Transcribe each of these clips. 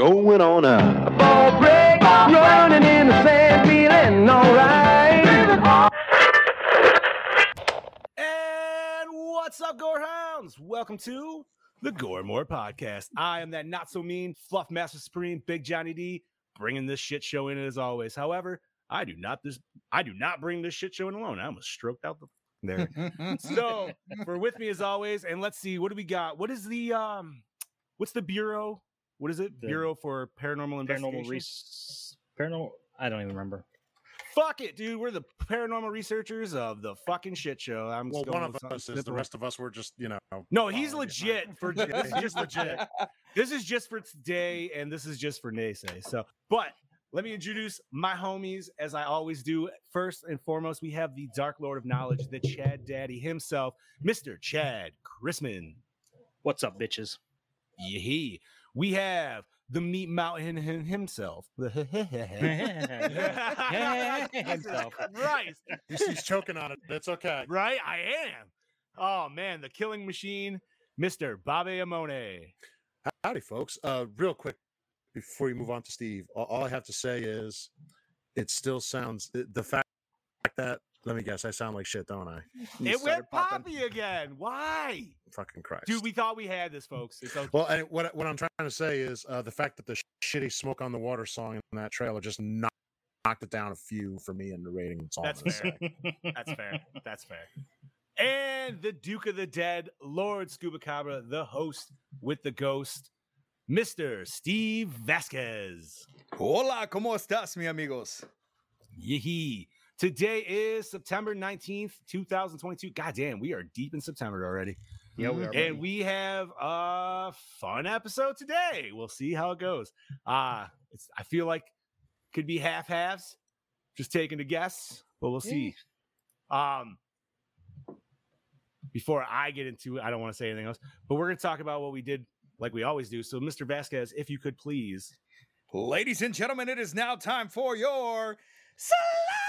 We're going on now. A ball break, running in the sand, feeling alright. And what's up, Gorehounds? Welcome to the Gore More Podcast. I am that not so mean Fluff Master Supreme, Big Johnny D, bringing this shit show in as always. However, I do not this I do not bring this shit show in alone. I almost stroked out the there. so for with me as always, and let's see what do we got. What is the um what's the bureau? What is it? The bureau for Paranormal Investigation. paranormal res- paranormal I don't even remember. Fuck it, dude. We're the paranormal researchers of the fucking shit show. I'm Well, one of us is. The rest of us were just, you know. No, he's legit for this is just legit. This is just for today, and this is just for naysay. So, but let me introduce my homies as I always do. First and foremost, we have the Dark Lord of Knowledge, the Chad Daddy himself, Mr. Chad Chrisman. What's up, bitches? Yee. We have the Meat Mountain himself. Himself. Christ. He's, he's choking on it. That's okay. Right? I am. Oh man, the killing machine, Mr. Babe Amone. Howdy, folks. Uh, real quick before you move on to Steve, all, all I have to say is, it still sounds the- the fact that. Let me guess. I sound like shit, don't I? it went poppy again. Why? Fucking Christ. Dude, we thought we had this, folks. It's okay. Well, and what what I'm trying to say is uh, the fact that the sh- shitty "Smoke on the Water" song in that trailer just knocked, knocked it down a few for me in the rating. That's all That's fair. That's fair. That's fair. And the Duke of the Dead, Lord Scuba Cabra, the host with the ghost, Mr. Steve Vasquez. Hola, ¿cómo estás, mi amigos? Yee. Today is September 19th, 2022. God damn, we are deep in September already. Yeah, we are. And we have a fun episode today. We'll see how it goes. Uh it's I feel like could be half halves. Just taking a guess, but we'll see. Um before I get into it, I don't want to say anything else, but we're gonna talk about what we did like we always do. So, Mr. Vasquez, if you could please. Ladies and gentlemen, it is now time for your Salah,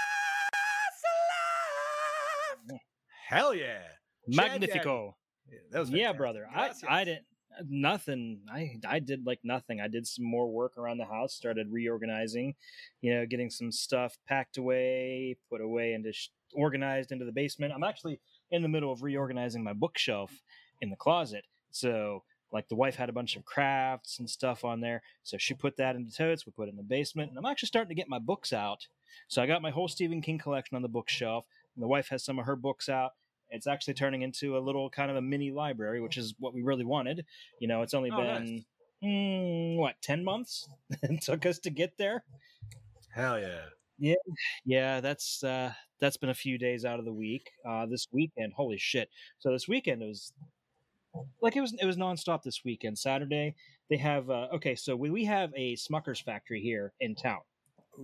Hell yeah. Magnifico. Yeah, that was Yeah, brother. I, Gracias. I didn't uh, nothing. I I did like nothing. I did some more work around the house, started reorganizing, you know, getting some stuff packed away, put away into sh- organized into the basement. I'm actually in the middle of reorganizing my bookshelf in the closet. So, like the wife had a bunch of crafts and stuff on there, so she put that into totes. We put it in the basement, and I'm actually starting to get my books out. So I got my whole Stephen King collection on the bookshelf. And the wife has some of her books out. It's actually turning into a little kind of a mini library, which is what we really wanted. You know, it's only Oh, been nice. mm, what ten months it took us to get there. Hell yeah. Yeah, yeah, that's uh, that's been a few days out of the week. Uh, this weekend, holy shit! So this weekend it was like it was it was nonstop. This weekend, Saturday they have uh, okay. So we we have a Smucker's factory here in town.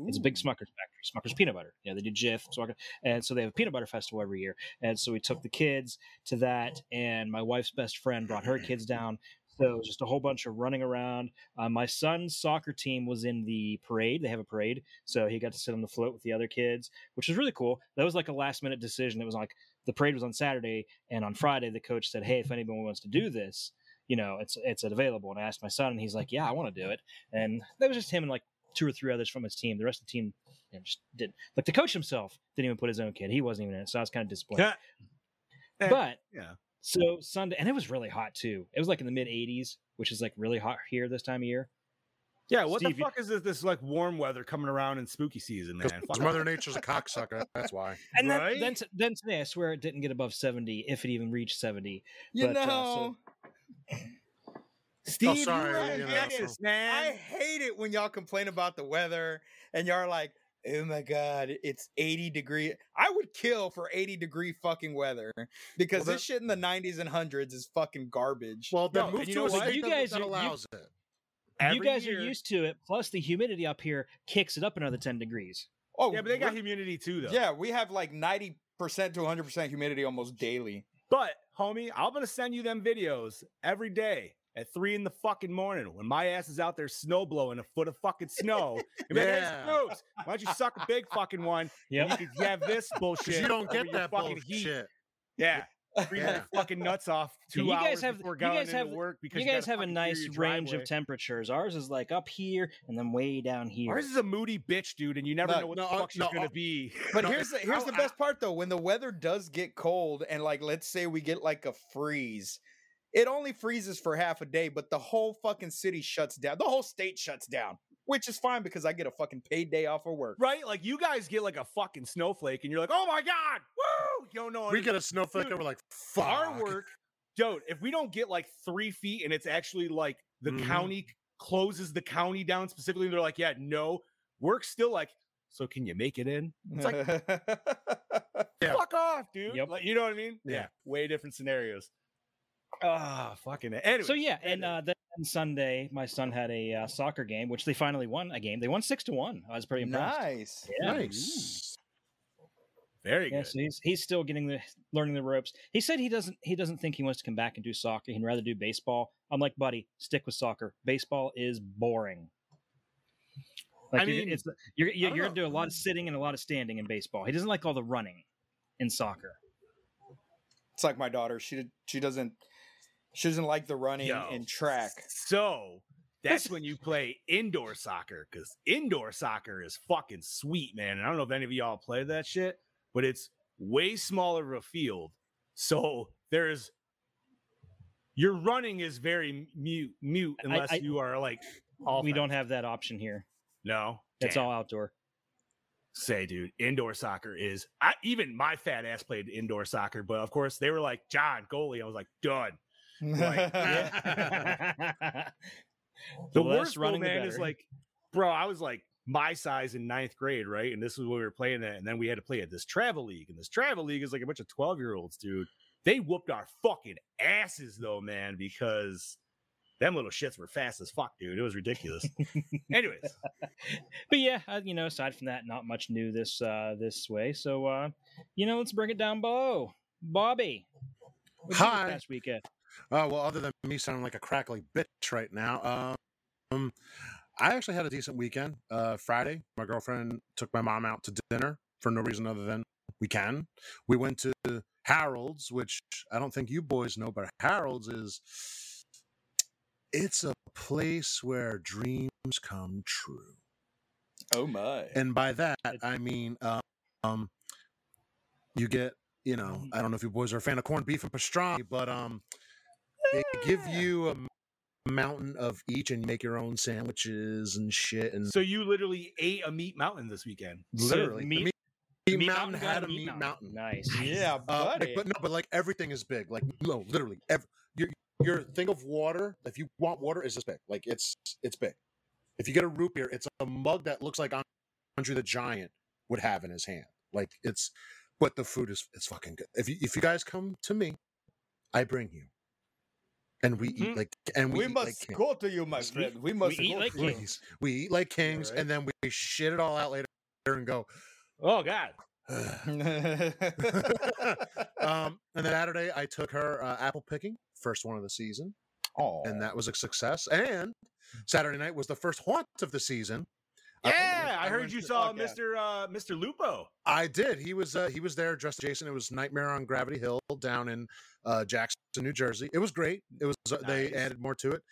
It's a big Smucker's factory, Smucker's peanut butter. Yeah, they do Jif, Smucker, and so they have a peanut butter festival every year. And so we took the kids to that, and my wife's best friend brought her kids down. So it was just a whole bunch of running around. Uh, my son's soccer team was in the parade. They have a parade, so he got to sit on the float with the other kids, which was really cool. That was like a last minute decision. It was like the parade was on Saturday, and on Friday the coach said, "Hey, if anyone wants to do this." You know, it's it's available. And I asked my son, and he's like, "Yeah, I want to do it." And that was just him and like two or three others from his team. The rest of the team you know, just didn't. Like the coach himself didn't even put his own kid. He wasn't even in it, so I was kind of disappointed. Yeah. But yeah. so Sunday, and it was really hot too. It was like in the mid 80s, which is like really hot here this time of year. Yeah, what Steve, the fuck is this, this like warm weather coming around in spooky season, man? Fuck Mother Nature's a cocksucker. That's why. And then, Right? then, then today, I swear it didn't get above 70, if it even reached 70. You But, uh, so- know, Steve, Oh, sorry, you are you in know, Texas, so- man. I hate it when y'all complain about the weather and y'all are like, oh my God, it's 80 degree. I would kill for 80 degree fucking weather because Well, this shit in the 90s and hundreds is fucking garbage. Well, then No, move you to know a what? You that, guys- that you- you- allows it. you guys year- are used to it. Plus, the humidity up here kicks it up another ten degrees. oh, Yeah, but they got humidity too, though. Yeah, we have like ninety percent to one hundred percent humidity almost daily. But homie, I'm gonna send you them videos every day at three in the fucking morning when my ass is out there snow blowing a foot of fucking snow. And be like, hey, Yeah. Why don't you suck a big fucking one? and Yep. You can have this bullshit. You don't get that fucking bullshit. heat. Yeah. Freeze Yeah. fucking nuts off two you hours guys have- before you guys have- work because You guys gotta have a nice range of temperatures. Ours is like up here and then way down here. Ours is a moody bitch, dude, and you never No, know what no, the uh, fuck she's no, gonna uh, be. But No, here's the here's the best part though. When the weather does get cold and like let's say we get like a freeze, it only freezes for half a day, but the whole fucking city shuts down. The whole state shuts down, which is fine because I get a fucking paid day off of work. Right? Like you guys get like a fucking snowflake, and you're like, "Oh my god, woo!" You don't know. We any- get a snowflake Dude, and we're like, fuck. our work, dude. If we don't get like three feet, and it's actually like the Mhm. county closes the county down specifically, they're like, "Yeah, no." Work's still like, "So can you make it in?" It's like, Yeah. fuck off, dude. Yep. Like, you know what I mean? Yeah. Way different scenarios. Ah, fucking. Anyway, so yeah, and uh, then Sunday, my son had a uh, soccer game, which they finally won a game. They won six to one. I was pretty impressed. nice. Yeah. Nice. very Yeah, good. so he's he's still getting the learning the ropes. He said he doesn't he doesn't think he wants to come back and do soccer. He'd rather do baseball. I'm like, buddy, stick with soccer. Baseball is boring. Like I mean, it's you're you're, you're gonna do a lot of sitting and a lot of standing in baseball. He doesn't like all the running in soccer. It's like my daughter. She did- she doesn't she doesn't like the running Yo, and track. So that's when you play indoor soccer because indoor soccer is fucking sweet, man. And I don't know if any of y'all play that shit, but it's way smaller of a field. So there's your running is very mute, mute unless I- you are like all We don't have that option here. no. It's all outdoor. say, dude, indoor soccer is. I even my fat ass played indoor soccer, but of course they were like John goalie. I was like done. Right, Yeah. The worst running, running man is like, bro, I was like my size in ninth grade, right? And this was when we were playing that, and then we had to play at this travel league, and this travel league is like a bunch of twelve year olds, dude. They whooped our fucking asses though, man, because them little shits were fast as fuck, dude. It was ridiculous. Anyways, but yeah, uh, you know, aside from that, not much new this uh this way. So uh, you know, let's bring it down below. Bobby. what'd you Hi. Past weekend. Oh well, other than me sounding like a crackly bitch right now, um, I actually had a decent weekend. Uh, Friday, my girlfriend took my mom out to dinner for no reason other than we can. We went to Harold's, which I don't think you boys know, but Harold's is it's a place where dreams come true, oh my. and by that I mean, um, um, you get. You know, I don't know if you boys are a fan of corned beef and pastrami, but um, they give you a mountain of each and you make your own sandwiches and shit and so you literally ate a meat mountain this weekend. literally meat- the meat, meat Meat mountain Mountain had a a Meat meat Mountain. mountain, Nice. yeah, Uh, like, but no but like everything is big. Like no literally every, your your thing of water if you want water is this big. Like it's it's big. If you get a root beer it's a mug that looks like Andre the Giant would have in his hand. Like it's but the food is it's fucking good. If you if you guys come to me I bring you and we eat like and we, we eat must like go to you, my We- friend. We must eat go like to you. kings. we eat like kings right. and then we shit it all out later and go Oh God. um, and then Saturday, I took her uh, apple picking, first one of the season, oh, and that was a success. And Saturday night was the first haunt of the season. Yeah, I, I heard you saw. Mr. Uh, Mr. Lupo. I did. He was uh, he was there dressed as Jason. It was Nightmare on Gravity Hill down in uh, Jackson, New Jersey. It was great. It was uh, they added more to it.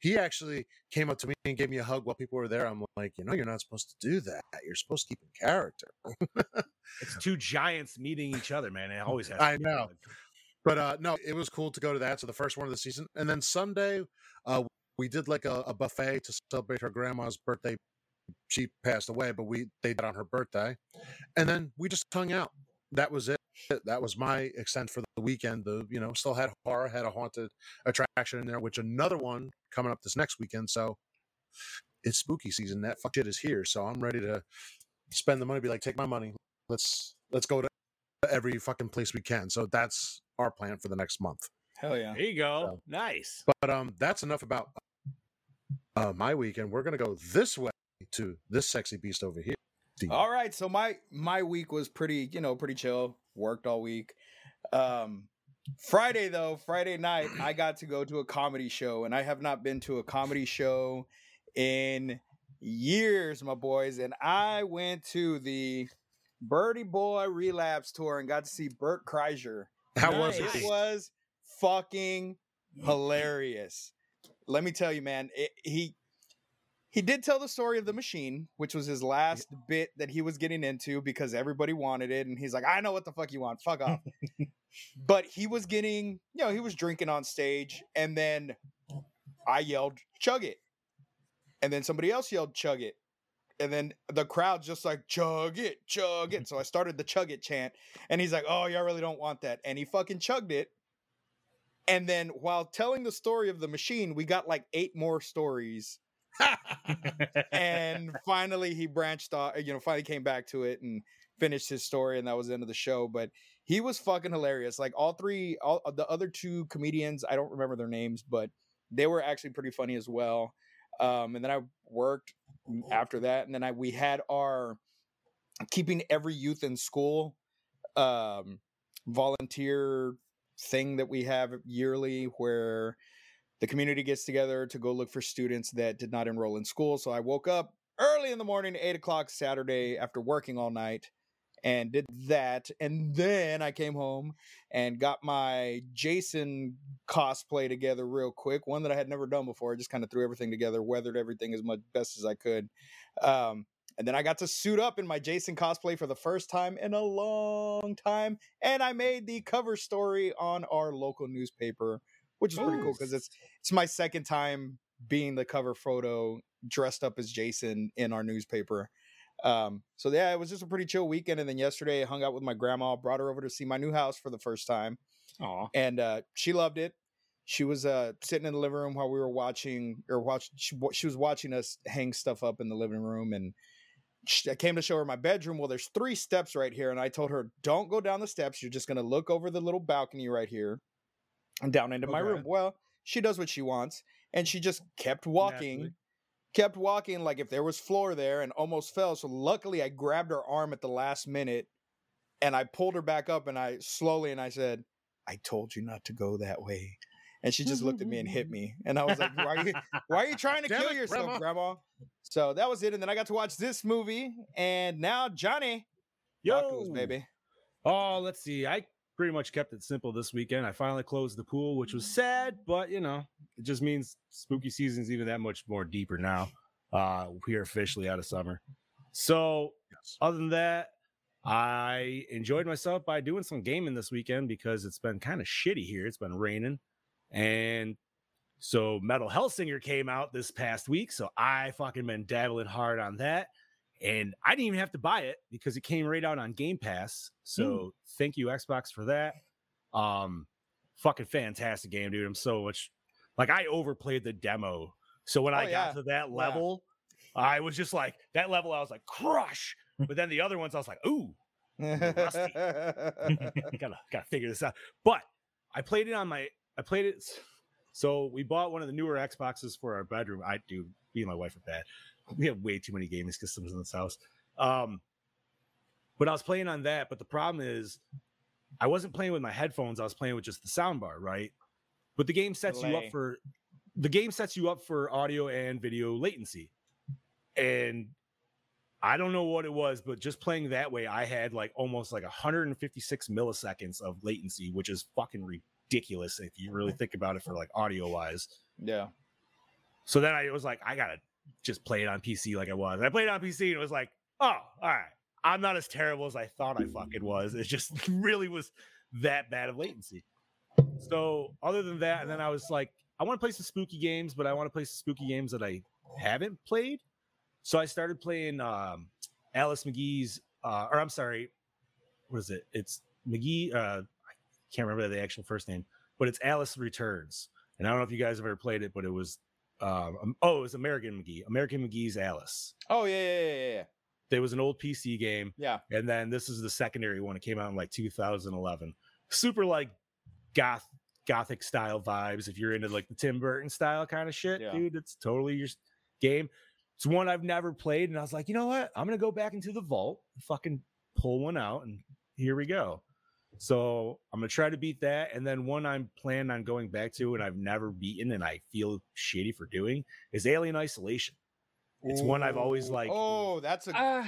He actually came up to me and gave me a hug while people were there. I'm like, you know, you're not supposed to do that. You're supposed to keep in character. It's two giants meeting each other, man. It always has. I know. But uh no, it was cool to go to that. So the first one of the season, and then Sunday, uh, we did like a, a buffet to celebrate her grandma's birthday. She passed away, but we they did on her birthday, and then we just hung out. That was it. That was my extent for the weekend. The you know still had horror, had a haunted attraction in there, which another one coming up this next weekend. So it's spooky season. That fuck shit is here. So I'm ready to spend the money. Be like, take my money. Let's let's go to every fucking place we can. So that's our plan for the next month. hell yeah. There you go. Nice. But um, that's enough about uh, my weekend, we're gonna go this way to this sexy beast over here. All right, so my my week was pretty, you know, pretty chill. Worked all week. Um Friday though, Friday night, I got to go to a comedy show, and I have not been to a comedy show in years, my boys. And I went to the Berty Boy Relapse tour and got to see Bert Kreischer. How was It it? was fucking hilarious. Let me tell you, man. It, he he did tell the story of the machine, which was his last bit that he was getting into because everybody wanted it, and he's like, "I know what the fuck you want. Fuck off." but he was getting, you know, he was drinking on stage, and then I yelled, "Chug it," and then somebody else yelled, "Chug it." And then the crowd just like chug it, chug it. So I started the chug it chant, and he's like, "Oh, y'all really don't want that," and he fucking chugged it. And then while telling the story of the machine, we got like eight more stories. and finally he branched off, you know, finally came back to it and finished his story, and that was the end of the show. But he was fucking hilarious. Like all three, all the other two comedians, I don't remember their names, but they were actually pretty funny as well. Um, and then I worked after that, and then I we had our keeping every youth in school um volunteer thing that we have yearly where the community gets together to go look for students that did not enroll in school. So I woke up early in the morning, eight o'clock Saturday after working all night and did that. And then I came home and got my Jason cosplay together real quick, one that I had never done before. I just kind of threw everything together, weathered everything as much best as I could. Um, and then I got to suit up in my Jason cosplay for the first time in a long time. And I made the cover story on our local newspaper, which is pretty cool because it's it's my second time being the cover photo dressed up as Jason in our newspaper. Um, so yeah, it was just a pretty chill weekend. And then yesterday I hung out with my grandma, brought her over to see my new house for the first time. Aw. And uh she loved it. She was uh sitting in the living room while we were watching or watch she, she was watching us hang stuff up in the living room and sh- I came to show her my bedroom. Well, there's three steps right here, and I told her, "Don't go down the steps. You're just gonna look over the little balcony right here, down into my room." Well, she does what she wants, and she just kept walking, Naturally. kept walking like if there was floor there, and almost fell. So luckily, I grabbed her arm at the last minute, and I pulled her back up, and I slowly and I said, "I told you not to go that way." And she just looked at me and hit me, and I was like, "Why are you, why are you trying to Damn kill it, yourself, Grandma." grandma? So that was it, and then I got to watch this movie, and now Johnny, Yo. baby. Oh, let's see. I pretty much kept it simple this weekend. I finally closed the pool, which was sad, but you know, it just means spooky season's even that much more deeper now. Uh, we are officially out of summer. So, Yes. other than that, I enjoyed myself by doing some gaming this weekend because it's been kind of shitty here. It's been raining, and so Metal Hellsinger came out this past week. So I fucking been dabbling hard on that. And I didn't even have to buy it because it came right out on Game Pass. So thank you, Xbox, for that. Um, fucking fantastic game, dude. I'm so much like I overplayed the demo. So when Oh, I got yeah. to that Yeah. level, I was just like that level, I was like, crush. But then the other ones, I was like, ooh, gotta gotta figure this out. But I played it on my I played it. So we bought one of the newer Xboxes for our bedroom. I do. Me and my wife are bad. We have way too many gaming systems in this house. Um, but I was playing on that. But the problem is, I wasn't playing with my headphones. I was playing with just the soundbar, right? But the game sets you up for the game sets you up for audio and video latency, and I don't know what it was, but just playing that way, I had like almost like 156 milliseconds of latency, which is fucking ridiculous if you really think about it for like audio wise. yeah. So then I was like, I gotta just play it on PC like I was. I played on PC and it was like, oh, all right. I'm not as terrible as I thought I fucking was. It just really was that bad of latency. So other than that, and then I was like, I want to play some spooky games, but I want to play some spooky games that I haven't played. So I started playing um Alice McGee's uh or I'm sorry, what is it? It's McGee uh I can't remember the actual first name, but it's Alice Returns. And I don't know if you guys have ever played it, but it was um um, oh, it was American McGee, American McGee's Alice. Oh yeah, yeah, yeah, yeah, yeah. There was an old PC game, Yeah. and then this is the secondary one. It came out in like 2011. Super like goth gothic style vibes. If you're into like the Tim Burton style kind of shit, Yeah. dude, it's totally your game. It's one I've never played, and I was like, you know what? I'm gonna go back into the vault, fucking pull one out, and here we go. So I'm gonna try to beat that, and then one I'm planning on going back to, and I've never beaten, and I feel shitty for doing, is Alien Isolation. It's one I've always Ooh. liked. Oh, that's a. Uh,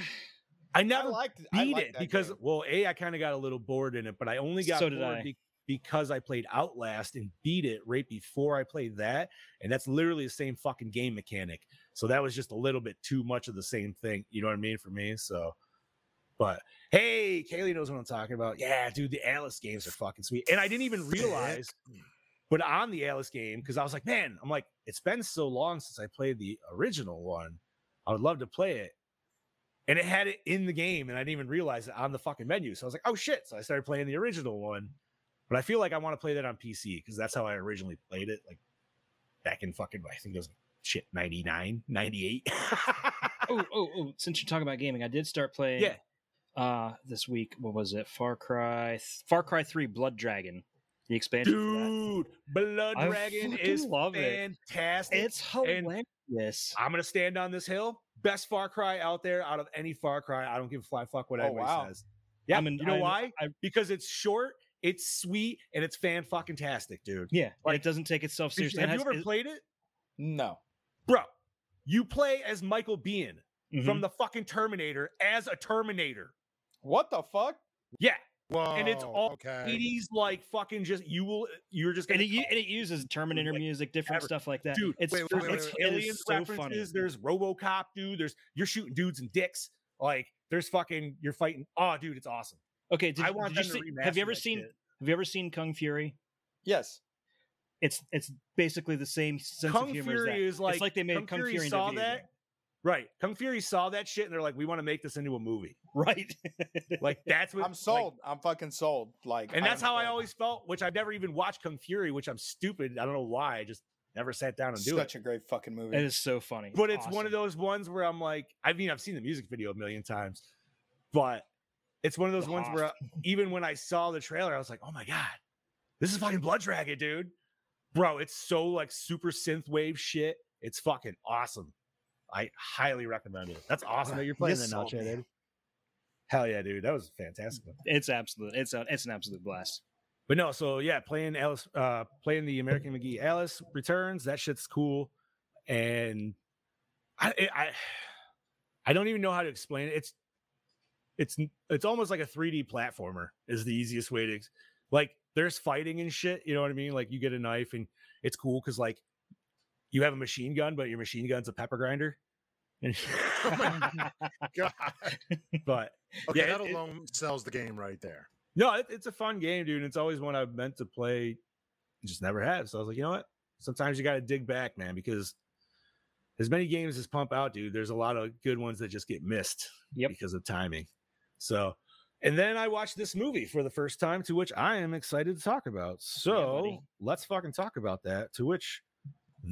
I I never liked. I beat liked it because game. well, a I kind of got a little bored in it, but I only got So did bored I. be- because I played Outlast and beat it right before I played that, and that's literally the same fucking game mechanic. So that was just a little bit too much of the same thing. You know what I mean for me? So, but hey, Kaylee knows what I'm talking about. Yeah, dude, the Alice games are fucking sweet, and I didn't even realize. But on the Alice game, because I was like, man, I'm like, it's been so long since I played the original one. I would love to play it. And it had it in the game, and I didn't even realize it on the fucking menu. So I was like, oh shit. So I started playing the original one. But I feel like I want to play that on PC because that's how I originally played it. Like back in fucking, I think it was shit, 99, 98. oh, oh, oh! Since you're talking about gaming, I did start playing. Yeah. Uh, this week, what was it? Far Cry, Far Cry Three, Blood Dragon, the expansion. Dude, Blood I Dragon is love it. fantastic. It's and- hilarious. I'm gonna stand on this hill. Best Far Cry out there out of any Far Cry. I don't give a fly fuck what Oh, anybody wow. says. Yeah, I'm in- you know I'm- why? I- because it's short, it's sweet, and it's fan fucking tastic, dude. yeah, and like, it doesn't take itself seriously. Have It you ever it- played it, No. bro? You play as Michael Biehn Mhm. from the fucking Terminator as a Terminator. What the fuck? Yeah, Whoa, and it's all okay. 80s like fucking just you will you're just and gonna it, and it uses Terminator like, music, different ever- stuff like that. Dude, it's wait, wait, there's wait, like wait, it is aliens so references. funny. There's RoboCop, dude. There's you're shooting dudes and dicks. Like there's fucking you're fighting. Oh, dude, it's awesome. Okay, did, I did want you them to see, have you ever seen shit. Have you ever seen Kung Fury? Yes. It's it's basically the same sense Kung of humor as Fury that. is like it's like they made Kung Kung Fury Fury, saw into a video that. Right, Kung Fury saw that shit and they're like, we want to make this into a movie. right? Like that's what I'm like, sold. I'm fucking sold. Like, and I that's am how I always felt. Which I've never even watched Kung Fury, which I'm stupid. I don't know why. I just never sat down and do it. Such a great fucking movie. it is so funny. but it's one of those ones where I'm like, I mean, I've seen the music video a million times, but it's one of those The ones where even when I saw the trailer, I was like, oh my god, this is fucking Blood Dragon, dude, bro. It's so like super synth wave shit. It's fucking awesome. I highly recommend it. That's awesome that you're playing You that now, sold Chad. me. Eddie. Hell yeah, dude, that was fantastic. It's absolute. It's a, it's an absolute blast. But no, so yeah, playing Alice, uh, playing the American McGee Alice returns. That shit's cool, and I, it- I, I don't even know how to explain it. It's, it's, it's almost like a 3D platformer. Is the easiest way to, like, there's fighting and shit. You know what I mean? Like, you get a knife, and it's cool because like, you have a machine gun, but your machine gun's a pepper grinder. And God. but Okay, Yeah, that it- it- alone sells the game right there. No, it, it's a fun game, dude. and It's always one I've meant to play, just never have. So I was like, you know what? Sometimes you got to dig back, man, because as many games as pump out, dude, there's a lot of good ones that just get missed Yep. because of timing. So, and then I watched this movie for the first time, to which I am excited to talk about. So buddy. let's fucking talk about that. To which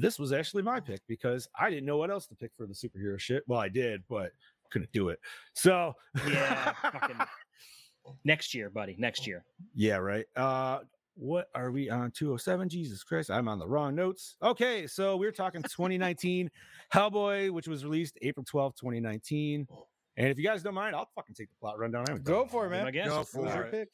this was actually my pick because I didn't know what else to pick for the superhero shit. Well, I did, but couldn't do it. So Yeah, fucking- Next year, buddy. Next year. Yeah, right. Uh what are we on 207? Jesus Christ, I'm on the wrong notes. Okay, so we're talking 2019 Hellboy, which was released April 12th, 2019. And if you guys don't mind, I'll fucking take the plot rundown. I haven't done Go for it, I man. guess. Go It's for your it. pick?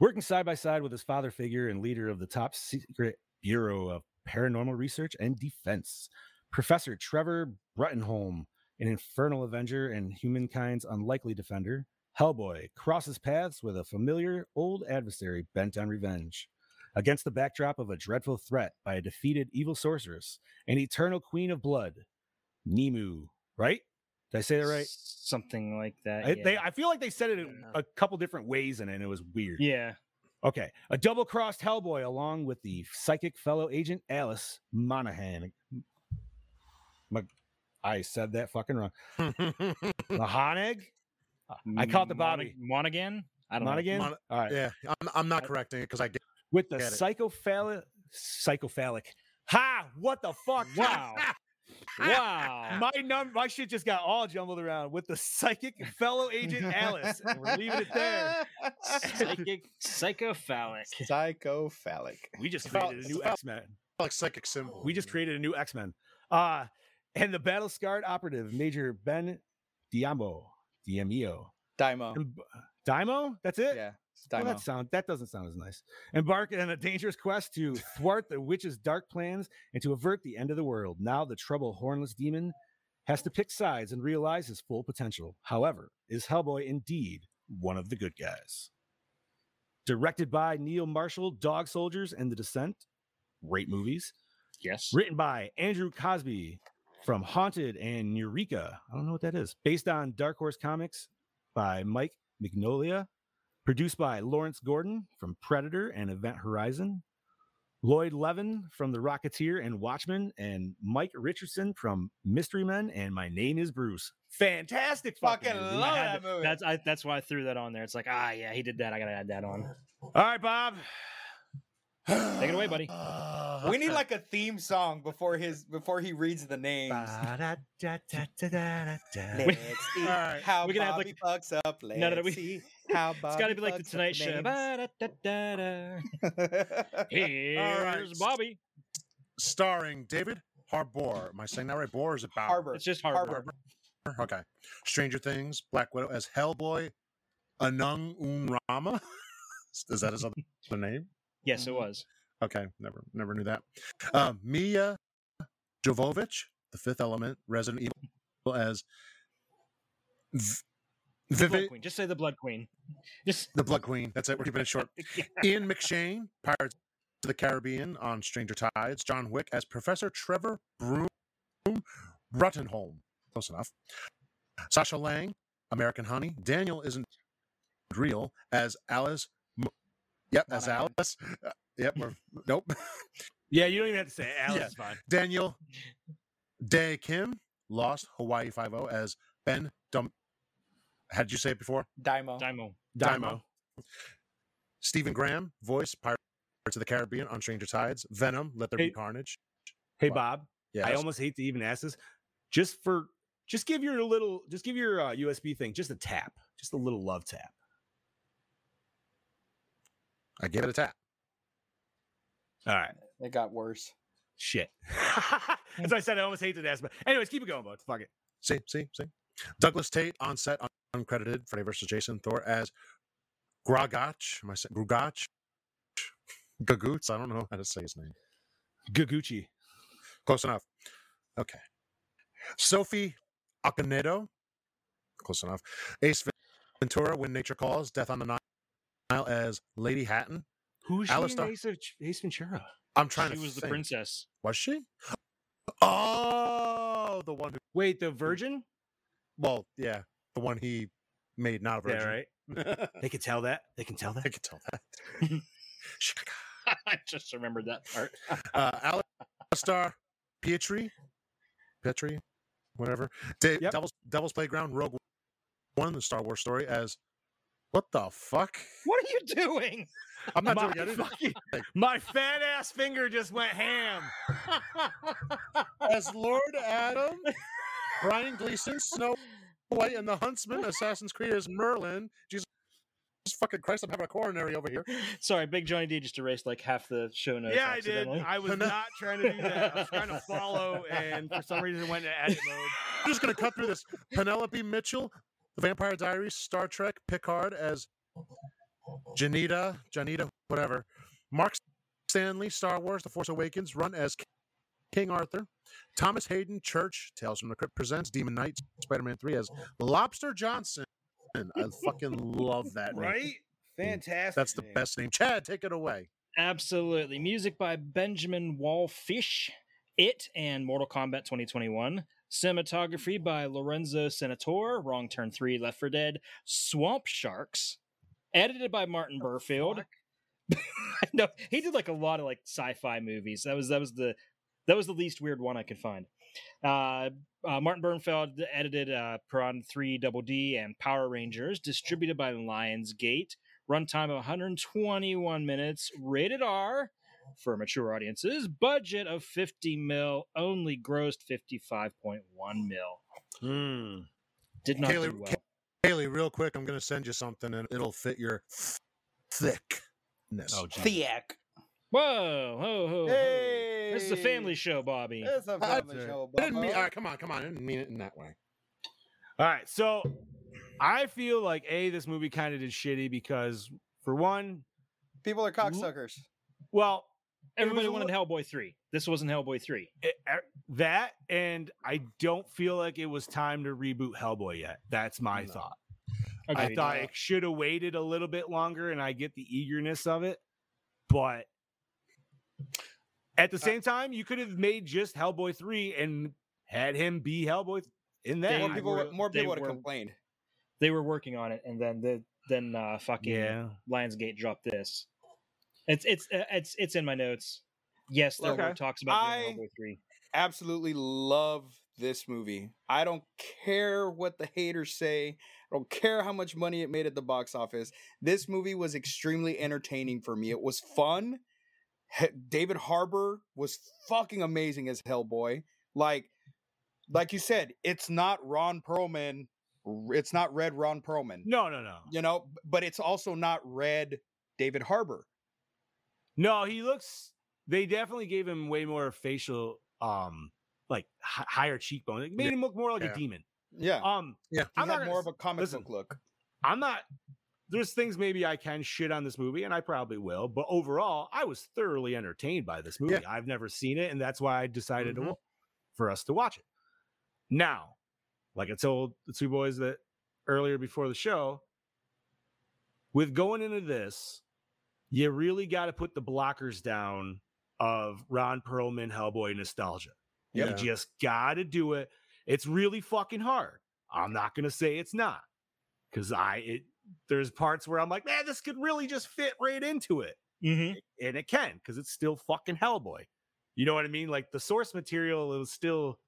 Working side by side with his father figure and leader of the top secret Bureau of Paranormal Research and Defense, Professor Trevor Bruttenholm, an infernal avenger and humankind's unlikely defender, Hellboy crosses paths with a familiar old adversary bent on revenge. Against the backdrop of a dreadful threat by a defeated evil sorceress, an eternal queen of blood, Nemu. Right? Did I say that right? Something like that. I, yeah. they, I feel like they said it in a couple different ways in it, and it was weird. yeah. Okay. A double crossed Hellboy along with the psychic fellow agent Alice Monaghan. I said that fucking wrong. Mahaneg? Uh, I caught the Bobby. Monaghan. I don't Monaghan? Mon- All right. yeah, I'm, I'm not uh, correcting it because I get With the psychophalic. Psychophalic. Ha! What the fuck? Wow. Wow. My num my shit just got all jumbled around with the psychic fellow agent Alice. and we're leaving it there. Psychic, psychophallic. Psychophallic. We just created a new X Men. like psychic symbol. We just created a new X Men. Uh, and the battle scarred operative, Major Ben Diamo, Diamio, Daimo. Em- Daimo. That's it. Yeah. Well, that sound that doesn't sound as nice. Embark on a dangerous quest to thwart the witch's dark plans and to avert the end of the world. Now the trouble hornless demon has to pick sides and realize his full potential. However, is Hellboy indeed one of the good guys? Directed by Neil Marshall, Dog Soldiers and The Descent. Great movies. Yes. Written by Andrew Cosby from Haunted and Eureka. I don't know what that is. Based on Dark Horse Comics by Mike Mignola. Produced by Lawrence Gordon from Predator and Event Horizon. Lloyd Levin from The Rocketeer and Watchmen. And Mike Richardson from Mystery Men. And My Name is Bruce. Fantastic fucking, Fucking movie. love I that movie. That's I, that's why I threw that on there. It's like, ah, yeah, he did that. I gotta add that on. All right, Bob. Take it away, buddy. we need like a theme song before his before he reads the names. Let's see Alright, how we're gonna have, Bobby fucks up. Let's No, no, no, we- see how Bobby It's got to be like the Tonight Show. Here's Bobby. starring David Harbour. Am I saying that right? Boar is it Bauer? Harbor. It's just Harbor. Harbor. Okay. Stranger Things, Black Widow as Hellboy, Anung Unrama. is that his other name? Yes, it was. Okay, never never knew that. Uh, Mia Jovovich, the Fifth Element, Resident Evil as v- The Blood Queen. Just say the Blood Queen. Just the Blood Queen. That's it. We're keeping it short. Ian McShane, Pirates of the Caribbean on Stranger Tides. John Wick as Professor Trevor Broom Ruttenholm. Close enough. Sasha Lang, American Honey. Daniel isn't real as Alice. M- Yep, as Alice. Uh, yep. Nope. Yeah, you don't even have to say it. Alice Yeah. is fine. Daniel Dae Kim, Lost Hawaii Five O as Ben Dum. Had you say it before? Daimo. Daimo. Daimo. Stephen Graham, voice Pirates of the Caribbean on Stranger Tides. Venom, Let There Hey, Be Carnage. Hey, What? Bob. Yeah, I almost hate to even ask this. Just for, just give your little, just give your uh, USB thing just a tap, just a little love tap. I gave it a tap. All right. It got worse. Shit. As I said, I almost hate to ask, but anyways, keep it going, bud. Fuck it. See, see, see. Douglas Tait on set, un- uncredited. Freddy versus Jason. Thor as Grogach. Am I saying Grugach? Gagoots. I don't know how to say his name. Gagucci. Close enough. Okay. Sophie Akanedo. Close enough. Ace Ventura, When Nature Calls. Death on the Nile as Lady Hatton. Who's she Alistar- in Ace, of, Ace Ventura? I'm trying She to She was the princess. Was she? Oh, the one who. Wait, the Virgin? Well, yeah, the one he made not a Yeah, virgin. right. They can tell that. They can tell that. I that. can tell that. I just remembered that part. uh, Alistar Pietri, Petri, whatever. Da- Yep. Devil's Devil's Playground, Rogue One, the Star Wars story as what the fuck? What are you doing? I'm not my, doing anything. fucking- my fat ass finger just went ham. As Lord Adam, Brian Gleeson, Snow White, and the Huntsman, Assassin's Creed as Merlin. Jesus fucking Christ, I'm having a coronary over here. Sorry, Big Johnny D just erased like half the show notes. yeah, I did. I was not trying to do that. I was trying to follow, and for some reason, it went into edit mode. I'm just gonna cut through this. Penelope Mitchell, The Vampire Diaries, Star Trek, Picard as Janita, Janita, whatever. Mark Stanley, Star Wars, The Force Awakens, run as King Arthur. Thomas Haden, Church, Tales from the Crypt presents Demon Knight, Spider-Man 3 as Lobster Johnson. I fucking love that name. Right? Fantastic. That's the best name. Chad, take it away. Absolutely. Music by Benjamin Wallfisch, It, and Mortal Kombat 2021. Cinematography by Lorenzo Senatore, Wrong Turn 3, Left for Dead, Swamp Sharks. Edited by Martin Bernfeld. I know he did like a lot of like sci-fi movies. That was that was the that was the least weird one I could find. Uh, uh, Martin Bernfeld edited uh, Piranha 3 Double D and Power Rangers, distributed by Lionsgate. Runtime of 121 minutes, rated R. for mature audiences. Budget of 50 mil, only grossed 55.1 mil. Hmm. Did not Kaylee- do well. Haley, real quick, I'm going to send you something and it'll fit your thickness. Oh, geez. Thiak. Whoa, ho, ho, ho. Hey, This is a family show, Bobby. It's a I- family show. I didn't mean, all right, come on, come on. I didn't mean it in that way. All right, so I feel like a this movie kind of did shitty because for one, People are cocksuckers. well, Everybody was a wanted Hellboy 3. This wasn't Hellboy 3. it- that, and I don't feel like it was time to reboot Hellboy yet. That's my No. thought. Okay. I thought it should have waited a little bit longer, and I get the eagerness of it, but at the same time, you could have made just Hellboy three and had him be Hellboy in that. More people, were- would- more people would have complained. they were working on it, and then the then uh, fucking yeah, Lionsgate dropped this. It's it's uh, it's it's in my notes. Yes, there Okay. were talks about doing I- Hellboy 3. Absolutely love this movie. I don't care what the haters say. I don't care how much money it made at the box office. This movie was extremely entertaining for me. It was fun. David Harbour was fucking amazing as Hellboy. Like, like you said, it's not Ron Perlman. It's not Red Ron Perlman. no, no, no, You know, but it's also not Red David Harbour. no. He looks. They definitely gave him way more facial, um, like hi- higher cheekbone. It made Yeah. him look more like Yeah. a demon. Yeah, Um, Yeah. he I'm not had more of a comic listen, book look. I'm not. There's things maybe I can shit on this movie, and I probably will. But overall, I was thoroughly entertained by this movie. I've never seen it, and that's why I decided to Mhm. wa- for us to watch it. Now, like I told the two boys that earlier before the show, with going into this, you really got to put the blockers down of Ron Perlman Hellboy nostalgia. Yeah. You just got to do it. It's really fucking hard. I'm not going to say it's not because I, it, there's parts where I'm like, man, this could really just fit right into it. Mm-hmm. And it can because it's still fucking Hellboy. You know what I mean? Like the source material is still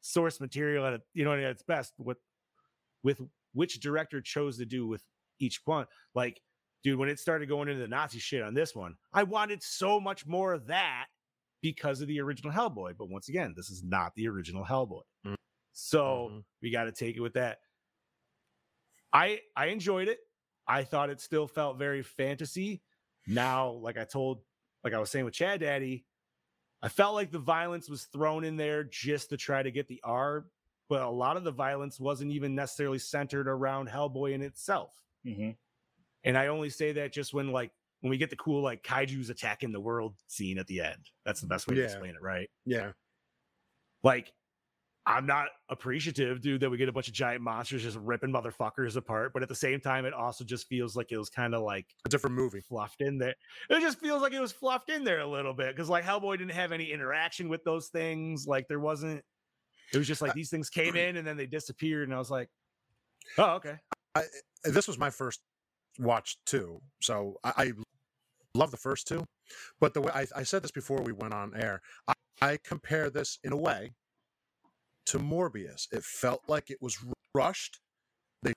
source material at, you know, at its best. What with which director chose to do with each one. Like, dude, when it started going into the Nazi shit on this one, I wanted so much more of that because of the original Hellboy. But once again, this is not the original Hellboy. Mm. So Mhm. we got to take it with that. I I enjoyed it. I thought it still felt very fantasy. Now, like I told, like I was saying with Chad Daddy, I felt like the violence was thrown in there just to try to get the R, but a lot of the violence wasn't even necessarily centered around Hellboy in itself. Mm-hmm. And I only say that just when like when we get the cool like kaiju's attacking the world scene at the end. That's the best way to explain it, right? Yeah. Like I'm not appreciative, dude, that we get a bunch of giant monsters just ripping motherfuckers apart, but at the same time, it also just feels like it was kind of like A different movie. fluffed in there. It just feels like it was fluffed in there a little bit because like Hellboy didn't have any interaction with those things. Like there wasn't. It was just like these things came in and then they disappeared, and I was like, oh okay. Uh, this was my first watch too. So I, I love the first two. But the way I, I said this before we went on air, I, I compare this in a way to Morbius. It felt like it was rushed. They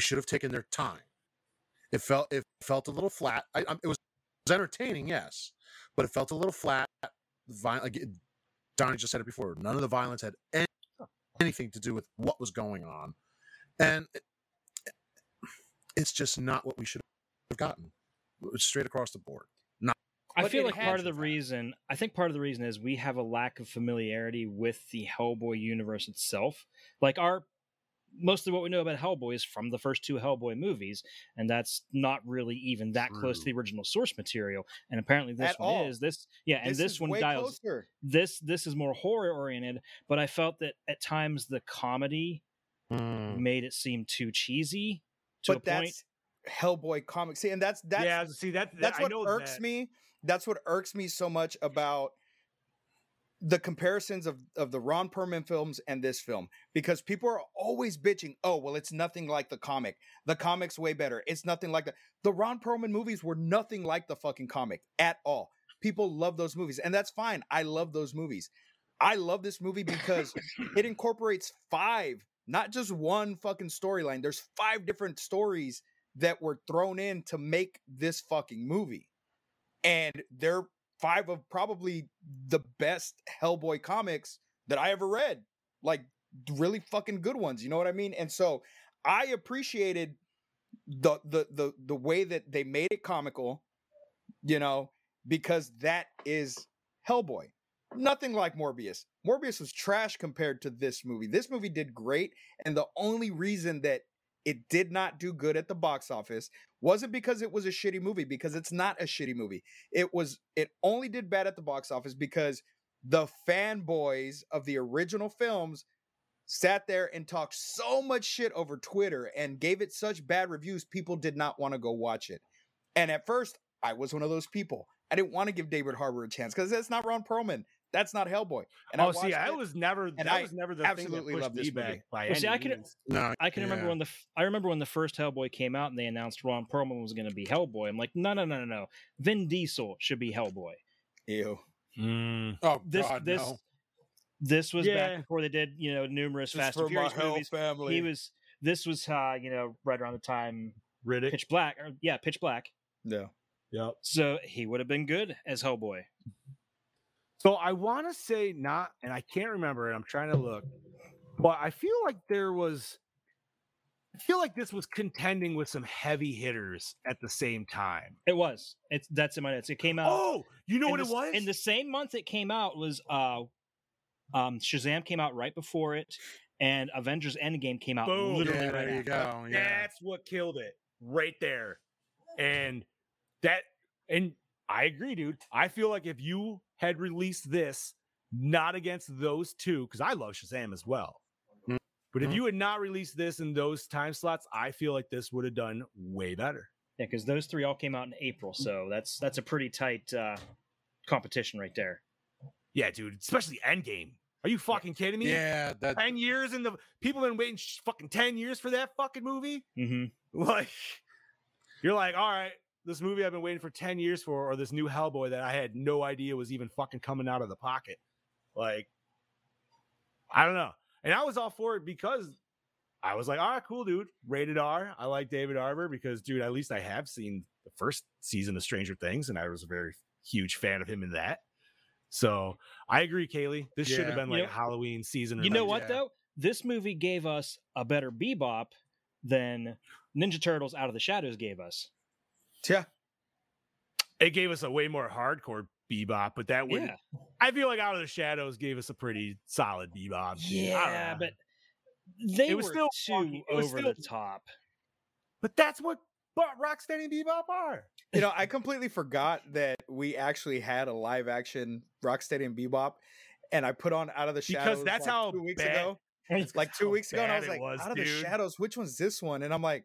should have taken their time. It felt it felt a little flat. I, I, it was it was entertaining, yes, but it felt a little flat. Vi- like it- Donnie just said it before. None of the violence had any, anything to do with what was going on, and it- it's just not what we should have gotten. Straight across the board. I But feel like part of the have. reason I think part of the reason is we have a lack of familiarity with the Hellboy universe itself. Like our mostly what we know about Hellboy is from the first two Hellboy movies, and that's not really even that close to the original source material. And apparently this At one all. is this yeah, and this, is one way dials closer. this this is more horror oriented, but I felt that at times the comedy hmm. made it seem too cheesy to But a point. that's Hellboy comics. See, and that's that's yeah, see that, that that's I what know irks that. me. That's what irks me so much about the comparisons of, of the Ron Perlman films and this film because people are always bitching. Oh, well, it's nothing like the comic. The comic's way better. It's nothing like the the Ron Perlman movies were nothing like the fucking comic at all. People love those movies, and that's fine. I love those movies. I love this movie because it incorporates five, not just one fucking storyline. There's five different stories that were thrown in to make this fucking movie. And they're five of probably the best Hellboy comics that I ever read. Like really fucking good ones, you know what I mean? And so I appreciated the the the the way that they made it comical, you know, because that is Hellboy. Nothing like Morbius. Morbius was trash compared to this movie. This movie did great, and the only reason that it did not do good at the box office wasn't because it was a shitty movie because it's not a shitty movie. It was it only did bad at the box office because the fanboys of the original films sat there and talked so much shit over Twitter and gave it such bad reviews people did not want to go watch it. And at first, I was one of those people. I didn't want to give David Harbour a chance because that's not Ron Perlman. That's not Hellboy. And oh, I see, watched I was never that I was never the absolutely thing that love pushed this me movie. back by Well, any see, I can- means. No, I can remember when the I remember when the first Hellboy came out and they announced Ron Perlman was going to be Hellboy. I'm like, no, no, no, no, no. Vin Diesel should be Hellboy. Ew. Mm. Oh This God, this no. this was Yeah. back before they did you know numerous This Fast and for my Furious Hell movies. family. He was this was uh, you know right around the time Riddick. Pitch Black. Or, yeah, Pitch Black. yeah. Yep. So he would have been good as Hellboy. So I want to say not, and I can't remember, and I'm trying to look, but I feel like there was, I feel like this was contending with some heavy hitters at the same time. It was. It's that's in my notes. It came out. Oh, you know what the it was? In the same month it came out was uh um Shazam came out right before it and Avengers Endgame came out Boom. literally Yeah, right there you after. go. Yeah. That's what killed it right there. And that, and I agree, dude. I feel like if you had released this not against those two, because I love Shazam as well. Mm. But if Mhm. you had not released this in those time slots, I feel like this would have done way better. Yeah, because those three all came out in April, so that's that's a pretty tight uh competition right there. Yeah, dude. Especially Endgame. Are you fucking kidding me? Yeah, that 10 years in the people been waiting sh- fucking 10 years for that fucking movie. Mm-hmm. Like, you're like, all right, this movie I've been waiting for 10 years for, or this new Hellboy that I had no idea was even fucking coming out of the pocket. Like, I don't know. And I was all for it because I was like, all right, cool, dude. Rated R. I like David Harbour because, dude, at least I have seen the first season of Stranger Things, and I was a very huge fan of him in that. So I agree, Kaylee. This should have Yeah. been You like know- Halloween season. or You know what yeah. though? This movie gave us a better Bebop than Ninja Turtles Out of the Shadows gave us. Yeah. It gave us a way more hardcore bebop, but that would Yeah, I feel like Out of the Shadows gave us a pretty solid bebop. Yeah, but they It was were still too. Over still- the top. but that's what but Rocksteady and Bebop are. You know, I completely forgot that we actually had a live action Rocksteady and Bebop, and I put on Out of the Shadows Because that's like how two weeks bad- ago. Like two weeks ago, and I was like, was, Out of the. Shadows, which one's this one? And I'm like,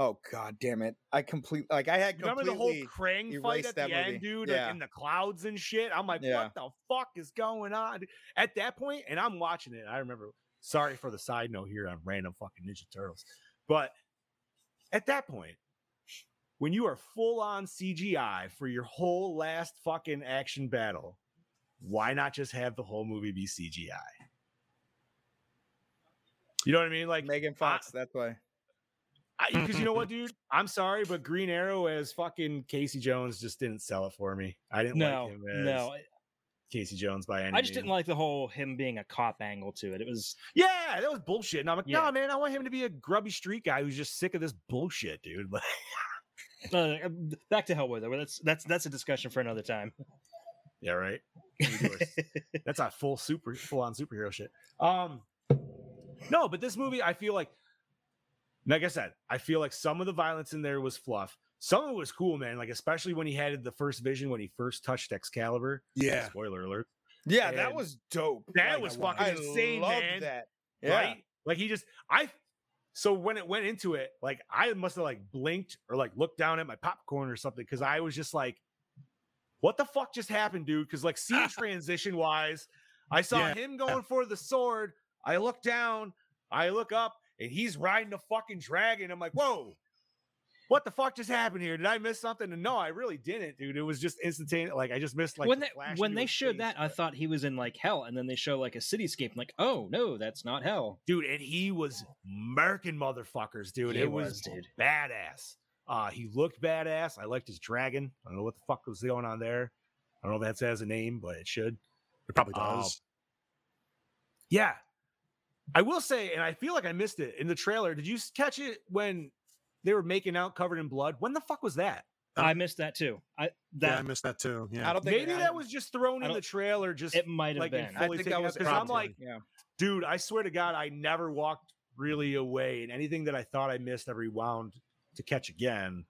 oh god damn it! I completely like I had remember the whole Krang fight at the that end, dude? Yeah. Like in the clouds and shit. I'm like, Yeah. what the fuck is going on? At that point? point, and I'm watching it. I remember. Sorry for the side note here on random fucking Ninja Turtles, but at that point, when you are full on CGI for your whole last fucking action battle, why not just have the whole movie be CGI? You know what I mean? Like Megan Fox. that's why. because you know what, dude? I'm sorry, but Green Arrow as fucking Casey Jones just didn't sell it for me. I didn't No, like him as no, Casey Jones by any I just didn't like the whole him being a cop angle to it. It was Yeah, that was bullshit. And I'm like, Yeah. no, man, I want him to be a grubby street guy who's just sick of this bullshit, dude. Like, uh, back to Hellboy though. That's that's that's a discussion for another time. yeah, right. We do our- That's a full super full on superhero shit. Um no, but this movie, I feel like like I said, I feel like some of the violence in there was fluff. Some of it was cool, man. Like especially when he had the first vision when he first touched Excalibur. yeah. Spoiler alert. Yeah, that was dope. that was fucking I insane, loved man. That. Yeah. Right? Like he just I so when it went into it, like I must have like blinked or like looked down at my popcorn or something because I was just like, what the fuck just happened, dude? Because like scene transition wise, I saw Yeah. him going for the sword. I look down, I look up, and he's riding the fucking dragon. I'm like, whoa. What the fuck just happened here? Did I miss something? And no, I really didn't, dude. It was just instantaneous. Like I just missed like when the they when they showed face, that, I thought he was in like hell, and then they show like a cityscape. I'm like, oh no, that's not hell. dude, and he was murking motherfuckers, dude. He it was, was, dude. badass. Uh, he looked badass. I liked his dragon. I don't know what the fuck was going on there. I don't know if that has a name, but it should. It probably Um, does. Yeah. I will say, and I feel like I missed it in the trailer. Did you catch it when they were making out covered in blood? When the fuck was that? I missed that too. I yeah, I missed that too. Yeah. I don't think Maybe that was just thrown in the don't- trailer. Just it might have like in been. I think that out, was 'cause I'm probably- like, yeah. dude, I swear to God, I never walked really away, and anything that I thought I missed, I rewound to catch again,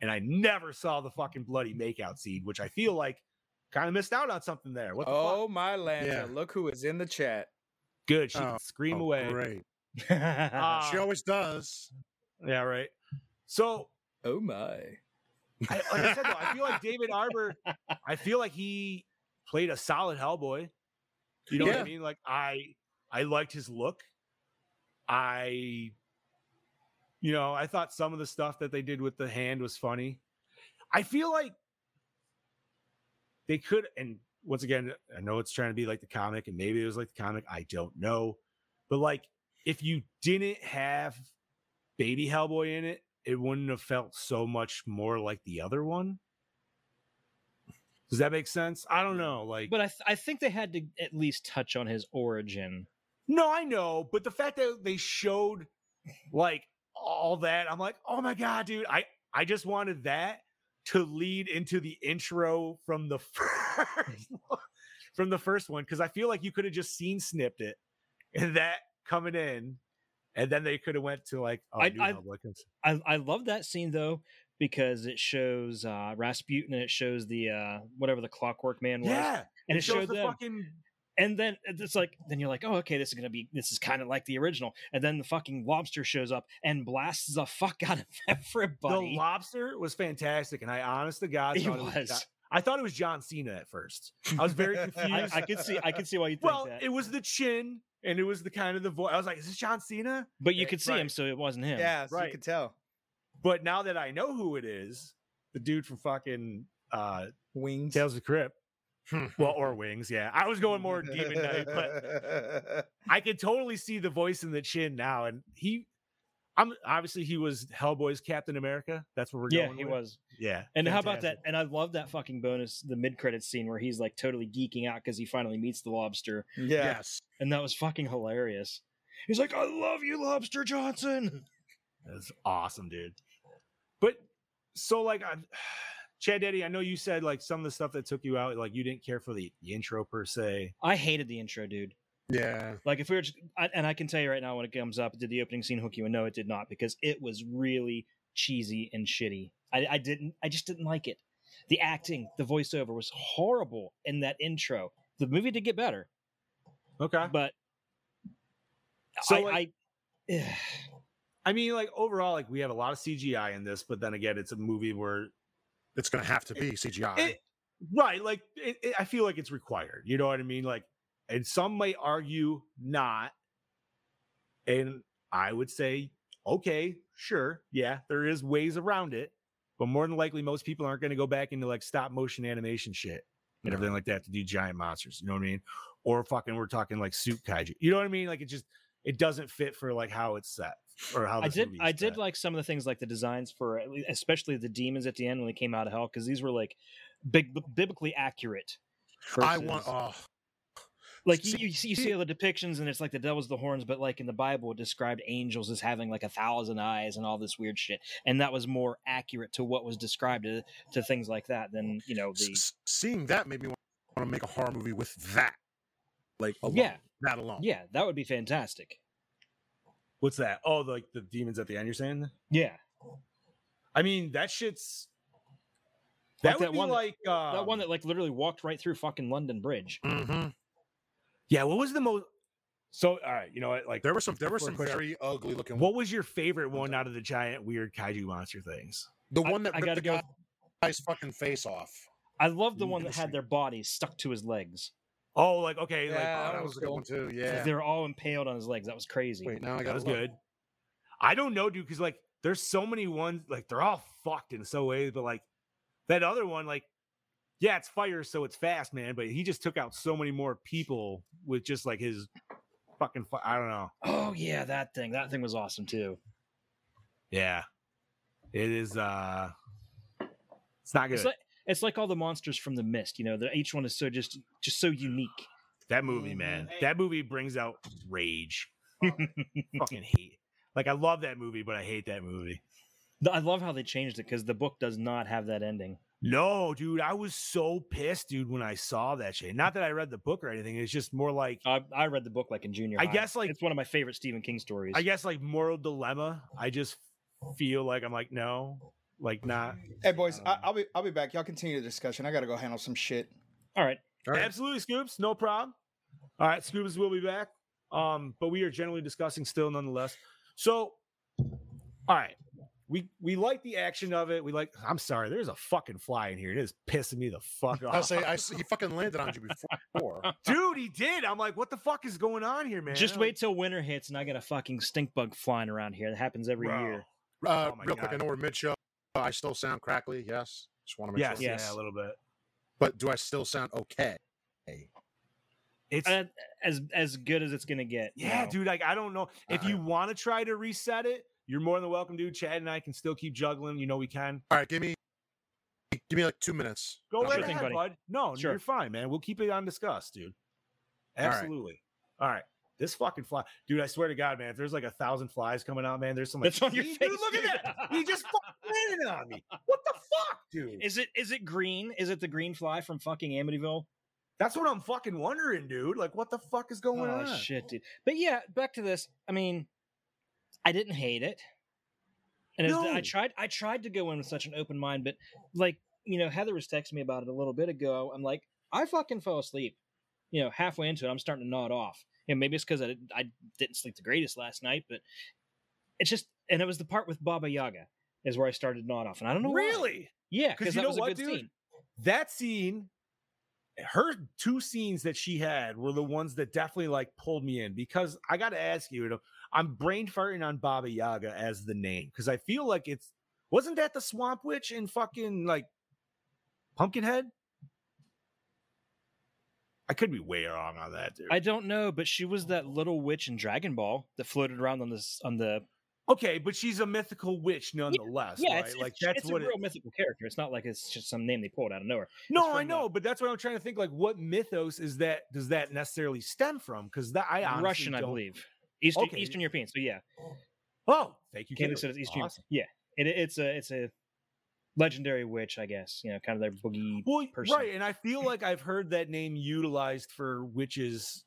and I never saw the fucking bloody makeout scene, which I feel like kind of missed out on something there. What the Oh fuck? my Lanta! Yeah. Look who is in the chat. Good, she Oh, can scream Oh, away. Great. Ah, she always does. yeah, right. So Oh my! I, like I said, though, I feel like David Harbour. I feel like he played a solid Hellboy. You know what I mean? Like I, I liked his look. I, you know, I thought some of the stuff that they did with the hand was funny. I feel like they could, and once again, I know it's trying to be like the comic, and maybe it was like the comic. I don't know, but like if you didn't have Baby Hellboy in it, it wouldn't have felt so much more like the other one. Does that make sense? I don't know. Like, but I th- I think they had to at least touch on his origin. no, I know, but the fact that they showed like all that, I'm like, oh my god, dude! I I just wanted that to lead into the intro from the first from the first one because I feel like you could have just seen snipped it and that coming in, and then they could have went to like, oh, I- new I- I I love that scene though because it shows uh Rasputin and it shows the uh whatever the Clockwork Man was. yeah, and it shows showed the them. fucking And then it's like, then you're like, oh, okay, this is gonna be, this is kind of like the original. And then the fucking lobster shows up and blasts the fuck out of everybody. The lobster was fantastic, and I honest to God He thought it was. was. I thought it was John Cena at first. I was very confused. I could see, I could see why you think well, that, it was the chin, and it was the kind of the voice. I was like, "Is this John Cena?" but you eh, could see him, so it wasn't him. Yeah, so right. you could tell. But now that I know who it is, the dude from fucking uh, Wings. Tales of the Crypt, Hmm. well, or Wings, yeah. I was going more Demon Knight, but I could totally see the voice in the chin now, and he. I'm obviously he was Hellboy's Captain America. That's what we're yeah, going. he with. was. Yeah, And how about that? And I love that fucking bonus, the mid credit scene where he's like totally geeking out because he finally meets the lobster, yeah. Yes. and that was fucking hilarious. He's like, "I love you, Lobster Johnson." That's awesome, dude. But so like I Chad Daddy, I know you said like some of the stuff that took you out, like you didn't care for the, the intro per se. I hated the intro, dude. Yeah. Like if we were, just, I, and I can tell you right now when it comes up, did the opening scene hook you? And no, it did not because it was really cheesy and shitty. I, I didn't, I just didn't like it. The acting, the voiceover was horrible in that intro. The movie did get better, Okay. but So, I, like- I I mean, like overall, like we have a lot of CGI in this, but then again, it's a movie where It's going to have to be CGI. it, right, like it, it- I feel like it's required. You know what I mean? Like, and some might argue not, and I would say, okay, sure, yeah, there is ways around it, but more than likely, most people aren't going to go back into like stop motion animation shit and No. everything like that to do giant monsters. You know what I mean? Or fucking, we're talking like suit kaiju. You know what I mean? Like it just it doesn't fit for like how it's set or how I did I did set. like some of the things like the designs for especially the demons at the end when they came out of hell because these were like big biblically accurate. I want. versus- Oh, like you, see- you see you see all the depictions and it's like the devil's the horns, but like in the Bible it described angels as having like a thousand eyes and all this weird shit, and that was more accurate to what was described to, to things like that than you know the s- seeing that made me want to make a horror movie with that. Like, alone, Yeah. that alone. yeah that would be fantastic. What's that? Oh, the, like the demons at the end. You're saying? Yeah, I mean, that shit's Like that would that be one that- like uh, that one that like literally walked right through fucking London Bridge. Mm-hmm. yeah. What was the most? So all right, you know what? Like, There were some. There were some very ugly looking. what was your favorite one out of the giant weird kaiju monster things? the one that I ripped gotta the go- guy's fucking face off. I love the one that had their bodies stuck to his legs. Oh, like okay, Yeah, like Oh, that that was was a good one too. Yeah. They were all impaled on his legs. That was crazy. Wait, now I got that was good. I don't know, dude, because like there's so many ones, like they're all fucked in so ways, but like that other one, like yeah, it's fire, so it's fast, man. But he just took out so many more people with just like his fucking. Fi- I don't know. Oh yeah, that thing. That thing was awesome too. Yeah, it is. uh It's not good. It's like it's like all the monsters from the Mist. You know, that each one is so just just so unique. That movie, man. That movie brings out rage. Oh. Fucking hate. Like I love that movie, but I hate that movie. I love how they changed it because the book does not have that ending. No, dude, I was so pissed, dude, when I saw that shit. Not that I read the book or anything. It's just more like I, I read the book like in junior. I high. guess, like- it's one of my favorite Stephen King stories. I guess like moral dilemma. I just feel like I'm like, no, like not. Hey boys, I, Um, I'll be I'll be back. Y'all continue the discussion. I gotta go handle some shit. All right, All right. Absolutely, Scoops, no problem. All right, Scoops will be back. Um, but we are generally discussing still nonetheless. So, all right, we we like the action of it. We like. I'm sorry, there's a fucking fly in here. It is pissing me the fuck off. I off, say I see, he fucking landed on you before. dude. He did. I'm like, what the fuck is going on here, man? just wait till winter hits and I get a fucking stink bug flying around here. That happens every bro. year. Uh, Oh my real quick, I know we're mid show. I still sound crackly. Yes, just want to make Yes, sure. Yes. yeah, a little bit. But do I still sound okay? It's Uh, as as good as it's gonna get. yeah, know. dude. Like, I don't know if Uh, you want to try to reset it. You're more than welcome, dude. Chad and I can still keep juggling. You know, we can. All right, give me give me like two minutes. Go I'll right thing, ahead, buddy. bud. No, Sure. you're fine, man. We'll keep it on discuss, dude. All right. Absolutely. All right. This fucking fly, dude. I swear to God, man. If there's like a thousand flies coming out, man, there's some like. That's on your face. Dude, look at that. He just fucking landed on me. What the fuck, dude? Is it is it green? Is it the green fly from fucking Amityville? That's what I'm fucking wondering, dude. Like, what the fuck is going oh on? shit, dude. But yeah, back to this. I mean, I didn't hate it, and was- I tried. I tried to go in with such an open mind, but like you know, Heather was texting me about it a little bit ago. I'm like, I fucking fell asleep. You know, halfway into it, I'm starting to nod off. And maybe it's because I, didn't- I didn't sleep the greatest last night, but it's just, and it was the part with Baba Yaga is where I started to nod off, and I don't know why. Really? Yeah, 'Cause because you that know was a what, good dude? scene. That scene, her two scenes that she had were the ones that definitely like pulled me in because I got to ask you, you know, I'm brain farting on Baba Yaga as the name because I feel like it's wasn't that the Swamp Witch in fucking like Pumpkinhead? I could be way wrong on that, dude. I don't know, but she was that oh. little witch in Dragon Ball that floated around on this on the. okay, but she's a mythical witch nonetheless, Yeah, right? it's, like it's, that's it's what a it, real mythical character. It's not like it's just some name they pulled out of nowhere. No, I know, but that's what I'm trying to think. Like, what mythos is that? Does that necessarily stem from? Because that I honestly Russian, I don't- believe. Eastern Okay. Eastern European. So yeah, Oh, thank you. Candy Caleb. said it's Eastern. Awesome. Yeah, it, it's a it's a legendary witch, I guess. You know, kind of their boogie. Well, person. right, and I feel like I've heard that name utilized for witches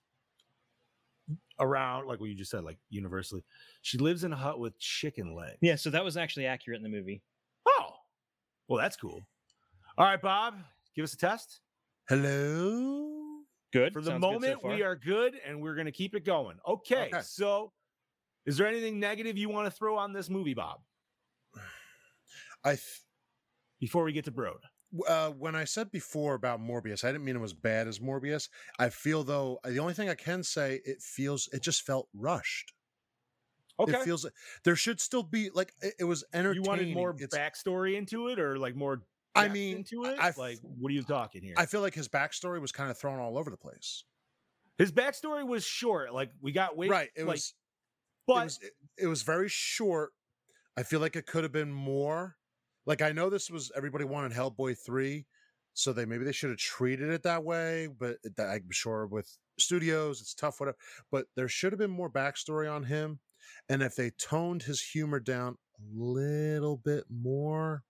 around, like what you just said, like universally. She lives in a hut with chicken legs. Yeah, so that was actually accurate in the movie. Oh, well, that's cool. All right, Bob, give us a test. Hello. Good For the Sounds good so moment, we are good, and we're going to keep it going. Okay, Okay. so is there anything negative you want to throw on this movie, Bob? I th- Before we get to Broad. uh, when I said before about Morbius, I didn't mean it was bad as Morbius. I feel though the only thing I can say it feels it just felt rushed. Okay. It feels there should still be like it, it was you wanted more It's- backstory into it, or like more? I mean, into it. I f- like, what are you talking here? I feel like his backstory was kind of thrown all over the place. His backstory was short. Like we got way right. It like, was. but it was it, it was very short. I feel like it could have been more. Like I know this was everybody wanted Hellboy three, so they maybe they should have treated it that way. But that- I'm sure with studios it's tough, whatever. But there should have been more backstory on him, and if they toned his humor down a little bit more,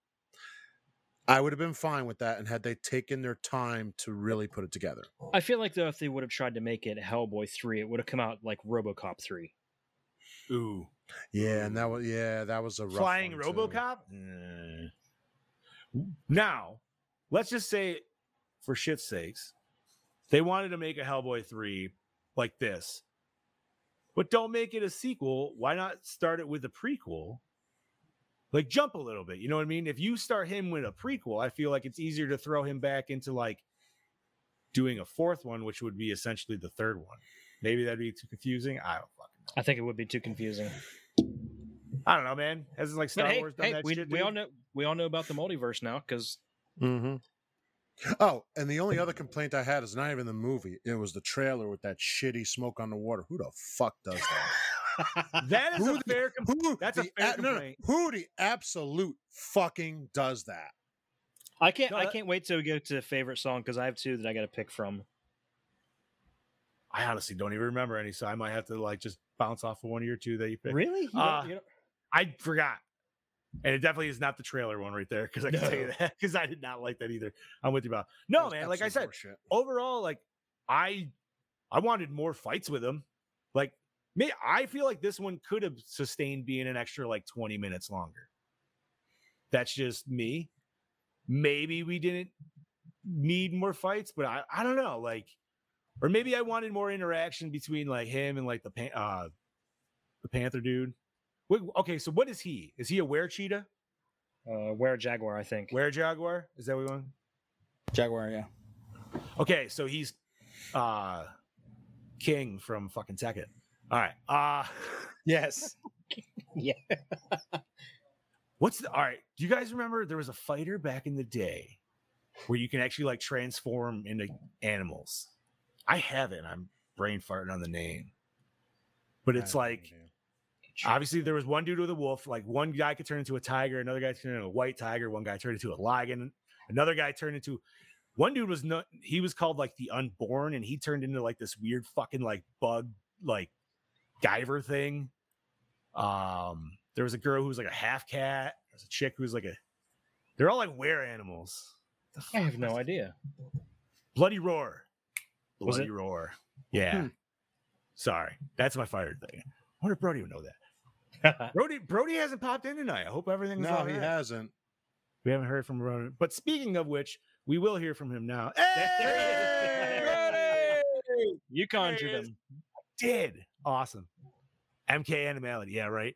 I would have been fine with that. And had they taken their time to really put it together, I feel like though, if they would have tried to make it Hellboy three, it would have come out like RoboCop three. ooh, yeah, and that was yeah, that was a rough flying. RoboCop. Mm. Now, let's just say, for shit's sakes, they wanted to make a Hellboy three like this, but don't make it a sequel. Why not start it with a prequel? Like jump a little bit, you know what I mean? If you start him with a prequel, I feel like it's easier to throw him back into like doing a fourth one, which would be essentially the third one. Maybe that'd be too confusing. I don't fucking know. I think it would be too confusing. I don't know, man. Hasn't like Star hey, Wars done hey, that we, shit? we all know we all know about the multiverse now because Mm-hmm. Oh, and the only other complaint I had is not even the movie. It was the trailer with that shitty smoke on the water. Who the fuck does that? That is Who a the- fair complaint. Who That's a fair a- no, no, complaint. who the absolute fucking does that? I can't. No, I can't wait till we go to favorite song because I have two that I got to pick from. I honestly don't even remember any, so I might have to like just bounce off of one of your two that you picked. Really? You don't- Uh, you don't- I forgot. And it definitely is not the trailer one right there because I can tell you that because I did not like that either. I'm with you about no man. Like I said, horseshit. overall, like I I wanted more fights with him. Like me, I feel like this one could have sustained being an extra like 20 minutes longer. That's just me. Maybe we didn't need more fights, but I, I don't know. Like, or maybe I wanted more interaction between like him and like the pan- uh the Panther dude. Wait, okay, so what is he? Is he a were cheetah? uh, Where Jaguar, I think. Were jaguar? Is that what we want? Jaguar, yeah. Okay, so he's uh King from fucking Tekken. All right. Uh Yes. Yeah. what's the all right? Do you guys remember there was a fighter back in the day where you can actually like transform into animals? I haven't. I'm brain farting on the name. But it's like obviously there was one dude with a wolf, like one guy could turn into a tiger, another guy turned into a white tiger, one guy turned into a lion, another guy turned into one dude was not he was called like the unborn and he turned into like this weird fucking like bug like Guyver thing. Um there was a girl who was like a half cat, there's a chick who's like a they're all like were animals. I have no idea. Bloody roar. Was Bloody roar. Yeah. Hmm. Sorry. That's my fire thing. I wonder if Brody would know that. Brody Brody hasn't popped in tonight. I hope everything's No, all he right. hasn't. We haven't heard from Brody. But speaking of which, we will hear from him now. There you conjured There he is. him. Did awesome. MK animality, yeah, right.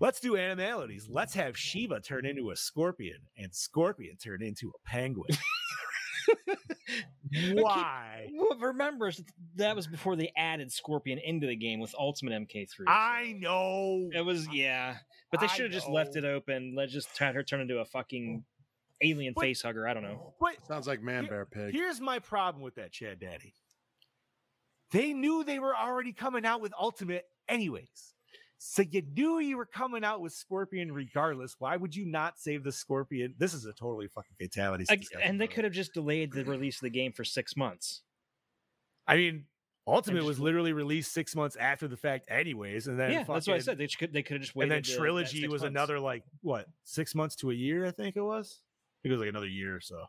Let's do animalities. Let's have Sheeva turn into a scorpion and Scorpion turn into a penguin. Why? Well, remember that was before they added Scorpion into the game with Ultimate MK3. so I know. It was yeah, but they should have just left it open. Let's just turn her turn into a fucking alien But- face hugger. I don't know. But Sounds like man Here- bear pig. Here's my problem with that, Chad Daddy. They knew they were already coming out with Ultimate, anyways. So you knew you were coming out with Scorpion regardless. Why would you not save the Scorpion? This is a totally fucking fatality. Ag- and they could have just delayed the release of the game for six months. I mean, Ultimate was literally released six months after the fact, anyways. And then yeah, that's what I said. They could they could have just waited. And then Trilogy was months. another like what six months to a year, I think it was. I think it was like another year or so.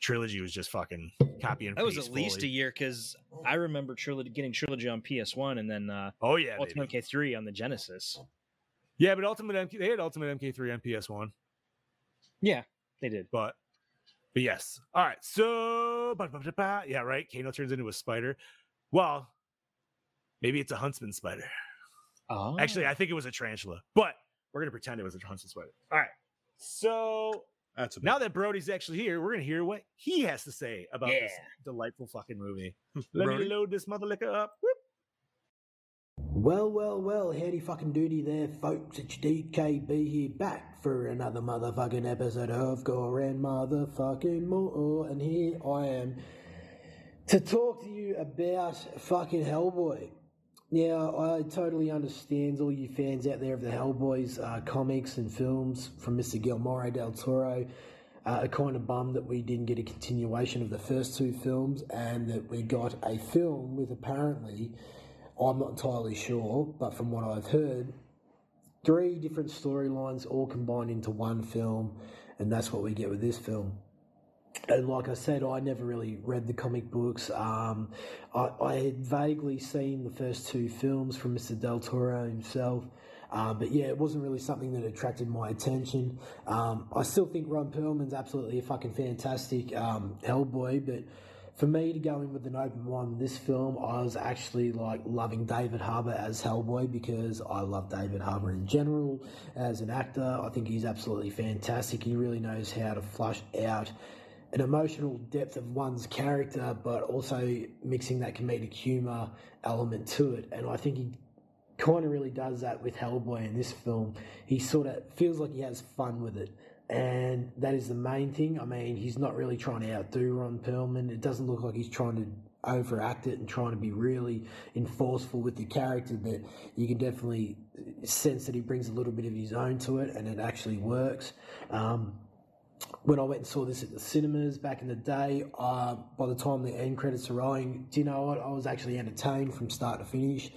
Trilogy was just fucking copy and That was at least a year because I remember trilogy getting trilogy on PS One and then uh, Oh yeah, baby. Ultimate MK3 on the Genesis. Yeah, but Ultimate MK they had Ultimate MK3 on PS1, Yeah, they did. but but yes. All right. So yeah, right. Kano turns into a spider. Well, maybe it's a huntsman spider. Oh, Actually, I think it was a tarantula, but we're gonna pretend it was a huntsman spider. All right. So That's now that Brody's actually here, we're gonna hear what he has to say about this delightful fucking movie. Let Brody? me load this mother liquor up. Whoop. Well, well, well, howdy fucking doody there, folks. It's DKB here back for another motherfucking episode of Go Around Motherfucking More. And here I am to talk to you about fucking Hellboy. Now, I totally understand all you fans out there of the Hellboys uh, comics and films from Mr. Guillermo del Toro uh, are kind of bummed that we didn't get a continuation of the first two films and that we got a film with apparently, I'm not entirely sure, but from what I've heard, three different storylines all combined into one film, and that's what we get with this film. And like I said, I never really read the comic books. Um, I, I had vaguely seen the first two films from Mr. Del Toro himself. Uh, but yeah, it wasn't really something that attracted my attention. Um, I still think Ron Perlman's absolutely a fucking fantastic um, Hellboy, but for me to go in with an open mind with this film, I was actually like loving David Harbour as Hellboy because I love David Harbour in general as an actor. I think he's absolutely fantastic. He really knows how to flush out an emotional depth of one's character, but also mixing that comedic humor element to it. And I think he kind of really does that with Hellboy in this film. He sort of feels like he has fun with it. And that is the main thing. I mean, he's not really trying to outdo Ron Perlman. It doesn't look like he's trying to overact it and trying to be really enforceful with the character, but you can definitely sense that he brings a little bit of his own to it and it actually works. Um, when I went and saw this at the cinemas back in the day, uh, by the time the end credits are rolling, do you know what? I was actually entertained from start to finish,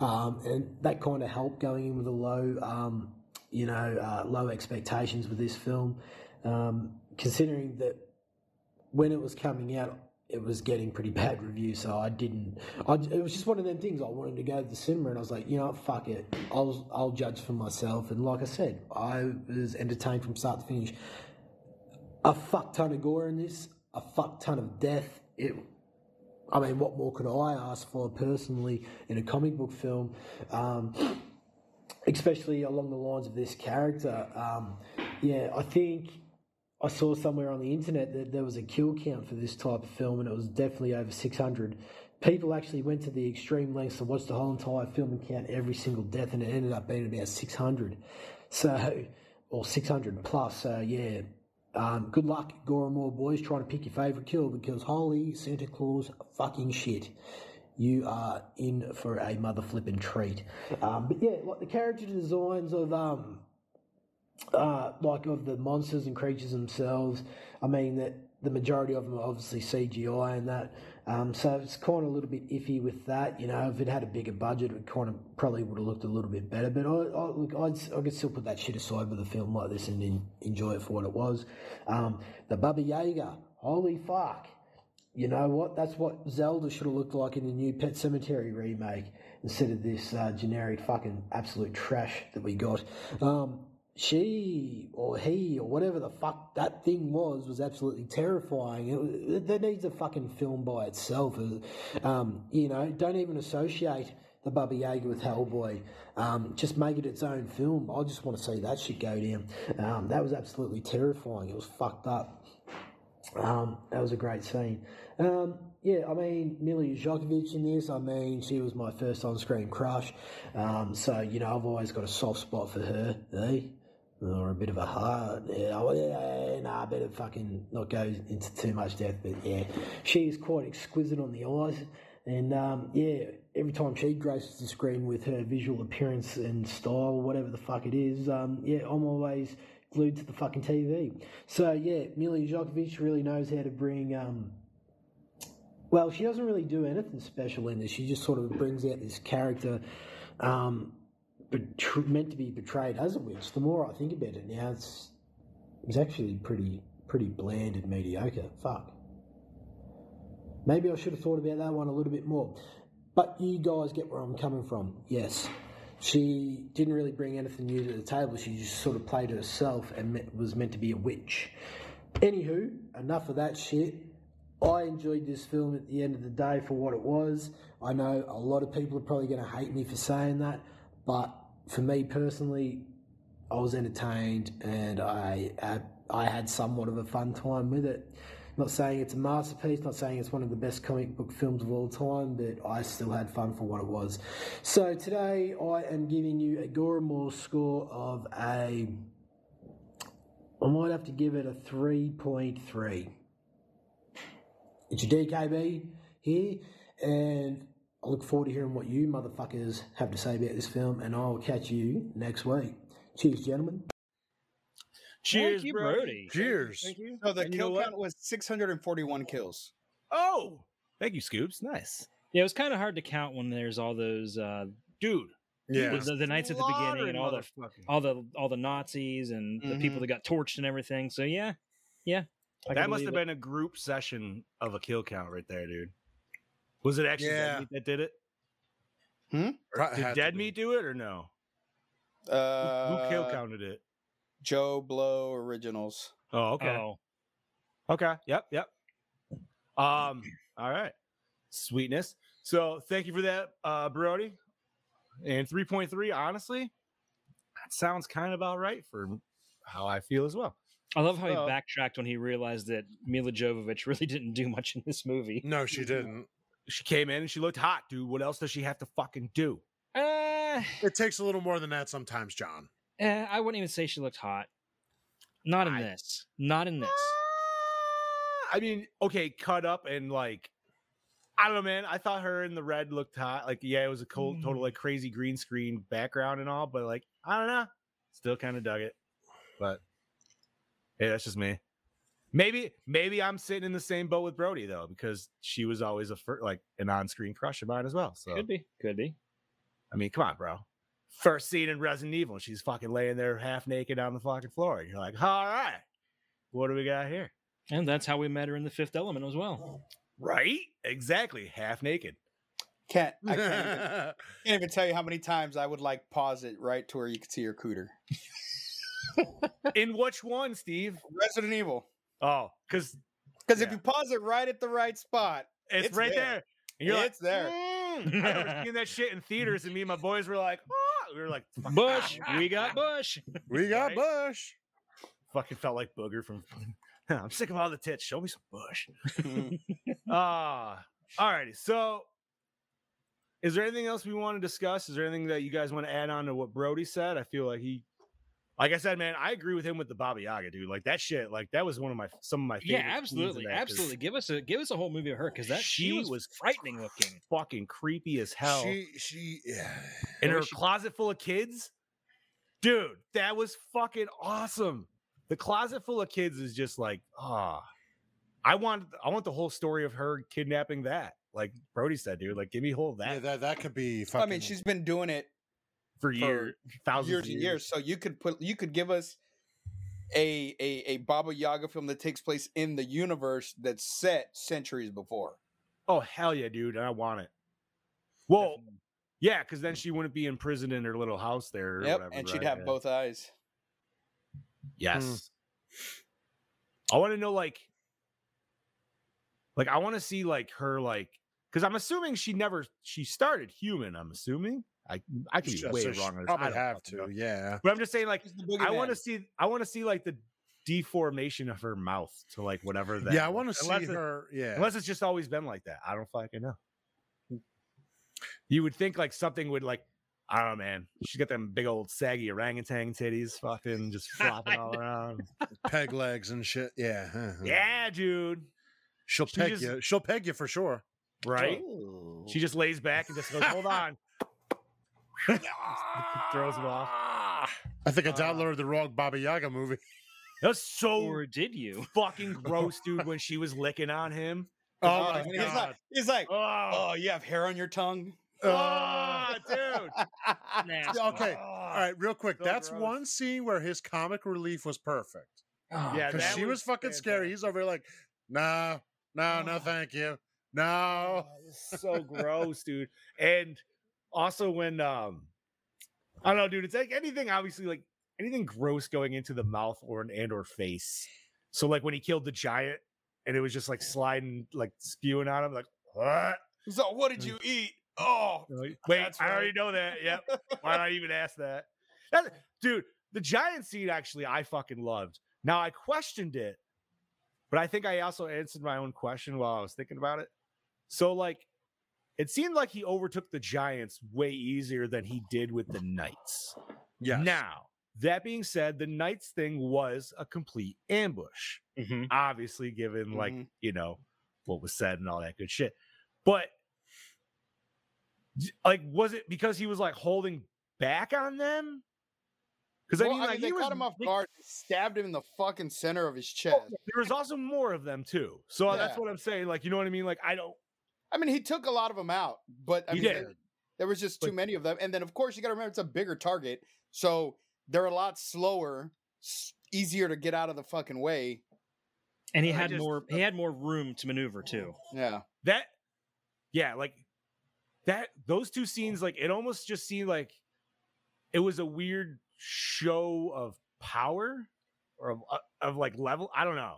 um, and that kind of helped going in with a low, um, you know, uh, low expectations with this film, um, considering that when it was coming out, it was getting pretty bad reviews. So I didn't. I, it was just one of them things. I wanted to go to the cinema, and I was like, you know, fuck it. I'll I'll judge for myself. And like I said, I was entertained from start to finish. A fuck ton of gore in this. A fuck ton of death. It. I mean, what more could I ask for personally in a comic book film? Um, especially along the lines of this character. Um, yeah, I think I saw somewhere on the internet that there was a kill count for this type of film, and it was definitely over 600. People actually went to the extreme lengths to watch the whole entire film and count every single death, and it ended up being about 600. So, or 600 plus. So, yeah. Um, good luck, Goramore boys, trying to pick your favourite kill because holy Santa Claus fucking shit. You are in for a mother flipping treat. Um, but yeah, like the character designs of um, uh, like of the monsters and creatures themselves. I mean that the majority of them are obviously CGI and that. Um, so it's kind of a little bit iffy with that. You know, if it had a bigger budget, it kind of probably would have looked a little bit better. But I, I look, I'd, I could still put that shit aside with a film like this and en- enjoy it for what it was. Um, the Baba Yaga, holy fuck. You know what? That's what Zelda should have looked like in the new Pet Sematary remake instead of this uh, generic fucking absolute trash that we got. Um, she or he or whatever the fuck that thing was was absolutely terrifying. It, it, that needs a fucking film by itself. Um, you know, don't even associate the Baba Yaga with Hellboy. Um, just make it its own film. I just want to see that shit go down. Um, that was absolutely terrifying. It was fucked up. Um, that was a great scene. Um, yeah, I mean, Mila Jovovich in this, I mean, she was my first on screen crush. Um, so, you know, I've always got a soft spot for her, eh? Or a bit of a heart. Yeah, well, yeah, nah, I better fucking not go into too much depth, but yeah, she is quite exquisite on the eyes. And um, yeah, every time she graces the screen with her visual appearance and style, whatever the fuck it is, um, yeah, I'm always glued to the fucking TV. So yeah, Mila Jovovich really knows how to bring. Um, well, she doesn't really do anything special in this. She just sort of brings out this character, um, meant to be betrayed as a witch. The more I think about it now, it's it's actually pretty pretty bland and mediocre. Fuck. Maybe I should have thought about that one a little bit more. But you guys get where I'm coming from. Yes. She didn't really bring anything new to the table. She just sort of played herself and was meant to be a witch. Anywho, enough of that shit. I enjoyed this film at the end of the day for what it was. I know a lot of people are probably going to hate me for saying that, but for me personally, I was entertained and I, I had somewhat of a fun time with it. Not saying it's a masterpiece, not saying it's one of the best comic book films of all time, but I still had fun for what it was. So today I am giving you a Goramore score of a. I might have to give it a 3.3. It's your DKB here, and I look forward to hearing what you motherfuckers have to say about this film, and I'll catch you next week. Cheers, gentlemen. Cheers, Thank you, Brody. Brody. Cheers. Thank you. So the And you know kill count was 641 kills. Oh, thank you, Scoops. Nice, Yeah, it was kind of hard to count when there's all those uh, dude. Yeah. the, the knights at the beginning and all the all the all the Nazis and the people that got torched and everything. So yeah, yeah. I That must have it. been a group session of a kill count right there, dude. Was it actually Yeah. Dead Meat that did it? Hmm? Or did Dead. Meat do it or no? Who- Uh, Who kill counted it? JoBlo Originals. Oh, okay. Oh, Okay. Yep. Yep. Um. All right. Sweetness. So thank you for that, uh, Brody. And three point three. Honestly, that sounds kind of about right for how I feel as well. I love how he backtracked when he realized that Mila Jovovich really didn't do much in this movie. No, she didn't. She came in and she looked hot, dude. What else does she have to fucking do? Uh, It takes a little more than that sometimes, John. eh, I wouldn't even say she looked hot. Not in I- this. Not in this. I mean, okay, cut up and like, I don't know, man. I thought her in the red looked hot. Like, yeah, it was a cold, total like crazy green screen background and all, but like, I don't know, still kind of dug it. But hey, that's just me. Maybe maybe I'm sitting in the same boat with Brody though, because she was always a fir- like an on-screen crush of mine as well. So Could be. Could be. I mean, come on, bro. First scene in Resident Evil, and she's fucking laying there half naked on the fucking floor. And you're like, all right, what do we got here? And that's how we met her in the Fifth Element as well. Right? Exactly. Half naked. Can't I can't even, can't even tell you how many times I would like pause it right to where you could see your cooter. In which one, Steve? Resident Evil. Oh, because Because if you pause it right at the right spot, it's, It's right there. there. You're like, it's there. "Mm." I remember seeing that shit in theaters, and me and my boys were like, "Ah." we were like, Bush. we got Bush. we got Right? Bush. fucking felt like Booger from. I'm sick of all the tits. Show me some bush. Ah, all righty. So, is there anything else we want to discuss? Is there anything that you guys want to add on to what Brody said? I feel like he, like I said, man, I agree with him with the Baba Yaga, dude. Like that shit, like that was one of my some of my favorite. Yeah, absolutely, that 'cause absolutely. Give us a give us a whole movie of her because that she, She was, was frightening looking. Fucking creepy as hell. She she yeah. in her she- closet full of kids, dude, that was fucking awesome. The closet full of kids is just like, ah, I want, I want the whole story of her kidnapping that. Like Brody said, dude, like give me hold that yeah, that that could be Fucking... I mean, she's been doing it for years, thousands years of and years. So you could put you could give us a a a Baba Yaga film that takes place in the universe that's set centuries before. Oh hell yeah, dude, I want it. Well, yeah, because then she wouldn't be in prison in her little house there. Or Yep, whatever, and she'd right? have Yeah. both eyes. Hmm. Yes. I want to know like like I want to see like her like cuz I'm assuming she never she started human, I'm assuming. I I could be So- way so she wrong on this. Probably I don't have to, know. yeah. But I'm just saying like I want to see I want to see like the deformation of her mouth to like whatever that Yeah, I want to see it- her. Yeah, Unless it's just always been like that. I don't fucking know. You would think like something would like I don't know, man. She's got them big old saggy orangutan titties, fucking just flopping all around. peg legs and shit. Yeah, uh-huh. Yeah, dude. She'll She peg just- you. She'll peg you for sure. Right? Oh. She just lays back and just goes, "Hold on." Throws him off. I think I Uh, downloaded the wrong Baba Yaga movie. That was so Or did you? fucking gross, dude. When she was licking on him. Oh, Oh, my and he's god! like, he's like, Oh, oh, you have hair on your tongue. oh dude. Nasty. okay, Oh, all right, real quick. so That's gross. one scene where his comic relief was perfect. Oh, yeah, Because she was, fucking scary. He's over here like, no, no, no, Oh. thank you, no. Oh, so gross, dude. And also when um I don't know, dude, it's like anything obviously like anything gross going into the mouth or an and or face. So like when he killed the giant and it was just like sliding, like spewing on him, like what? So what did you eat? Oh, Wait, That's I already know that. Yep. Why not even ask that? That- Dude, the giant seed actually I fucking loved. Now I questioned it, but I think I also answered my own question while I was thinking about it. So like it seemed like he overtook the giants way easier than he did with the knights. Yes. Now, that being said, the knights thing was a complete ambush Mhm. obviously given like Mhm. you know what was said and all that good shit but like was it because he was like holding back on them because Well, i mean like they he was, caught him off they- guard, stabbed him in the fucking center of his chest. there was also more of them too so that's what i'm saying like you know what i mean like i don't I mean, he took a lot of them out, but I He mean, did. there, there was just But- too many of them. And then, of course, you got to remember it's a bigger target, so they're a lot slower, s- easier to get out of the fucking way. And he I had just- more. He had more room to maneuver too. Yeah, that yeah like that those two scenes like it almost just seemed like it was a weird show of power or of, uh, of like level i don't know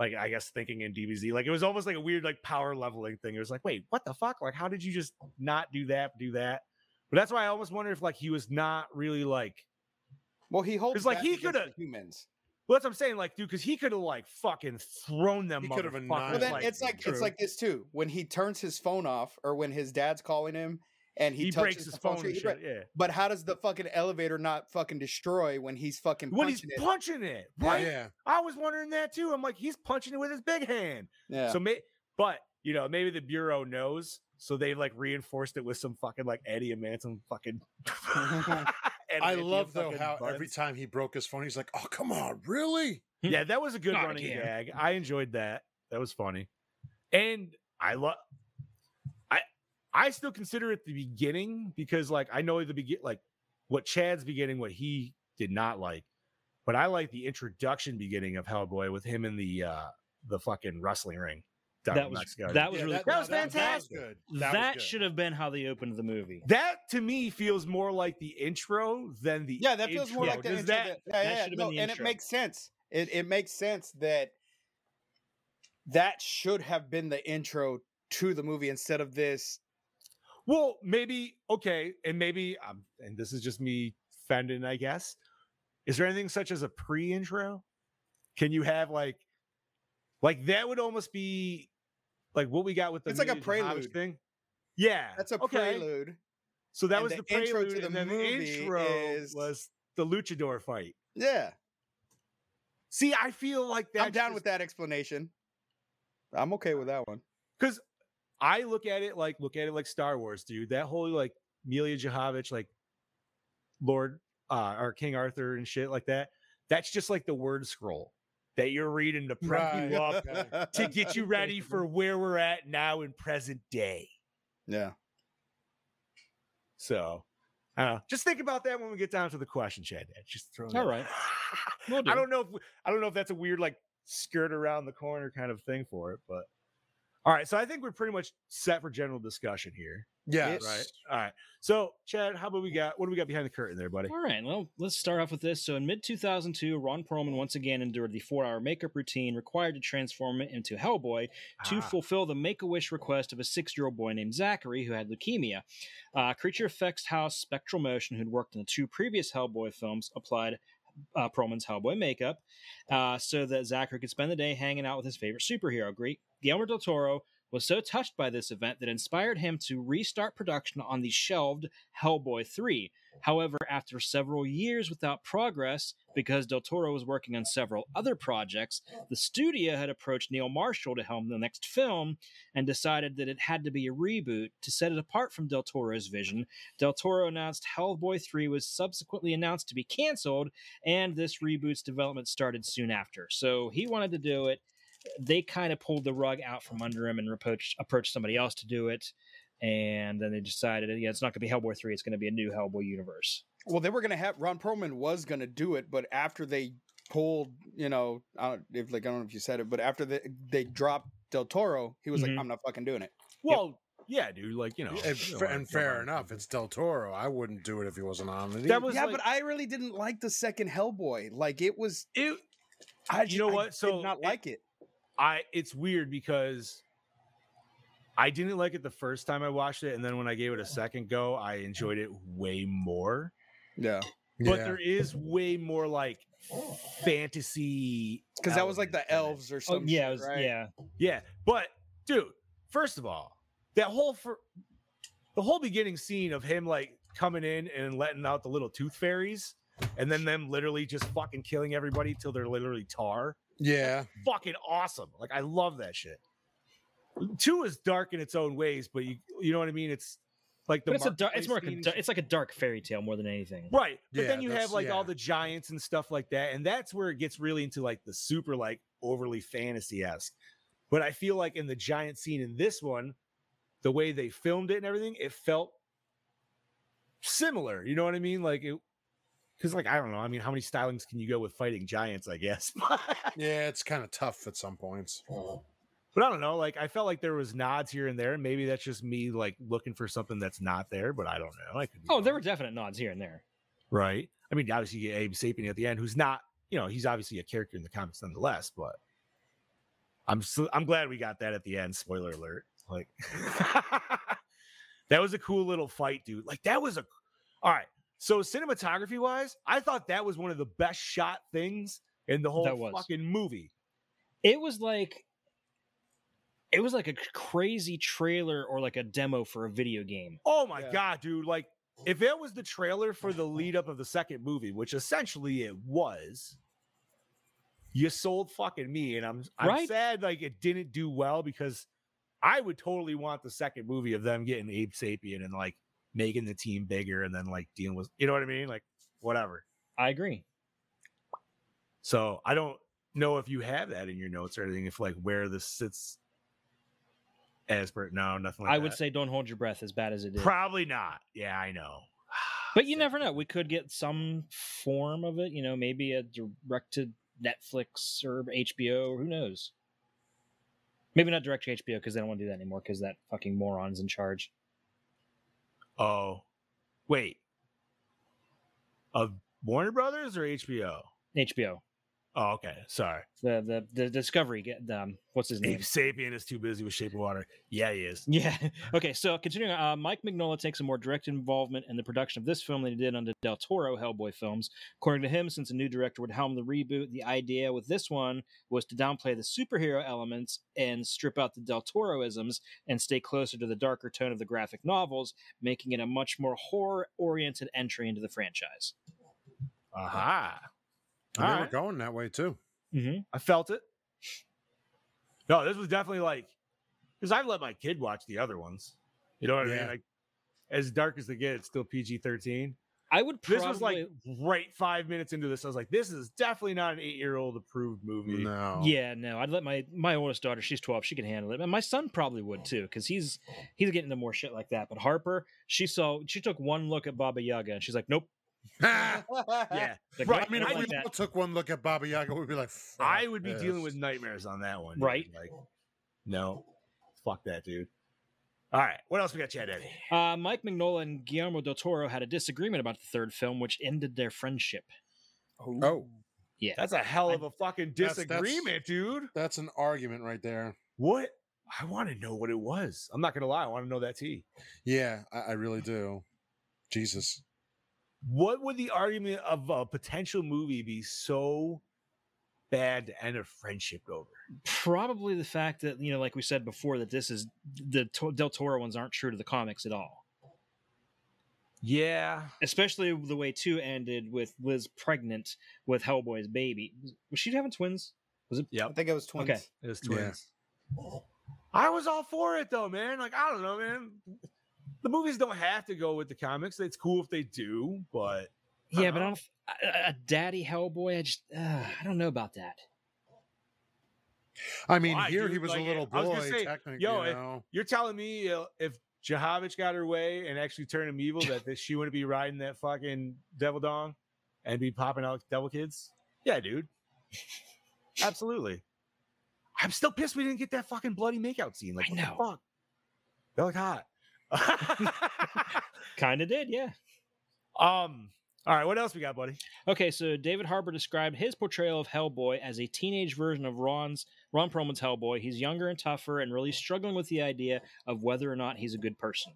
like i guess thinking in dbz like it was almost like a weird like power leveling thing it was like wait what the fuck like how did you just not do that do that but that's why i almost wonder if like he was not really like well, he holds 'Cause, like, he coulda- humans. well, that's what i'm saying like dude because he could have like fucking thrown them He could've motherfuckers, Well, then like, it's like true. it's like this too. When he turns his phone off, or when his dad's calling him, and he, he, touches breaks his phone screen, and he shit, yeah But how does the fucking elevator not fucking destroy when he's fucking when he's punching it? punching it right Yeah. I was wondering that too. I'm like, he's punching it with his big hand. Yeah. So, may- but you know, maybe the bureau knows, so they like reinforced it with some fucking like adamantium fucking. I love though fucking how every time he broke his phone, he's like, "Oh, come on, really?" Hmm. yeah, that was a good Not running again. gag. I enjoyed that. That was funny, and I love. I I still consider it the beginning because, like, I know the begin like what Chad's beginning, what he did not like, but I like the introduction beginning of Hellboy with him in the uh the fucking wrestling ring. down That in was Mexico. that was Yeah, really that was no, fantastic. good. that, was good. should have been how they opened the movie. That to me feels more like the intro than the Yeah, that feels more like the intro. that- that, yeah, that yeah, should no, been the and it makes sense. It it makes sense that that should have been the intro to the movie instead of this. Well, maybe okay, and maybe um, and this is just me fending, I guess. Is there anything such as a pre-intro? Can you have like, like that would almost be like what we got with the It's like a prelude. thing. Yeah, That's a okay. prelude. So that and was the the, prelude, the and then movie the intro is- was the luchador fight. Yeah, See, I feel like that's I'm down with that explanation. I'm okay with that one. because I look at it like look at it like Star Wars, dude. That whole like Mila Jovovich, like Lord uh, or King Arthur and shit like that. That's just like the word scroll that you're reading to prep you up to get you ready for where we're at now in present day. Yeah. So, I don't know. Just think about that when we get down to the question, Chad. Just throw. It. All right. Will do. I don't know if I don't know if that's a weird like skirt around the corner kind of thing for it, but all right. So I think we're pretty much set for general discussion here. Yeah, Yes. Right. All right. So, Chad, how about we got what do we got behind the curtain there, buddy? All right, well, let's start off with this. So, in mid 2002, Ron Perlman once again endured the four hour makeup routine required to transform it into Hellboy to Ah, fulfill the make a wish request of a six year old boy named Zachary who had leukemia. Uh, Creature Effects House Spectral Motion, who'd worked in the two previous Hellboy films, applied uh, Perlman's Hellboy makeup uh, so that Zachary could spend the day hanging out with his favorite superhero. Great. Guillermo del Toro was so touched by this event that inspired him to restart production on the shelved Hellboy 3. However, after several years without progress, because Del Toro was working on several other projects, the studio had approached Neil Marshall to helm the next film and decided that it had to be a reboot. To set it apart from Del Toro's vision, Del Toro announced Hellboy 3 was subsequently announced to be canceled, and this reboot's development started soon after. So he wanted to do it. They kind of pulled the rug out from under him and approached, approached somebody else to do it. And then they decided, yeah, it's not going to be Hellboy 3, it's going to be a new Hellboy universe. Well, they were gonna have Ron Perlman was gonna do it, but after they pulled, you know, I don't if like I don't know if you said it, but after they they dropped Del Toro, he was Mhm. like, I'm not fucking doing it. Well, yeah, dude. Like you know, And, you know, and I- fair enough, it's Del Toro. I wouldn't do it if he wasn't on it. That was yeah, like- but I really didn't like the second Hellboy. Like it was, it. I You know I what? So did not it- like it. I it's weird because I didn't like it the first time I watched it, and then when I gave it a second go, I enjoyed it way more. Yeah, But Yeah. there is way more like fantasy because that was like the elements in it. elves or Oh, something. yeah, it was, right? yeah. Yeah, but dude, first of all, that whole for the whole beginning scene of him like coming in and letting out the little tooth fairies, and then them literally just fucking killing everybody till they're literally tar. Yeah, Fucking awesome! Like I love that shit. Two is dark in its own ways, but you you know what I mean. It's like the But it's a dark, it's more like a, it's like a dark fairy tale more than anything. Right. But Yeah, then you have that's- like all the giants and stuff like that. And that's where it gets really into like the super like overly fantasy esque. But I feel like in the giant scene in this one, the way they filmed it and everything, it felt similar. You know what I mean? Like it because like I don't know. I mean, how many stylings can you go with fighting giants, I guess. yeah. It's kind of tough at some points. but I don't know. Like I felt like there was nods here and there, and maybe that's just me like looking for something that's not there, but I don't know. I could be Oh, there were definite nods here and there. right? I mean, obviously, you get Abe Sapien at the end, who's not, you know, he's obviously a character in the comics nonetheless. But I'm so, I'm glad we got that at the end. Spoiler alert! Like that was a cool little fight, dude. Like that was a all right. So cinematography wise, I thought that was one of the best shot things in the whole That was. fucking movie. It was like it was like a crazy trailer or like a demo for a video game. Oh my Yeah. god, dude! Like if it was the trailer for the lead up of the second movie, which essentially it was, you sold fucking me, and I'm I'm Right? sad like it didn't do well because I would totally want the second movie of them getting Abe Sapien and like making the team bigger and then like dealing with you know what I mean, like whatever. I agree. So I don't know if you have that in your notes or anything. If like where this sits as per no, nothing like I would that. say don't hold your breath as bad as it is. probably not. Yeah, I know. But you never know. We could get some form of it, you know, maybe a direct to Netflix or HBO, or who knows. Maybe not direct to HBO because they don't want to do that anymore because that fucking moron's in charge. Oh, wait. Of Warner Brothers or HBO? HBO. Oh, okay. Sorry. The the the Discovery get um what's his name? Abe Sapien is too busy with Shape of Water. Yeah, he is. Yeah. Okay. So continuing, uh, Mike Mignola takes a more direct involvement in the production of this film than he did on the Del Toro Hellboy films. According to him, since a new director would helm the reboot, the idea with this one was to downplay the superhero elements and strip out the Del Toroisms and stay closer to the darker tone of the graphic novels, making it a much more horror-oriented entry into the franchise. Aha. And they were going that way too. Mm-hmm. I felt it. No, this was definitely like because I've let my kid watch the other ones. You know what I mean? Like as dark as they get, it's still PG thirteen. I would This was like right five minutes into this. I was like, this is definitely not an eight year old approved movie. No. Yeah, no, I'd let my my oldest daughter. She's twelve. She can handle it. And my son probably would too, because he's he's getting into more shit like that. But Harper, she saw she took one look at Baba Yaga and she's like, nope. Yeah. Right, I mean, if like we that. all took one look at Baba Yaga, we'd be like, I would be dealing with nightmares on that one. dude. Right. Like, no. Fuck that, dude. All right. What else we got, Chad Daddy? Uh, Mike Mignola and Guillermo del Toro had a disagreement about the third film, which ended their friendship. Oh, Yeah, That's a hell of a fucking That's- that's- disagreement, dude. that's an argument right there. What? I want to know what it was. I'm not gonna lie. I want to know that tea. Yeah, I, I really do. Jesus. What would the argument of a potential movie be so bad to end a friendship over? probably the fact that you know, like we said before, that this is the del Toro ones aren't true to the comics at all. Yeah. Especially the way two ended with Liz pregnant with Hellboy's baby. Was she having twins? Was it? Yeah, I think it was twins. Okay. It was Yeah. twins. I was all for it though, man. Like I don't know, man. The movies don't have to go with the comics. It's cool if they do, but Yeah, but I Uh-huh. don't. A, a daddy Hellboy, I just, uh, I don't know about that. I mean, Why, here dude? he was Like, a little I was gonna boy, say, technically. yo, you if- know. you're telling me uh, if Jovovich got her way and actually turned him evil, that, that she wouldn't be riding that fucking devil dong and be popping out devil kids? Yeah, dude. Absolutely. I'm still pissed we didn't get that fucking bloody makeout scene. Like, I what know. the fuck? They look hot. Kind of did, yeah. um. All right, what else we got, buddy? Okay, so David Harbour described his portrayal of Hellboy as a teenage version of Ron's Ron Perlman's Hellboy. He's younger and tougher, and really struggling with the idea of whether or not he's a good person.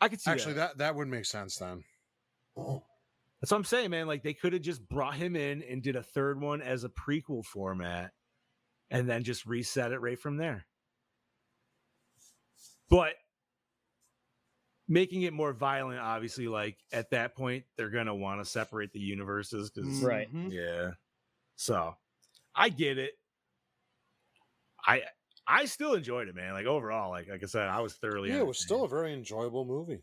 I could see Actually, that. that that would make sense then. That's what I'm saying, man. Like they could have just brought him in and did a third one as a prequel format, and then just reset it right from there. But making it more violent, obviously, like at that point, they're gonna want to separate the universes because, Right. Mhm. yeah. So I get it. I I still enjoyed it, man. Like overall, like like I said, I was thoroughly. Yeah, it was entertained. still a very enjoyable movie.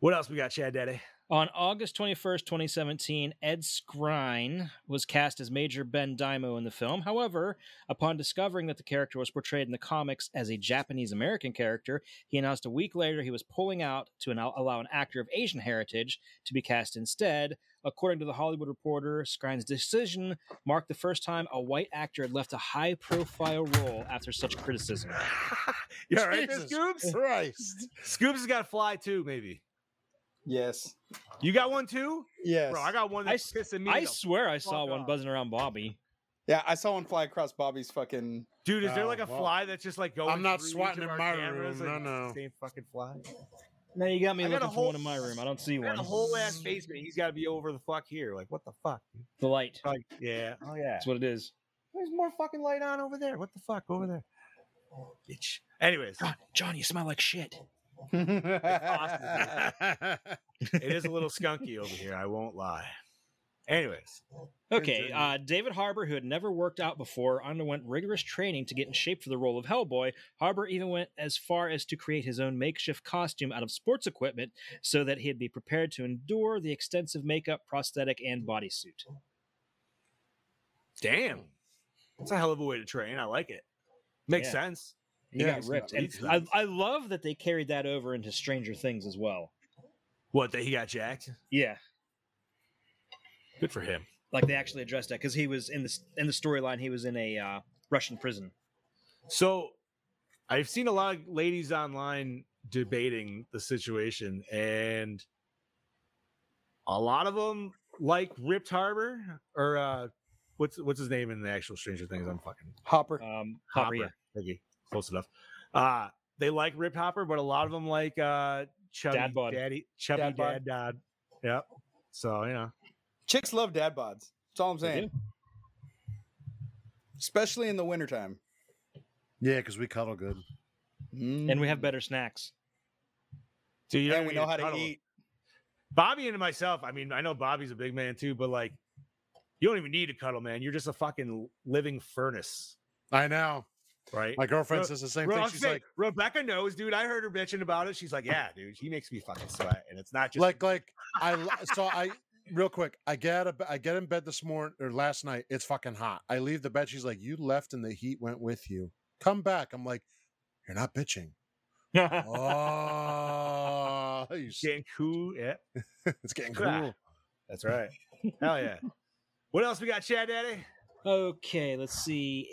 What else we got, Chad Daddy? On August 21st, 2017, Ed Skrein was cast as Major Ben Daimo in the film. However, upon discovering that the character was portrayed in the comics as a Japanese American character, he announced a week later he was pulling out to an- allow an actor of Asian heritage to be cast instead. According to the Hollywood Reporter, Skrein's decision marked the first time a white actor had left a high profile role after such criticism. you all right, there, Scoops? Christ. Scoops has got to fly too, maybe. Yes. You got one too, Yes. bro. I got one I that's s- pissing me. I swear I saw fuck one off. buzzing around Bobby. yeah, I saw one fly across Bobby's fucking. Dude, is there Oh, like a well, fly that's just like going? I'm not swatting in my cameras, room, like, no, no. Same fucking fly. Now you got me I got a for whole- one in my room. I don't see I got one. a whole ass basement. He's got to be over the fuck here. Like, what the fuck? dude? The light. Like, yeah. Oh yeah. That's what it is. There's more fucking light on over there. What the fuck over there? Bitch. Anyways, John, John, you smell like shit. it is a little skunky over here. I won't lie. Anyways, Okay, uh, David Harbour, who had never worked out before, underwent rigorous training to get in shape for the role of Hellboy. Harbour even went as far as to create his own makeshift costume out of sports equipment so that he'd be prepared to endure the extensive makeup, prosthetic, and bodysuit. Damn, that's a hell of a way to train. I like it. Makes Yeah. sense. He Yeah, got ripped, got- and I, I love that they carried that over into Stranger Things as well. What that he got jacked? Yeah, Good for him. like they actually addressed that because he was in the s- in the storyline. He was in a uh, Russian prison. So I've seen a lot of ladies online debating the situation, and a lot of them like Ripped Harbour or uh what's what's his name in the actual Stranger Things? I'm fucking Hopper. Um, Hopper. Hopper, yeah. Thank you. Close enough. Uh they like Ripped Hopper, but a lot of them like uh chubby Dad bod. daddy chubby Dad dad dad. Yep. So you know. Chicks love dad bods. That's all I'm saying. Especially in the wintertime. Yeah, because we cuddle good. and we have better snacks. Dude, you and we know how to cuddle. eat. Bobby and myself, I mean, I know Bobby's a big man too, but like, you don't even need to cuddle, man. You're just a fucking living furnace, I know. Right? My girlfriend Ro- says the same Ro- thing. She's like, Rebecca knows, dude. I heard her bitching about it. She's like, yeah, dude, he makes me fucking sweat, and it's not just like, like I so I real quick. I get a, I get in bed this morning or last night. It's fucking hot. I leave the bed. She's like, you left and the heat went with you. Come back. I'm like, you're not bitching. Oh, you getting cool. Yeah, it's getting Ah. cool. that's right. Hell yeah. What else we got, Chad Daddy? Okay, let's see.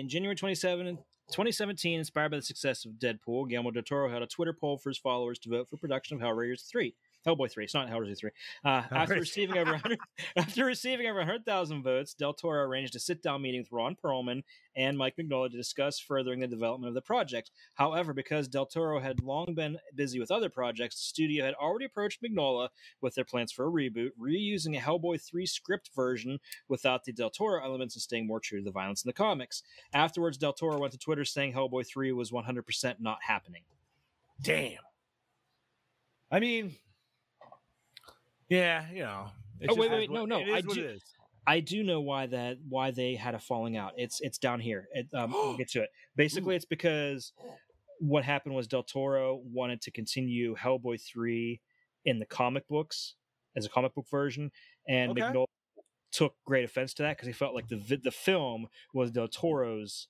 In January 27, 2017, inspired by the success of Deadpool, Guillermo del Toro held a Twitter poll for his followers to vote for production of Hellraiser 3. Hellboy 3. It's not Hellraiser 3. Uh, after receiving over 100, after receiving over 100,000 votes, Del Toro arranged a sit-down meeting with Ron Perlman and Mike Mignola to discuss furthering the development of the project. However, because Del Toro had long been busy with other projects, the studio had already approached Mignola with their plans for a reboot, reusing a Hellboy 3 script version without the Del Toro elements and staying more true to the violence in the comics. Afterwards, Del Toro went to Twitter saying Hellboy 3 was 100% not happening. Damn. I mean, yeah, you know. Oh, wait, wait, what- no, no, I do-. I do know why that why they had a falling out. It's it's down here. It, um, we'll get to it. Basically, it's because what happened was Del Toro wanted to continue Hellboy three in the comic books as a comic book version, and Okay. Took great offense to that because he felt like the the film was Del Toro's,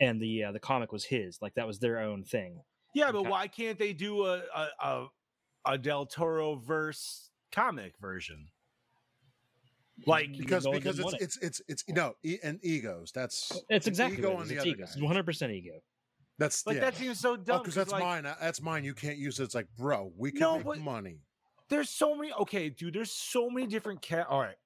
and the uh, the comic was his. Like that was their own thing. Yeah, but why can't they do a a, a, a Del Toro verse comic version? Like, Because because didn't it's it's it's it's no e- and egos. That's It's exactly ego it on the It's other ego. one hundred percent ego. That's like yeah. that seems so oh, dumb. because that's like, mine. That's mine. You can't use it. It's like, bro, we can No, make money. There's so many. Okay, dude. There's so many different cat. All right,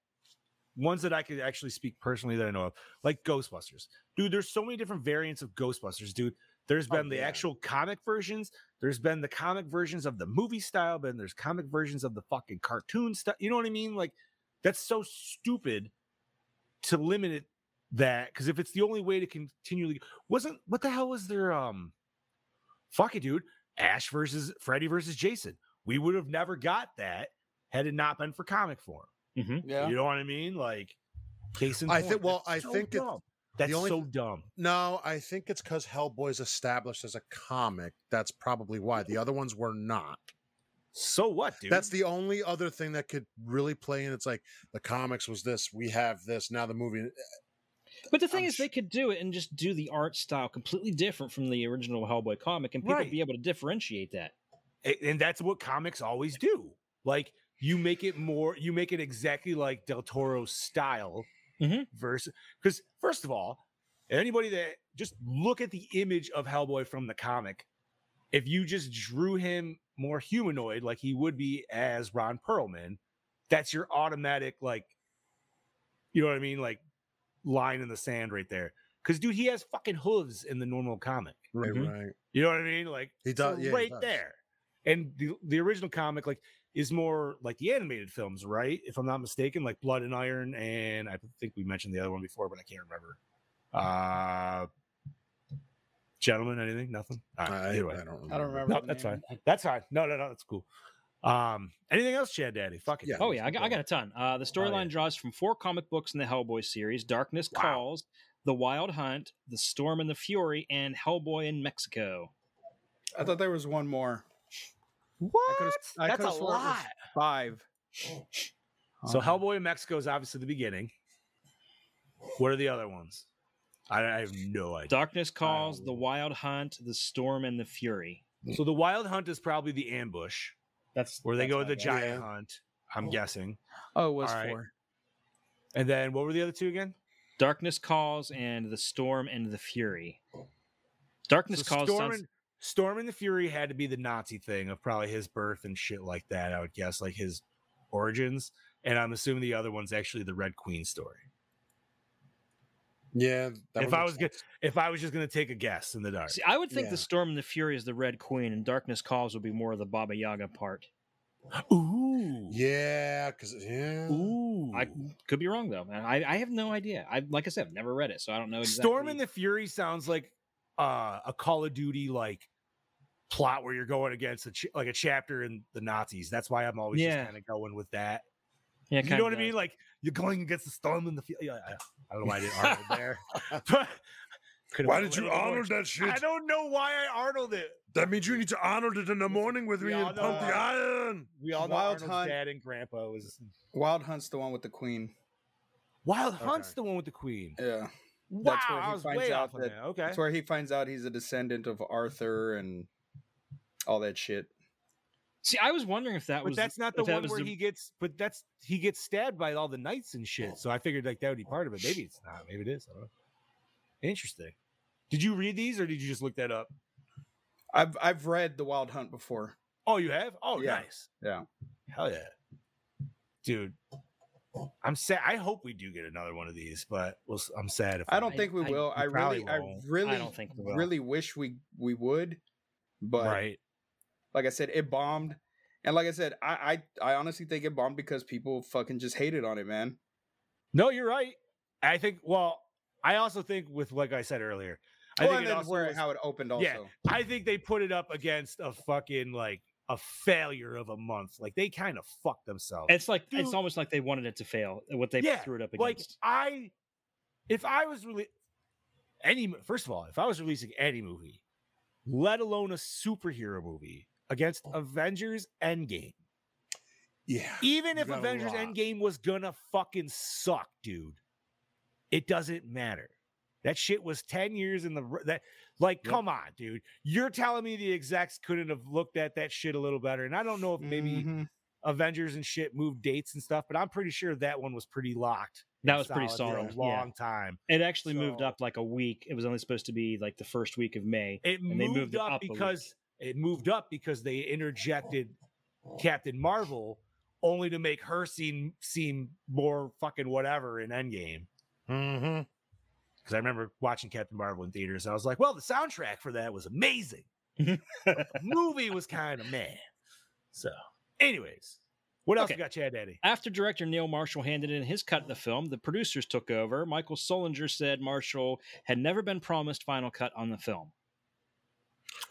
ones that I could actually speak personally that I know of, like Ghostbusters. Dude, there's so many different variants of Ghostbusters, dude. There's oh, been the yeah. actual comic versions. There's been the comic versions of the movie style. Then there's comic versions of the fucking cartoon stuff. You know what I mean? Like, that's so stupid to limit it that because if it's the only way to continually wasn't what the hell was there um fuck it dude ash versus freddy versus jason we would have never got that had it not been for comic form Yeah. you know what i mean like case in I think- well, I so think it- dumb. That's only so dumb No, I think it's because Hellboy's established as a comic. That's probably why. The other ones were not. so what dude That's the only other thing that could really play in. It's like the comics was this, we have this, now the movie. Eh, but the thing I'm is, they could do it and just do the art style completely different from the original Hellboy comic, and people Right. be able to differentiate that. And that's what comics always do like you make it more you make it exactly like del toro's style Mhm. versus because first of all anybody that just look at the image of hellboy from the comic if you just drew him more humanoid like he would be as ron perlman that's your automatic like you know what i mean like line in the sand right there because dude he has fucking hooves in the normal comic Right, Mhm. right. you know what I mean? Like He so does- yeah, he right does. there. And the the original comic like is more like the animated films, right? If I'm not mistaken, like Blood and Iron, and I think we mentioned the other one before, but I can't remember. Uh gentlemen, anything? Nothing. All right, I, either. I don't remember. I don't remember. No, that's name. fine. That's fine. No, no, no, that's cool. Um, anything else, Chad Daddy? Fuck it. Yeah. Oh yeah, I got, I got a ton. Uh, the storyline yeah. draws from four comic books in the Hellboy series: Darkness Wow. Calls, The Wild Hunt, The Storm and the Fury, and Hellboy in Mexico. I thought there was one more. What? could've- I That's a could've sworn it was- lot. Five. So Hellboy in Mexico is obviously the beginning. What are the other ones? I, I have no idea. Darkness Calls, The Wild Hunt, The Storm, and The Fury. So the wild hunt is probably the ambush, That's where they that's go my with the guess. giant hunt. I'm oh. guessing. Oh, it was All right. four. And then what were the other two again? Darkness Calls and The Storm and The Fury. Darkness So Calls Storm sounds, and, Storm and the Fury had to be the Nazi thing of probably his birth and shit like that. I would guess, like his origins. And I'm assuming the other one's actually the Red Queen story. Yeah. that if I was good, if I was just gonna take a guess in the dark. See, I would think Yeah. The Storm and the Fury is the Red Queen, and Darkness Calls would be more of the Baba Yaga part. Ooh, Yeah, because yeah. ooh. I could be wrong though, man. I, I have no idea. I like I said, I've never read it, so I don't know exactly. Storm and the Fury sounds like uh, a Call of Duty like plot where you're going against a ch- like a chapter in the Nazis. That's why I'm always Yeah. kind of going with that. yeah, you know what I mean? Like you're going against the Storm in the field. Yeah, I, I don't know why I didn't Arnold there. Why did you a honor that shit? I don't know why I Arnold it. That means you need to honor it in the morning with We me all and pump the iron. We all know Wild Arnold's Hunt. dad and grandpa was Wild Hunt's the one with the queen. Wild Hunt's Okay. the one with the queen. Yeah. Wow, That's where I he was finds way out off that- that. Okay. That's where he finds out he's a descendant of Arthur and all that shit. See, I was wondering if that But was that's not the one where the- he gets. But that's he gets stabbed by all the knights and shit. So I figured like that would be part of it. Maybe it's not. Maybe it is. I don't know. Interesting. Did you read these or did you just look that up? I've I've read The Wild Hunt before. Oh, you have. Oh, Yeah. nice. Yeah. Hell yeah, dude. I'm sad. I hope we do get another one of these, but we'll, s- I'm sad if I don't I- think we I- will. we I probably really I won't. really I don't think we really wish we we would. But right. like I said, it bombed. And like I said, I, I I honestly think it bombed because people fucking just hated on it, man. No, you're right. I think. Well, I also think with like I said earlier. I Well, think and it then also where was- how it opened also. Yeah. I think they put it up against a fucking like a failure of a month. Like they kind of fucked themselves. It's like it's almost like they wanted it to fail. Uh, what they Yeah, threw it up against. like. I, if I was really any first of all, if I was releasing any movie, let alone a superhero movie against oh. Avengers Endgame, Yeah. even if Avengers. Endgame was gonna fucking suck, dude, it doesn't matter. That shit was 10 years in the that like Yep. come on, dude. You're telling me the execs couldn't have looked at that shit a little better. And I don't know if maybe Mhm. Avengers and shit moved dates and stuff, but I'm pretty sure that one was pretty locked. That was pretty for solid, a yeah. long time. It actually moved up like a week. It was only supposed to be like the first week of May. It And they moved, moved up, up because it moved up because they interjected Captain Marvel only to make her seem seem more fucking whatever in Endgame. Mm-hmm. Because I remember watching Captain Marvel in theaters, and I was like, "Well, the soundtrack for that was amazing. the movie was kind of meh." So, anyways, what else Okay. we got, Chad Daddy? After director Neil Marshall handed in his cut of the film, the producers took over. Michael Solinger said Marshall had never been promised final cut on the film.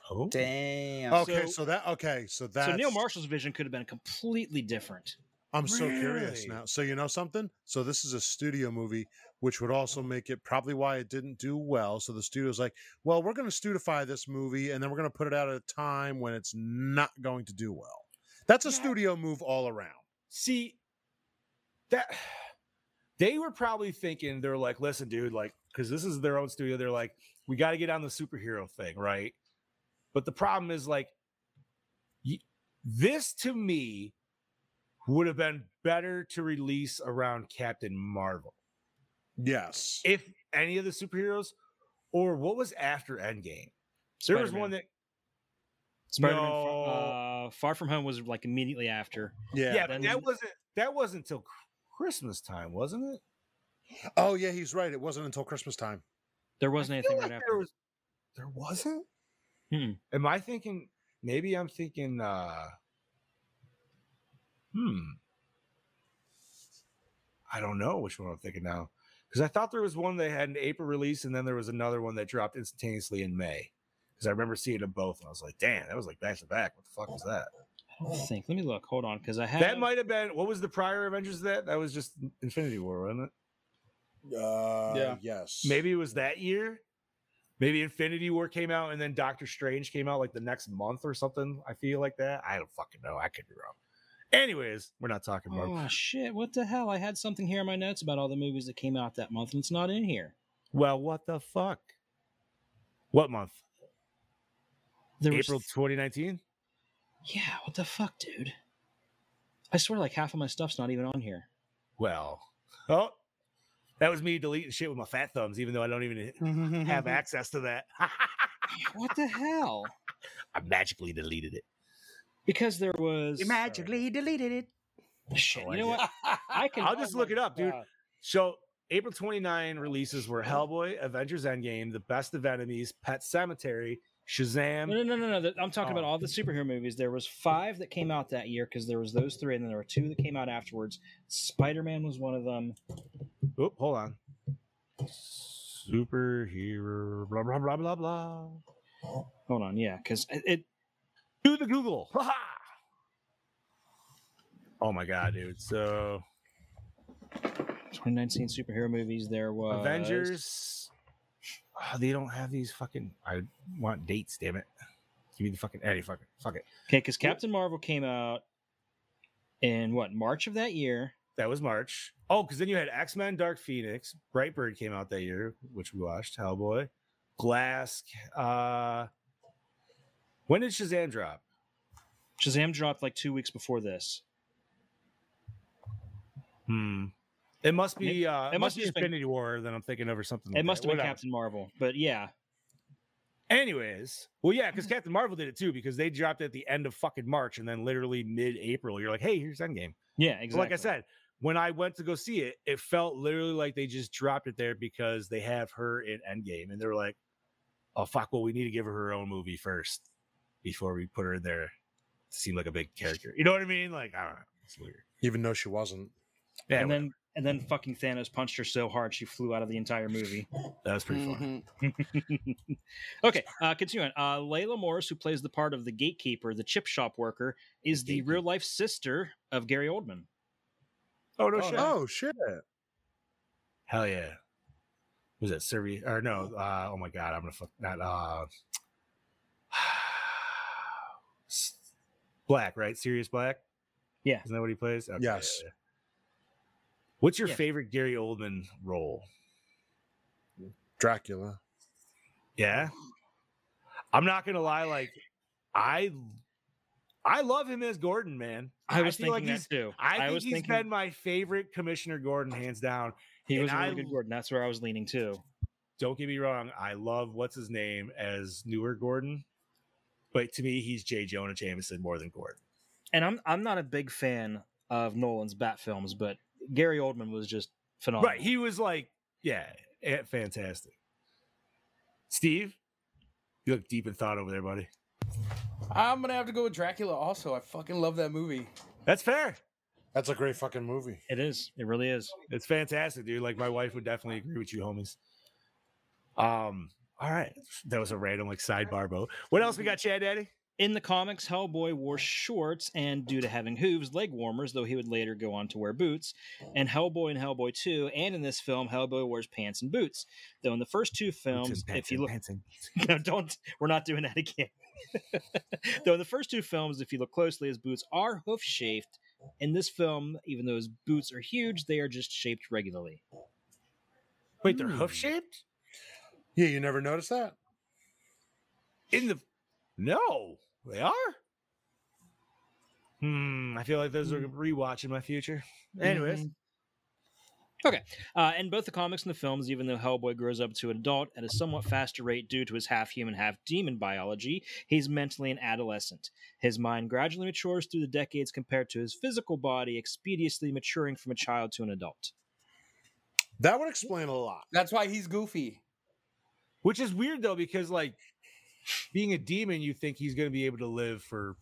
Oh, Damn. Okay, So- so, that okay, so that So Neil Marshall's vision could have been completely different. I'm so curious now. So you know something? So this is a studio movie, which would also make it probably why it didn't do well. So the studio's like, well, we're going to studify this movie, and then we're going to put it out at a time when it's not going to do well. That's a Yeah. studio move all around. See, that they were probably thinking they're like, listen, dude, like, because this is their own studio. They're like, we got to get on the superhero thing, right? But the problem is, like, this to me would have been better to release around Captain Marvel, Yes. if any of the superheroes, or what was after Endgame. There was Spider-Man. one that, Spider-Man No. Far, uh, Far From Home was like immediately after. yeah. yeah, but that wasn't that wasn't until Christmas time, wasn't it? Oh yeah, he's right. It wasn't until Christmas time. There wasn't I feel anything like right there after. was there wasn't. Hmm. Am I thinking? Maybe I'm thinking. uh Hmm. I don't know which one I'm thinking now because I thought there was one that had an April release and then there was another one that dropped instantaneously in May. Because I remember seeing them both and I was like, "Damn, that was like back to back. What the fuck was that?" I don't think. Let me look. Hold on, because I have That might have been what was the prior Avengers? That that was just Infinity War, wasn't it? Uh, Yeah. Yes. Maybe it was that year. Maybe Infinity War came out and then Doctor Strange came out like the next month or something. I feel like that. I don't fucking know. I could be wrong. Anyways, we're not talking Marvel. Oh shit! What the hell? I had something here in my notes about all the movies that came out that month, and it's not in here. Well, what the fuck? What month? There was- April 2019? yeah. What the fuck, dude? I swear, like half of my stuff's not even on here. Well, oh, that was me deleting shit with my fat thumbs, even though I don't even have access to that. What the hell? I magically deleted it. Because there was magically deleted it. Shit, you I know did. what? I can. I'll just look it up, dude. So April 29 releases were Hellboy, Avengers Endgame, The Best of Enemies, Pet Sematary, Shazam. No, no, no, no, no. I'm talking about Oh. all the superhero movies. There was five that came out that year because there was those three, and then there were two that came out afterwards. Spider Man was one of them. Oop, hold on. Superhero, blah blah blah blah blah. Hold on, yeah, because it, it Do the Google. Ha-ha! Oh my god, dude. So 2019 superhero movies. There was Avengers. Oh, they don't have these fucking. I want dates. Damn it. Give me the fucking. Any fucking. Fuck it. Okay, because Captain Marvel came out in what March of that year. That was March. Oh, because then you had X Men, Dark Phoenix, Brightburn came out that year, which we watched. Hellboy, Glass. Uh, when did Shazam drop? Shazam dropped like two weeks before this. Hmm. It must be. It- uh, it it must must be have been- Infinity War. Then I'm thinking over something. It like must that. have been Captain Marvel, but yeah, Anyways, well, yeah, because Captain Marvel did it too because they dropped it at the end of fucking March and then literally mid-April, you're like, hey, here's Endgame. yeah, But exactly. Like I said, when I went to go see it, it felt literally like they just dropped it there because they have her in Endgame, and they were like, "Oh fuck, well we need to give her her own movie first before we put her in there to seem like a big character." You know what I mean? Like I don't know, it's weird. Even though she wasn't. Yeah, and then and then fucking Thanos punched her so hard she flew out of the entire movie. that was pretty fun. okay, uh, continuing. Uh, Laila Morse, who plays the part of the gatekeeper, the chip shop worker, is the real life sister of Gary Oldman. Oh no Oh, shit! oh, shit. Hell yeah! Was that Survey or no? Uh, oh my god, I'm gonna fuck that. Uh, Black, right? Sirius Black. Yeah. isn't that what he plays? Okay, Yes. What's your Yeah. favorite Gary Oldman role? Dracula. Yeah. I'm not gonna lie, like I I love him as Gordon, man. I was feel like thinking he's that too. I think was he's thinking been my favorite Commissioner Gordon, hands down. he was a really I- good Gordon. That's where I was leaning too. Don't get me wrong, I love what's his name as newer Gordon, but to me, he's J. Jonah Jameson more than Gordon. And I'm I'm not a big fan of Nolan's Bat films, but Gary Oldman was just phenomenal. Right. He was like, yeah, eh, fantastic. Steve, you look deep in thought over there, buddy. I'm gonna have to go with Dracula. Also, I fucking love that movie. That's fair. That's a great fucking movie. It is. It really is. It's fantastic, dude. Like my wife would definitely agree with you, homies. Um, all right. That was a random like sidebar boat. What else we mm-hmm. got, Chad Daddy? In the comics, Hellboy wore shorts and, due to having hooves, leg warmers, though he would later go on to wear boots. And Hellboy and Hellboy 2, and in this film, Hellboy wears pants and boots. Though in the first two films, if you look, no, don't, we're not doing that again. though in the first two films, if you look closely, his boots are hoof shaped. In this film, even though his boots are huge, they are just shaped regularly. Wait, they're hmm. hoof shaped? Yeah, you never noticed that? In the no, they are. Hmm. I feel like those are rewatch in my future. Anyways, Mhm. Okay. Uh, in both the comics and the films, even though Hellboy grows up to an adult at a somewhat faster rate due to his half human, half demon biology, he's mentally an adolescent. His mind gradually matures through the decades compared to his physical body, expeditiously maturing from a child to an adult. That would explain a lot. That's why he's goofy. Which is weird though because like being a demon, you think he's going to be able to live for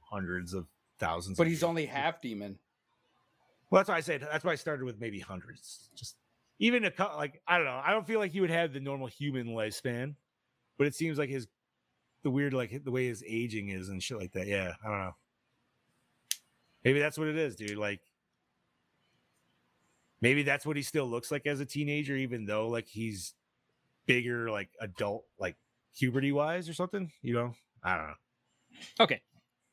hundreds of thousands. But of he's years. only half demon. Well, that's why I said that's why I started with maybe hundreds. Just even a cou- like I don't know. I don't feel like he would have the normal human lifespan, but it seems like his the weird like the way his aging is and shit like that. Yeah, I don't know. Maybe that's what it is, dude. Like maybe that's what he still looks like as a teenager, even though like he's bigger, like adult, like puberty wise or something. You know, I don't know. Okay.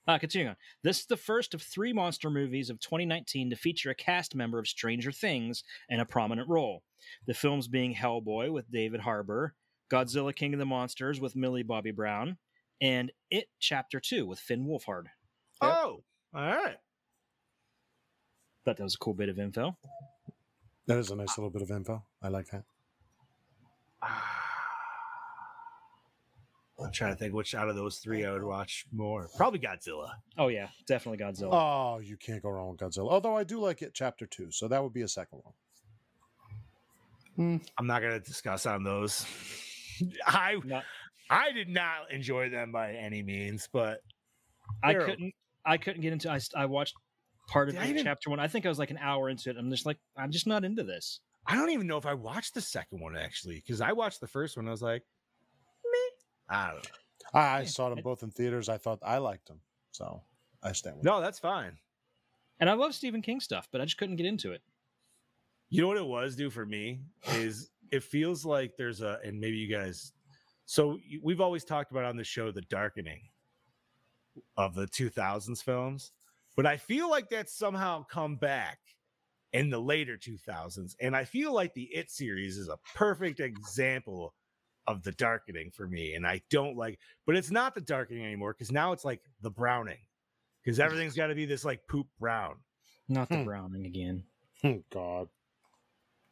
Uh, continuing on. This is the first of three monster movies of 2019 to feature a cast member of Stranger Things in a prominent role. The films being Hellboy with David Harbour, Godzilla King of the Monsters with Millie Bobby Brown, and It Chapter 2 with Finn Wolfhard. Oh, all right. Thought that was a cool bit of info. That is a nice little bit of info. I like that. I'm trying to think which out of those three I would watch more. Probably Godzilla. Oh, yeah, definitely Godzilla. Oh, you can't go wrong with Godzilla. Although I do like it, Chapter Two, so that would be a second one. Hmm. I'm not going to discuss on those. I Not- I did not enjoy them by any means, but I couldn't. I couldn't get into. I, I watched part of Did it, even- chapter one. I think I was like an hour into it. I'm just like, I'm just not into this. I don't even know if I watched the second one actually because I watched the first one. I was like, meh. I don't know. I, I saw them both in theaters. I thought I liked them, so I stand with. No, that's fine. And I love Stephen King stuff, but I just couldn't get into it. You know what it was, do for me is it feels like there's a, and maybe you guys. So we've always talked about on the show the darkening of the 2000s films, but I feel like that's somehow come back in the later 2000s, and I feel like the It series is a perfect example of the darkening for me, and I don't like, but it's not the darkening anymore because now it's like the browning because everything's got to be this like poop brown. Not the Hmm. Browning again. Oh God.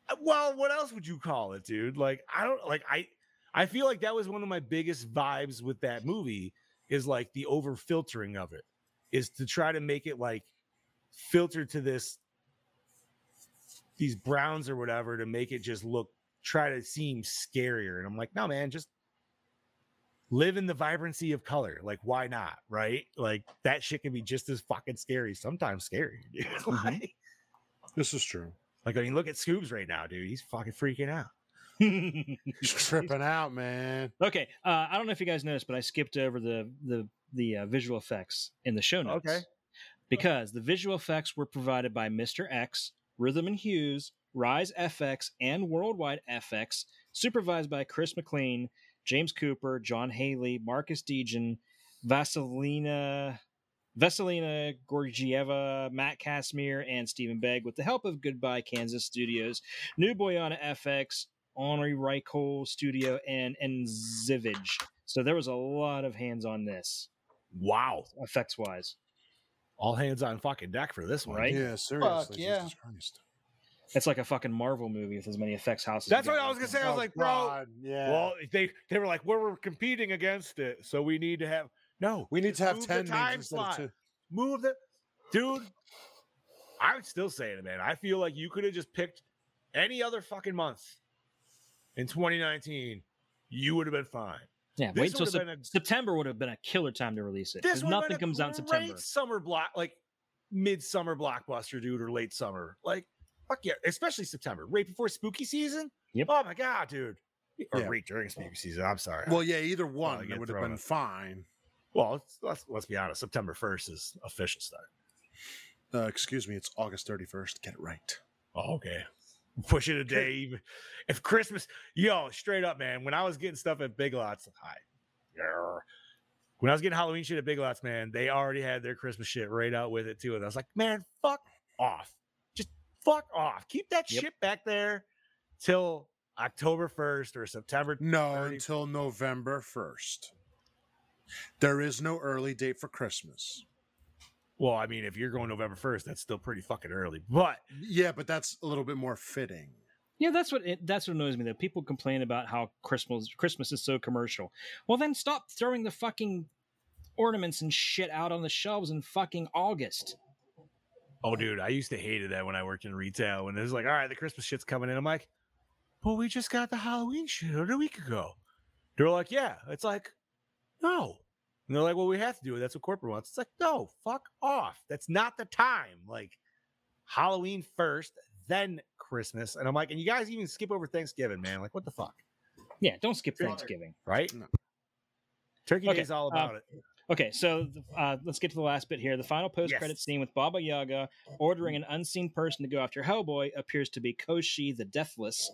Uh, Well, what else would you call it, dude? Like, I don't like I I feel like that was one of my biggest vibes with that movie is like the over filtering of it is to try to make it like filter to this these browns or whatever to make it just look try to seem scarier. And I'm like, no, man, just live in the vibrancy of color. Like, why not? Right? Like that shit can be just as fucking scary, sometimes scary. Dude. like, This is true. like, I mean, look at Scoobs right now, dude. He's fucking freaking out. He's tripping out, man. okay, uh, I don't know if you guys noticed, but I skipped over the the the uh, visual effects in the show notes. Okay. because the visual effects were provided by Mr. X, Rhythm and Hues, Rise FX, and Worldwide FX, supervised by Chris McLean, James Cooper, John Haley, Marcus Dejan, Vasilina. Veselina Gorgieva, Matt Casimir, and Stephen Begg, with the help of Goodbye Kansas Studios, Nu Boyana FX, Henri Reichel Studio, and Enzivage. So there was a lot of hands on this, Wow. effects wise. All hands on fucking deck for this one. Right? Yeah, seriously. yeah. Jesus Christ. It's like a fucking Marvel movie with as many effects houses. That's what I was gonna say. I was Oh, like, bro. God, yeah. Well, they they were like, well, we're competing against it, so we need to have no. we need to have ten the names time instead slot. of two. Move the dude. I would still say it, man. I feel like you could have just picked any other fucking month in 2019. You would have been fine. Yeah, This wait till would've Sep- a- September would have been a killer time to release it. This Because nothing been a comes out in September. great Summer block, like midsummer blockbuster, dude, or late summer. Like, fuck yeah, especially September, right before spooky season. Yep. Oh my god, dude. Or Yeah. right during spooky season. I'm sorry. Well, yeah, either one it would have been up. fine. Well, let's, let's let's be honest. September first is official start. Uh, excuse me, it's August 31st. Get it right. Oh, okay. Push it a day. even- If Christmas, yo, straight up, man. When I was getting stuff at Big Lots, hi, Grr. when I was getting Halloween shit at Big Lots, man, they already had their Christmas shit right out with it too. And I was like, man, fuck off. Just fuck off. Keep that Yep. shit back there till October first or September. No, 30. until November 1st. There is no early date for Christmas. Well, I mean, if you're going November first, that's still pretty fucking early. But Yeah, but that's a little bit more fitting. Yeah, that's what it, that's what annoys me. Though people complain about how Christmas Christmas is so commercial. Well, then stop throwing the fucking ornaments and shit out on the shelves in fucking August. Oh, dude, I used to hate that when I worked in retail. When it was like, all right, the Christmas shit's coming in. I'm like, well, we just got the Halloween shit a week ago. They're like, yeah. It's like, no. And they're like, well, we have to do it. That's what corporate wants. It's like, no, fuck off. That's not the time. Like, Halloween first, then Christmas. And I'm like, and you guys even skip over Thanksgiving, man. Like, what the fuck? Yeah, don't skip Thanksgiving. Right? No. Turkey Okay, Day's all uh, about it. Okay, so uh, let's get to the last bit here. The final post-credit Yes. scene with Baba Yaga ordering an unseen person to go after Hellboy appears to be Koschei the Deathless,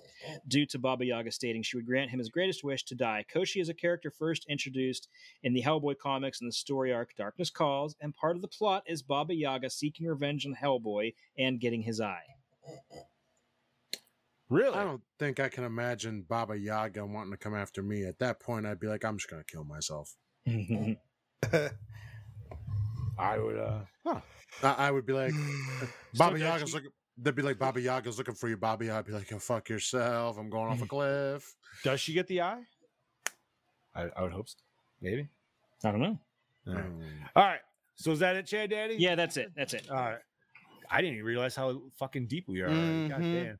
due to Baba Yaga stating she would grant him his greatest wish to die. Koschei is a character first introduced in the Hellboy comics in the story arc Darkness Calls, and part of the plot is Baba Yaga seeking revenge on Hellboy and getting his eye. Really? I don't think I can imagine Baba Yaga wanting to come after me. At that point, I'd be like, I'm just gonna kill myself. I would. uh huh. I, I would be like, Baba Yaga's looking. They'd be like, Baba Yaga's looking for you, Bobby. I'd be like, oh, fuck yourself. I'm going off a cliff. Does she get the eye? I, I would hope so. Maybe. I don't know. Mm. All right. So is that it, Chad Daddy? Yeah, that's it. That's it. All right. I didn't even realize how fucking deep we are. already. God damn.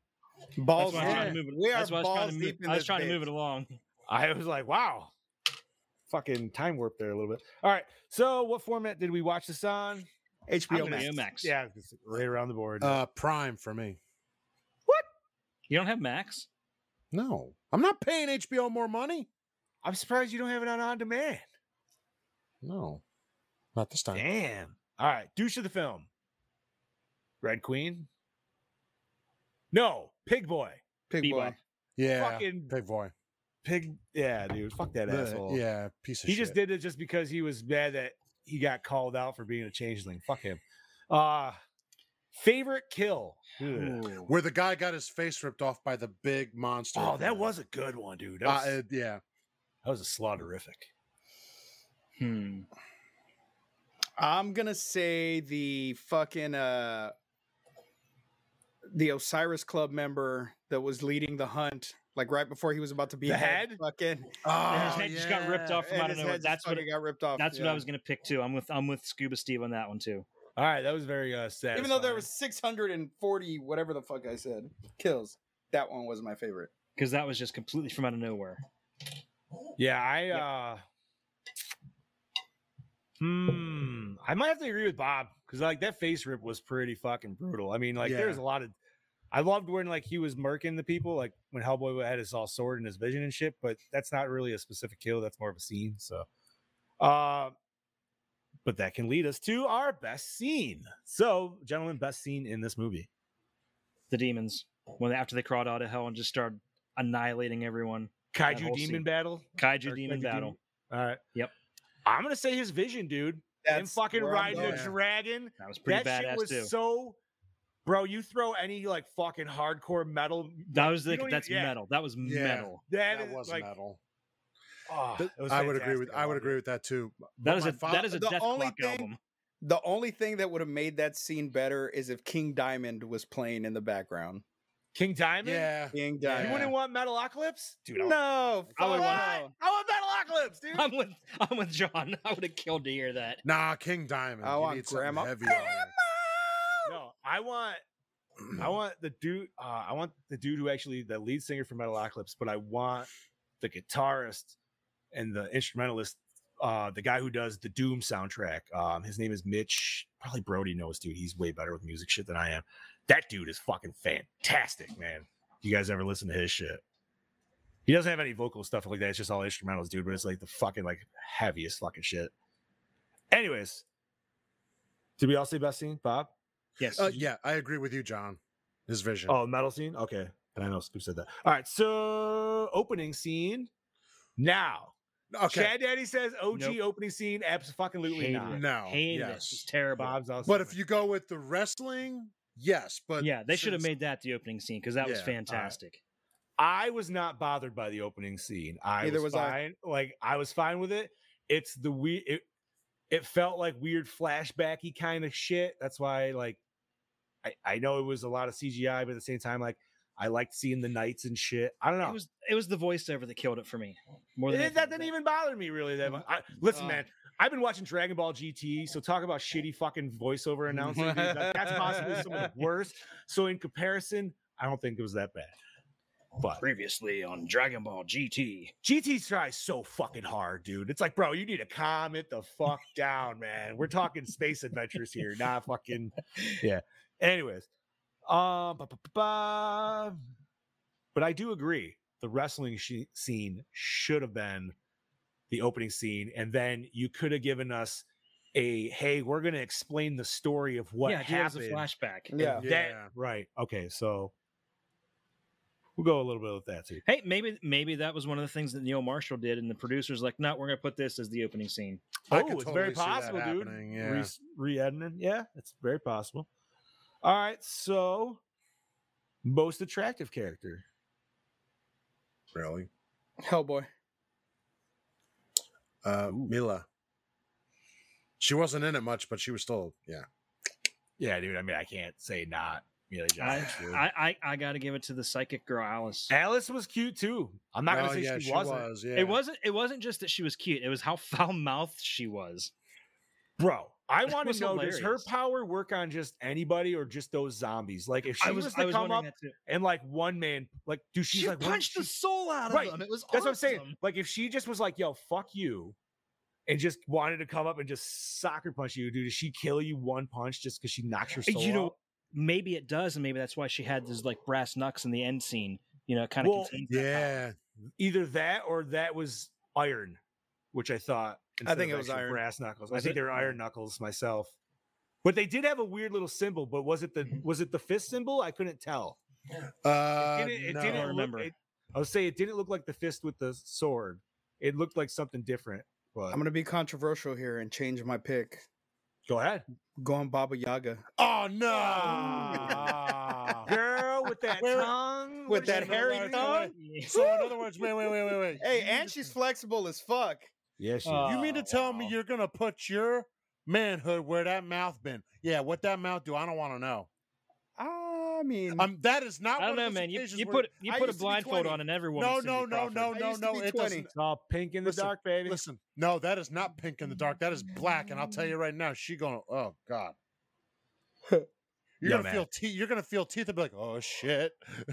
Balls That's why I was trying to deep. move it. We are that's why I was trying balls to move, deep in I was this trying to move it along. I was like, wow. Fucking time warp there a little bit. All right. So what format did we watch this on? HBO I'm Max. Max. Yeah, right around the board. Uh, Prime for me. What? You don't have Max? No, I'm not paying HBO more money. I'm surprised you don't have it on on demand. No, not this time. Damn. All right. Douche of the film. Red Queen. No, Pig Boy. Pig Bebop. boy. Yeah, Fucking Pig Boy. Pig. Yeah, dude. Fuck that The- asshole. yeah, piece of shit. He shit. just did it just because he was mad that he got called out for being a changeling. Fuck him. Uh favorite kill. Ugh. Where the guy got his face ripped off by the big monster. Oh, that was a good one, dude. That Uh, was, uh, yeah. that was a slaughterific. Hmm. I'm gonna say the fucking uh the Osiris Club member that was leading the hunt, like right before he was about to be The head, head? fucking Oh, his head just got ripped off from and out of nowhere. That's what fucking got ripped off. That's what. I was gonna pick too. I'm with I'm with Scuba Steve on that one too. All right, that was very uh sad. Even though there was 640 whatever the fuck I said kills, that one was my favorite. Because that was just completely from out of nowhere. Yeah, I uh Hmm. I might have to agree with Bob because like that face rip was pretty fucking brutal. I mean, like Yeah. there's a lot of I loved when like he was murking the people, like when Hellboy had his all sword and his vision and shit, but that's not really a specific kill, that's more of a scene. So uh but that can lead us to our best scene. So, gentlemen, best scene in this movie. The demons when after they crawled out of hell and just started annihilating everyone. Kaiju demon scene. battle. Kaiju Or demon Kaiju battle. All right. Yep. I'm gonna say his vision, dude. Him That's fucking where riding the dragon. That was pretty that badass shit was too. so bro you throw any like fucking hardcore metal that was you the that's even- yeah, metal. That was Yeah. metal. that, That is, was like metal. oh, Th- was I would agree with. fantastic. I would agree with that too. That But is a fa- that is a the death only clock thing- album. The only thing that would have made that scene better is if King Diamond was playing in the background. king diamond Yeah, King Diamond. you wouldn't want metalocalypse dude I would, No, I would fuck want- no. I want metalocalypse dude I'm with I'm with John. I would have killed to hear that. Nah, King Diamond. I you want need something Grandma- heavy on there. no i want i want the dude uh, i want the dude who actually the lead singer for metalocalypse but i want the guitarist and the instrumentalist uh the guy who does the doom soundtrack. Um his name is mitch probably brody knows dude. He's way better with music shit than i am. That dude is fucking fantastic man. You guys ever listen to his shit? He doesn't have any vocal stuff like that. It's just all instrumentals dude but it's like the fucking like heaviest fucking shit. Anyways did we all say best scene? Bob Yes. Uh, yeah, I agree with you, John. His vision. Oh, metal scene. Okay, and I know Scoop said that. All right, so opening scene. Now, okay. Chad Daddy says OG Nope. opening scene. Absolutely Hated not. it. No. Hated it. yes. It's terrible. Bob's also. But if you go with the wrestling, yes. But yeah, they should have made that the opening scene because that was Yeah, all right. fantastic. I was not bothered by the opening scene. I Neither was, was I. fine. Like I was fine with it. It's the we. It, it felt like weird flashbacky kind of shit. That's why, like, I I know it was a lot of CGI, but at the same time, like, I liked seeing the knights and shit. I don't know. It was it was the voiceover that killed it for me. More than It- that didn't even bother me really that much. I, listen, Uh. man, I've been watching Dragon Ball GT, so talk about shitty fucking voiceover announcing. dude, that- that's possibly some of the worst. So in comparison, I don't think it was that bad. But Previously on Dragon Ball GT. GT tries so fucking hard, dude. It's like, bro, you need to calm it the fuck down, man. We're talking space adventures here, not fucking yeah. Anyways, um, but I do agree. The wrestling sh- scene should have been the opening scene, and then you could have given us a hey, we're going to explain the story of what yeah, give us a happened. flashback. Yeah. That- Yeah. right. Okay, so we'll go a little bit with that too. Hey, maybe maybe that was one of the things that Neil Marshall did, and the producers like, no, we're gonna put this as the opening scene. I oh, it's very totally see that possible, dude. yeah. Re- re-editing, yeah, it's very possible. All right, so most attractive character. Really? Hellboy. Uh, Mila. She wasn't in it much, but she was still, yeah. Yeah, dude. I mean, I can't say not Mila I, Jovovich. dude. I, I I got to give it to the psychic girl Alice. Alice was cute too. I'm not gonna Oh, say yeah, she, wasn't, was. Yeah. It wasn't. It wasn't just that she was cute. It was how foul mouthed she was. bro. I want to know does her power work on just anybody or just those zombies? Like if she I was, was, to was come up and like one man, like do she's She like punched the soul out of Right, them. It was That's what I'm saying. Like if she just was like, "Yo, fuck you," and just wanted to come up and just soccer punch you, dude, does she kill you one punch just because she knocks uh, your soul You know, out? maybe it does, and maybe that's why she had this like brass knucks in the end scene. You know, kind of Well, contains that. Yeah. Either that or that was iron, which I thought. Instead think it was iron. brass knuckles. I think it? they were iron knuckles myself. But they did have a weird little symbol. But was it the was it the fist symbol? I couldn't tell. Uh, It didn't, it no. didn't don't look- remember. it- I would say it didn't look like the fist with the sword. It looked like something different. But I'm gonna be controversial here and change my pick. go ahead, Go on Baba Yaga. Oh, no. girl, with that Wait, wait. tongue, With that wait, hairy wait, tongue. so, in other words, wait, wait, wait, wait, wait. Hey, and she's flexible as fuck. Yeah, she. Uh, You mean to Oh, tell me you're gonna put your manhood where that mouth been? Yeah, what that mouth do? I don't want to know. I mean, Um, that is not. I don't know, of man. You, you put you put a used to be blindfold on, and every woman. No, no, no, no, no, no. It doesn't. It's all pink in the Listen, dark, baby. Listen, no, that is not pink in the dark. That is black, and I'll tell you right now, she gonna. Oh God. You're Yo, gonna man. feel teeth. You're gonna feel teeth and be like, "Oh shit!"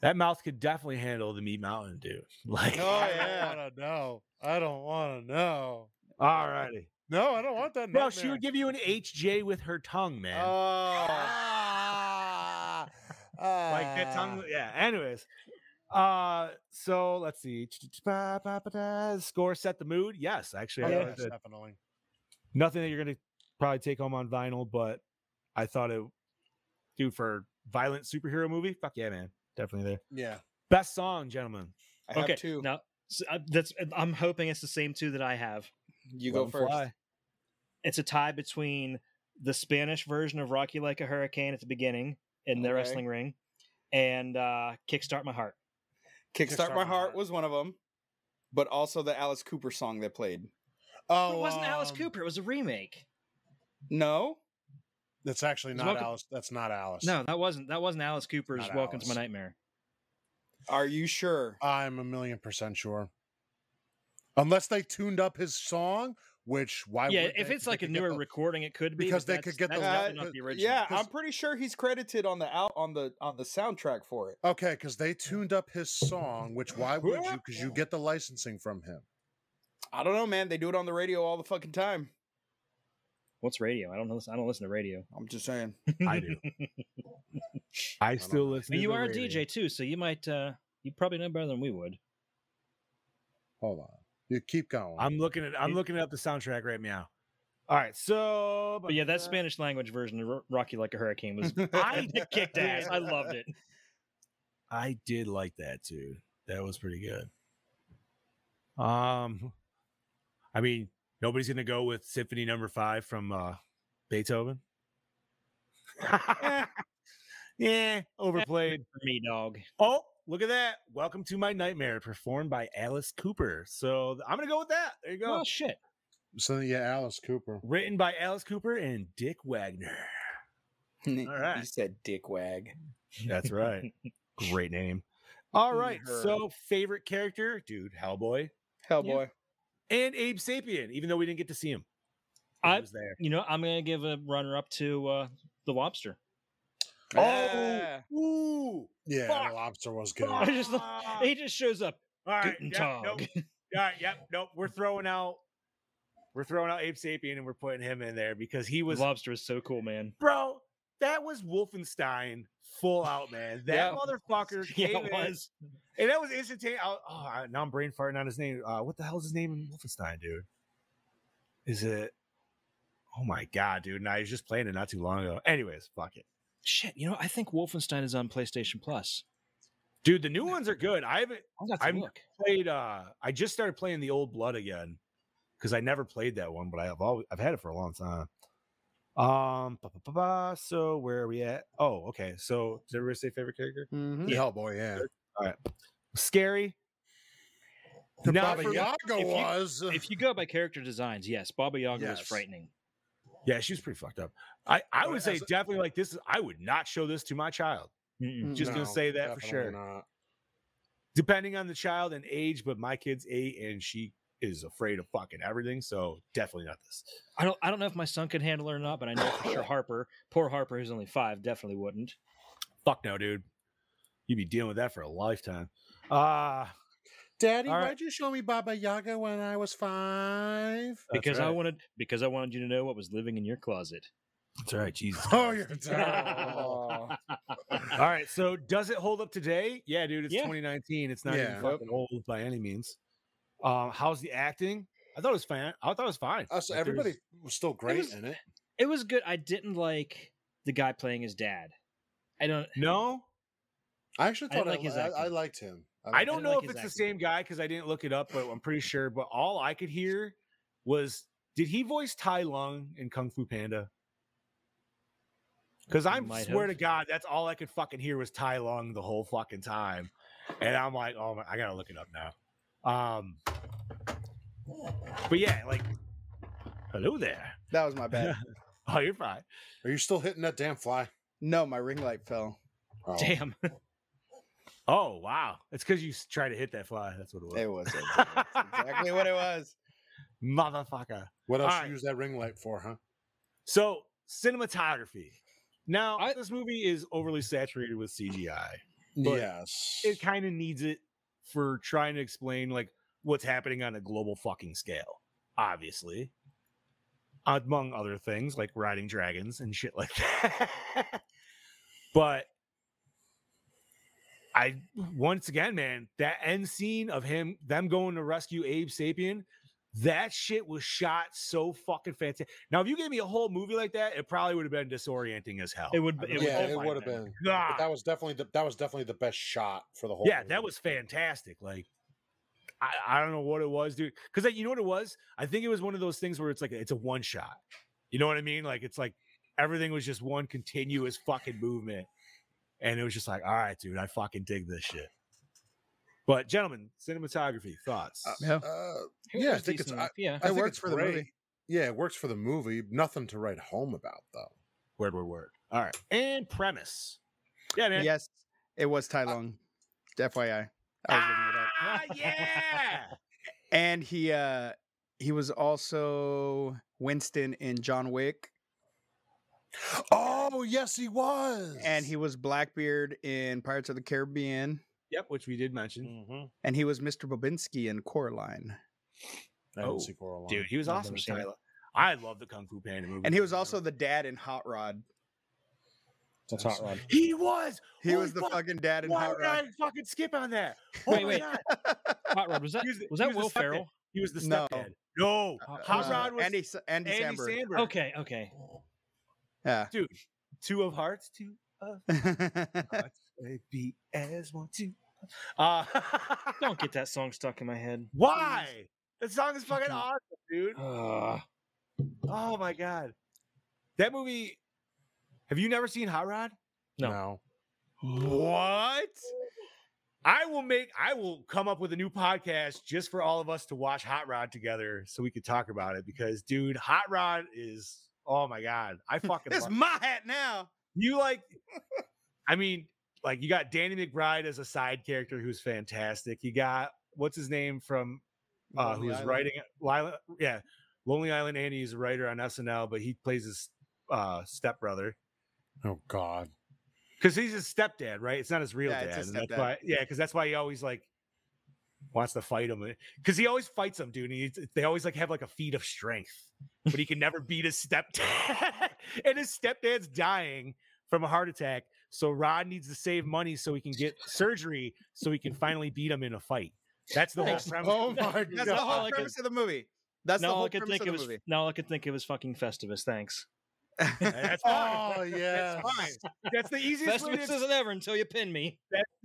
That mouth could definitely handle the meat mountain, dude. Like, Oh, yeah, I don't want to know. I don't want to know. all righty. No, I don't want that. Bro, nightmare. she would give you an HJ with her tongue, man. oh, Ah, like that tongue. Yeah. Anyways, uh, so let's see. Score set the mood. Yes, actually, I Yeah, definitely. nothing that you're gonna probably take home on vinyl, but I thought it, dude, for violent superhero movie, fuck yeah, man, definitely there. Yeah. Best song, gentlemen. I have okay, two. now so, uh, that's. I'm hoping it's the same two that I have. you Let go 'em first. fly. It's a tie between the Spanish version of Rock You Like a Hurricane at the beginning in the Okay. wrestling ring, and uh, Kickstart My Heart. Kickstart Kickstart My My Heart Heart. was one of them, but also the Alice Cooper song they played. Oh, it wasn't Alice um, Cooper. It was a remake. No, That's actually not welcome- Alice. That's not Alice. No, that wasn't. That wasn't Alice Cooper's Not Welcome to My Nightmare. are you sure? I'm a million percent sure. Unless they tuned up his song, which why? yeah, would if they? it's 'Cause they like a newer the- recording, it could be because they could get the that's not uh, the original. yeah, I'm pretty sure he's credited on the out on the on the soundtrack for it. Okay, because they tuned up his song, which why would you? Because you get the licensing from him. I don't know, man. They do it on the radio all the fucking time. What's radio? I don't know. I don't listen to radio. I'm just saying. I do. I still listen. And to you the are a. DJ too, so you might. uh You probably know better than we would. Hold on, you keep going. I'm looking at. I'm looking up the soundtrack right now. All right, so But yeah, that Spanish language version of Rock You Like a Hurricane was I kicked ass. I loved it. I did like that too. That was pretty good. Um, I mean, nobody's gonna go with Symphony Number Five from uh, Beethoven. yeah, overplayed. For me, dog. Oh, look at that! Welcome to my nightmare, performed by Alice Cooper. So I'm gonna go with that. There you go. Oh shit. so yeah, Alice Cooper. Written by Alice Cooper and Dick Wagner. All right. He said dick wag. That's right. Great name. All right. Her. So favorite character, dude, Hellboy Hellboy. And Abe Sapien. Even though we didn't get to see him, he I- was there. You know, I'm gonna give a runner up to uh the lobster. Ah. Ooh. Yeah, Fuck. the lobster was good. I just he just shows up. All right. Guten Yep, nope. All right. Yep. Nope. We're throwing out. We're throwing out Abe Sapien and we're putting him in there because he was lobster is so cool, man. bro. That was Wolfenstein full out, man. That Yeah. motherfucker Yeah, came it in, was. and that was instantaneous. Oh, now I'm brain farting on his name. Uh, what the hell is his name in Wolfenstein, dude? Is it? Oh my god, dude! And I was just playing it not too long ago. Anyways, fuck it, Shit, you know, I think Wolfenstein is on PlayStation Plus. dude. The new ones are good. I haven't I'll have to I'm- look. played. uh I just started playing the Old Blood again because I never played that one, but I have always I've had it for a long time. Um, ba, ba, ba, ba, so where are we at? Oh, okay. So did everybody say favorite character? Mhm. Yeah, Hellboy, yeah. All right, scary. The Not Baba Yaga if you- was. If you go by character designs, yes, Baba Yaga was frightening. Yeah, she was pretty fucked up. I I would say as a- definitely like this. is I would not show this to my child. Mm-mm. Just gonna say that for sure. not. Depending on the child and age, but my kid's eight and she is afraid of fucking everything. So definitely not this. I don't I don't know if my son could handle it or not, but I know for sure Harper, poor Harper, who's only five, definitely wouldn't. Fuck no, dude. You'd be dealing with that for a lifetime. Uh Daddy, All right. why'd you show me Baba Yaga when I was five? That's Because I wanted because I wanted you to know what was living in your closet. That's all right, Jesus. Oh, you're terrible. Oh. All right, so does it hold up today? Yeah, dude, it's Yeah. 2019. It's not Yeah. even fucking old by any means. Um, how's the acting? I thought it was fine. I thought it was fine. Uh, so Like, everybody was still great was- in it. It was good. I didn't like the guy playing his dad. I don't No, I actually thought didn't I, like his I, I liked him. I liked don't know like if his it's the same guy because I didn't look it up, but I'm pretty sure. But all I could hear was, did he voice Tai Lung in Kung Fu Panda? Because I swear have. to God, that's all I could fucking hear was Tai Lung the whole fucking time, and I'm like, oh my, I gotta look it up now. Um, but yeah, like, hello there. That was my bad. Oh, you're fine. Are you still hitting that damn fly? No, my ring light fell. Oh. damn. Oh wow, it's because you s- tried to hit that fly. That's what it was. It was that's exactly what it was. Motherfucker. What else All you right. use that ring light for, huh? So cinematography. Now I- this movie is overly saturated with CGI. But yes. It kind of needs it for trying to explain like what's happening on a global fucking scale. Obviously, among other things like riding dragons and shit like that. but I once again, man, that end scene of him them going to rescue Abe Sapien, that shit was shot so fucking fantastic. Now, if you gave me a whole movie like that, it probably would have been disorienting as hell. It would- it yeah, oh it would have been. God. But that was definitely the that was definitely the best shot for the whole. yeah, that was fantastic. Like, I, I don't know what it was, dude. Because you know what it was? I think it was one of those things where it's like it's a one shot. You know what I mean? Like it's like everything was just one continuous fucking movement, and it was just like, all right, dude, I fucking dig this shit. But gentlemen, cinematography thoughts. Yeah. Uh, It yeah, I think it's. I, yeah. I It think works it's for the movie. Yeah, it works for the movie. Nothing to write home about though. word, word, word. All right, and premise. Yeah, man. Yes, it was Tai Lung. FYI. I was looking it up. Ah, yeah. And he uh he was also Winston in John Wick. Oh yes, he was. And he was Blackbeard in Pirates of the Caribbean. Yep, which we did mention. hmm And he was Mr. Bobinsky in Coraline. I Oh, see Coraline. Dude, he was awesome. never seen it. Tyler. I love the Kung Fu Panda movie. And he was also the dad in Hot Rod. That's hot rod. He was. He Holy was the fuck, fucking dad in Why Hot did I Rod. fucking skip on that? Oh Wait, wait. Hot Rod was that was the- was that the Will stepdad. Ferrell? He was the No. stepdad. No, Uh, Hot Uh, Rod was Andy Andy, Andy Samberg. Samberg. Okay, okay. Yeah. dude. Two of hearts, two of hearts, they beat as one, two. Uh, Don't get that song stuck in my head. Why? That song is fucking Fucking- awesome, dude. Ugh. Oh my god, that movie. Have you never seen Hot Rod? No. what? I will make. I will come up with a new podcast just for all of us to watch Hot Rod together, so we could talk about it. Because, dude, Hot Rod is. Oh my god, I fucking. It's my hat now. you like. I mean, like you got Danny McBride as a side character who's fantastic. You got what's his name from uh, Lonely who's Island. writing Lila, yeah, Lonely Island Andy is a writer on SNL, but he plays his uh, stepbrother Oh God. because he's his stepdad, right? It's not his real Yeah, dad. that's why, yeah, because that's why he always like wants to fight him because he always fights him, dude. And he, they always like have like a feat of strength, but he can never beat his stepdad. and his stepdad's dying, from a heart attack. So Rod needs to save money so he can get surgery so he can finally beat him in a fight. That's the whole premise. Oh my god! That's the all god! whole could- premise of the movie. That's the now all whole I could premise think of of the was movie. now I could think of was fucking Festivus. Thanks. That's fine. Oh yeah. That's fine. That's the easiest way to Festivus isn't ever until you pin me.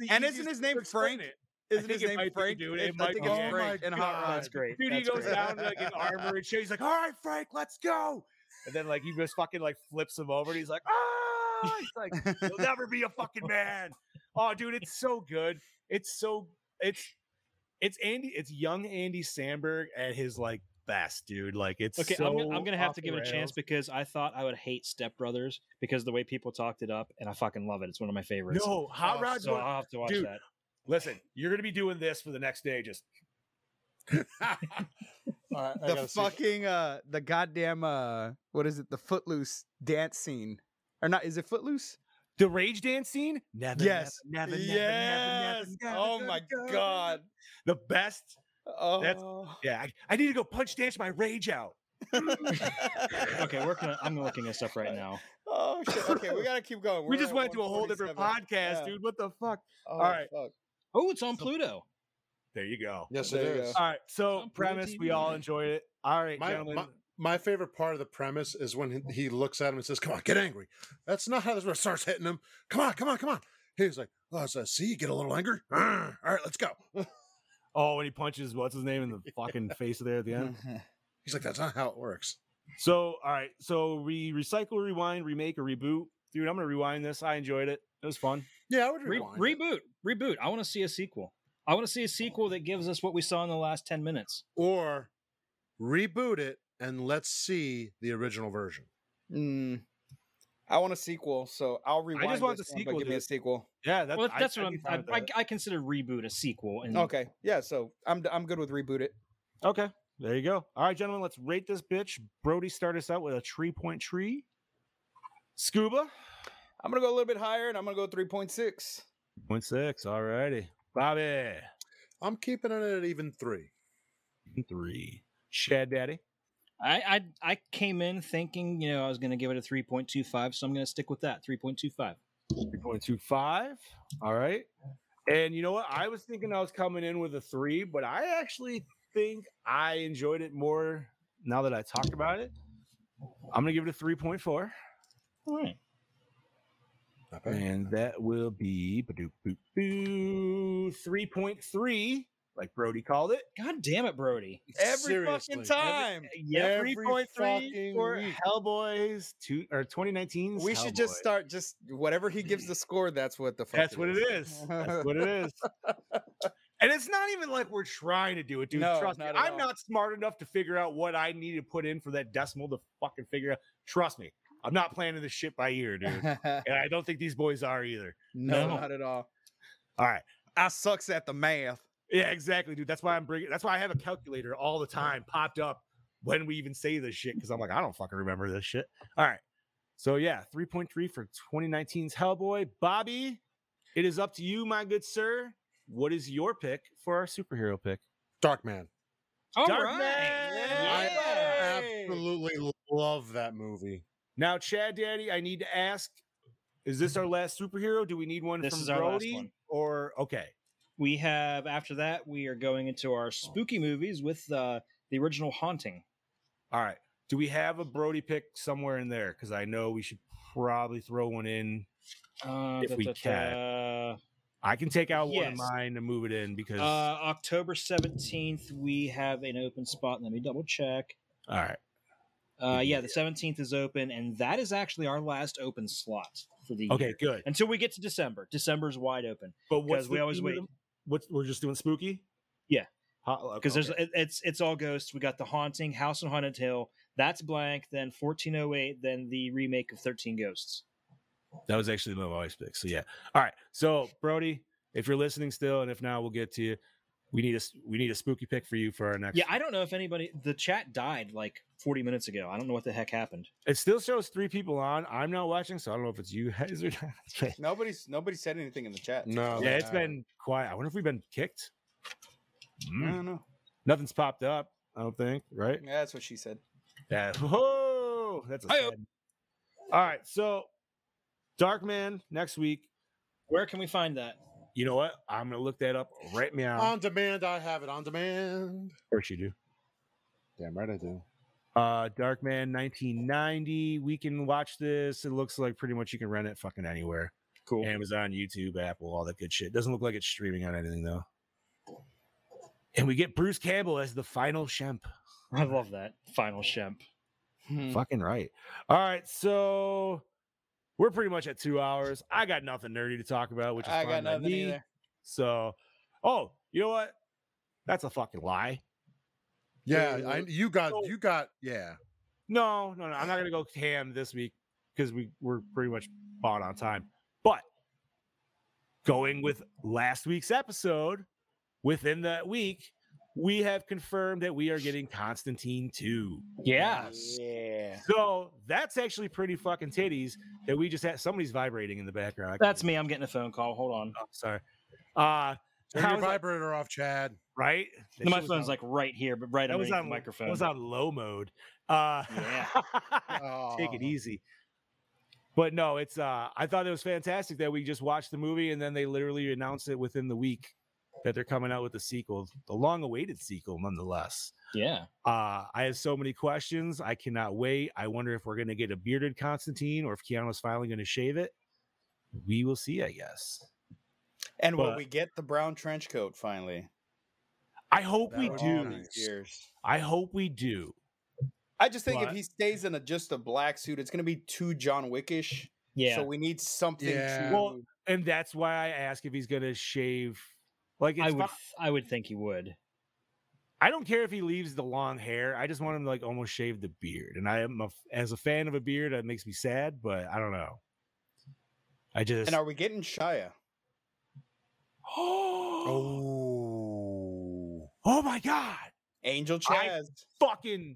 And isn't his name Frank? it. Isn't his name might Frank? dude. It I might think be. it's Oh Frank my in Hot God. Rod. That's great. Dude, That's he goes great. down like in armor and shit. He's like, "All right, Frank, let's go." And then like he just fucking like flips him over, and he's like, "Ah!" He's like, "You'll never be a fucking man." Oh, dude, it's so good. It's so it's it's Andy. It's young Andy Samberg at his like best, dude. Like it's Okay, So I'm, gonna, I'm gonna have to the give it a chance because I thought I would hate Step Brothers because the way people talked it up, and I fucking love it. It's one of my favorites. No, Hot Oh, Rod's so I'll have to watch dude, that. Listen, you're gonna be doing this for the next day. Just All right, I The fucking uh the goddamn uh what is it? The Footloose dance scene. Or not is it Footloose? the rage dance scene. Never, yes. never, never, never, yes. never, oh never, oh my go. god. The best. Oh. Yeah, I, I need to go punch dance my rage out. Okay, we're gonna, I'm looking this up right now. oh shit. Okay, we gotta keep going. we We're just went to a whole different podcast, Yeah. dude. What the fuck? Oh, right. fuck. Oh, it's on Pluto. There you go. Yes, There it you is. go. All right. So on Pluto premise, we all enjoyed it. All right, My, gentlemen. my, my favorite part of the premise is when he- he looks at him and says, "Come on, get angry." That's not how this one starts hitting him. Come on, come on, come on. He's like, "Oh, so see, you get a little angry. Arr, All right, let's go." oh, and he punches what's his name in the fucking face there at the end. Mm-hmm. He's like, "That's not how it works." So, all right. So we recycle, rewind, remake, or reboot. Dude, I'm gonna rewind this. I enjoyed it. It was fun. Yeah, I would Re- reboot, reboot. I want to see a sequel. I want to see a sequel that gives us what we saw in the last ten minutes. or reboot it and let's see the original version. Mm. I want a sequel, so I'll rewind. want this the one, sequel, but Give me a sequel. Yeah, that's well, that's I'd what I'm. I, I. I consider reboot a sequel. And Okay, yeah. So I'm I'm good with reboot it. Okay, there you go. All right, gentlemen, let's rate this bitch. Brody, start us out with a tree point tree. Scuba, I'm gonna go a little bit higher, and I'm gonna go three point six. point six. All righty, Bobby, I'm keeping it at even three. three. Chad Daddy, I, I I came in thinking you know I was going to give it a three point two five, so I'm going to stick with that three point two five. three point two five. All right, and you know what? I was thinking I was coming in with a three, but I actually think I enjoyed it more now that I talked about it. I'm gonna give it a three point four. All right. And that will be ba-doop, boop, boo, 3.3, like Brody called it. God damn it, Brody. Every fucking time. Yeah, Every 3.3 fucking for week. Hellboys two, or 2019. we should just start just whatever he gives the score. That's what the fuck. That's what it is. That's what it is. And it's not even like we're trying to do it, dude. No, Trust me. I'm all. not smart enough to figure out what I need to put in for that decimal to fucking figure out. Trust me. I'm not planning this shit by ear, dude. and I don't think these boys are either. no, No. not at all. All right. I sucks at the math. Yeah, exactly, dude. That's why I'm bringing. That's why I have a mm. calculator all the time popped up when we even say this shit because I'm like, I don't fucking remember this shit. All right, so yeah, 3.3 for 2019's Hellboy. Bobby, it is up to you, my good sir. What is your pick for our superhero pick? Darkman. All Dark right. Man! I absolutely love that movie. Now, Chad Daddy, I need to ask: Is this our mm-hmm. last superhero? Do we need one This from is our last Brody? one. Or okay, We have after that we are going into our spooky movies with uh, the original Haunting. all right. Do we have a Brody pick somewhere in there? Because I know we should probably throw one in. Uh, If we can. uh, I can take out one of mine and move it in because. uh, October seventeenth, we have an open spot. Let me double check. all right. Uh, yeah, the seventeenth is open, and that is actually our last open slot for the Okay, year. good. Until we get to December. December's wide open But what's because we always wait. of wait. them? What's we're just doing spooky? Yeah. Because uh, because there's it, it's it's all ghosts. We got the haunting, House on Haunted Hill. That's blank. Then 1408. Then the remake of 13 Ghosts. that was actually my wife's pick. So yeah. All right. So Brody, if you're listening still, and if not, we'll get to you. We need a s- we need a spooky pick for you for our next. Yeah, I don't know if anybody. The chat died like 40 minutes ago. I don't know what the heck happened. It still shows three people on. I'm not watching, so I don't know if it's you guys or not. Nobody's nobody said anything in the chat. No, yeah, they it's haven't. been quiet. I wonder if we've been kicked. I Hmm. don't know. Nothing's popped up. I don't think. Right. Yeah, that's what she said. Yeah. Whoa, that's a sad- All right, so Dark Man next week. Where can we find that? You know what? I'm gonna look that up right now. On demand, I have it on demand. of course you do. Damn right I do. Uh, Darkman 1990. We can watch this. It looks like pretty much you can rent it fucking anywhere. Cool. Amazon, YouTube, Apple, all that good shit. Doesn't look like it's streaming on anything though. And we get Bruce Campbell as the final Shemp. I love that. Final Shemp. Hmm. Fucking right. All right, so we're pretty much at two hours. I got nothing nerdy to talk about, which is I fine got nothing me. either. So, oh, you know what? That's a fucking lie. Yeah, I, you got so- you got yeah. No, no, no. I'm not gonna go ham this week because we we're pretty much bought on time. But going with last week's episode, within that week, we have confirmed that we are getting Constantine 2. Yes. Yeah. So that's actually pretty fucking titties that we just had somebody's vibrating in the background. That's me. I'm getting a phone call. Hold on. Oh, sorry. Uh Turn your was that- vibrator off, Chad. right? No, my phone's on- like right here, but right that was on the microphone. That was on low mode. Uh Yeah. take it easy. But no, it's uh I thought it was fantastic that we just watched the movie and then they literally announced it within the week that they're coming out with the sequel, the long awaited sequel nonetheless. yeah. Uh I have so many questions. I cannot wait. I wonder if we're gonna get a bearded Constantine or if Keanu's finally gonna shave it. We will see, I guess. And will we get the brown trench coat finally? I hope That we would All be do. nice. these years. I hope we do. I just think But- if he stays in a just a black suit, it's gonna be too John Wickish. Yeah. So we need something Yeah. to. Well, And that's why I ask if he's gonna shave. Like it's I would. fi- I would think he would. I don't care if he leaves the long hair. I just want him to like almost shave the beard. And I am a, as a fan of a beard, that makes me sad, but I don't know. I just and are we getting Shia? oh, Oh. my god. Angel I- Fucking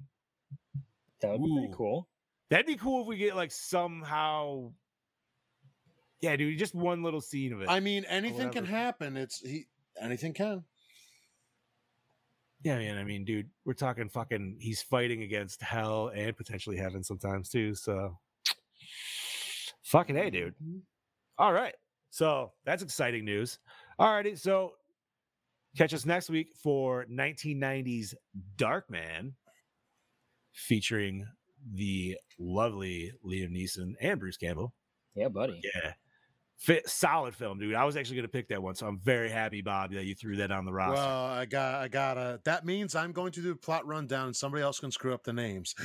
That would be pretty cool. that'd be cool if we get like somehow Yeah, dude, just one little scene of it. I mean, anything can happen. It's he anything can. yeah, man. I mean, dude, we're talking fucking he's fighting against hell and potentially heaven sometimes too. So fucking hey, dude. Mm-hmm. All right. So that's exciting news. All righty. So catch us next week for 1990s Dark Man featuring the lovely Liam Neeson and Bruce Campbell. Yeah, buddy. Yeah. Fit solid film, dude. I was actually going to pick that one. So I'm very happy, Bob, that you threw that on the roster. Well, I got I gotta that means I'm going to do a plot rundown and somebody else can screw up the names.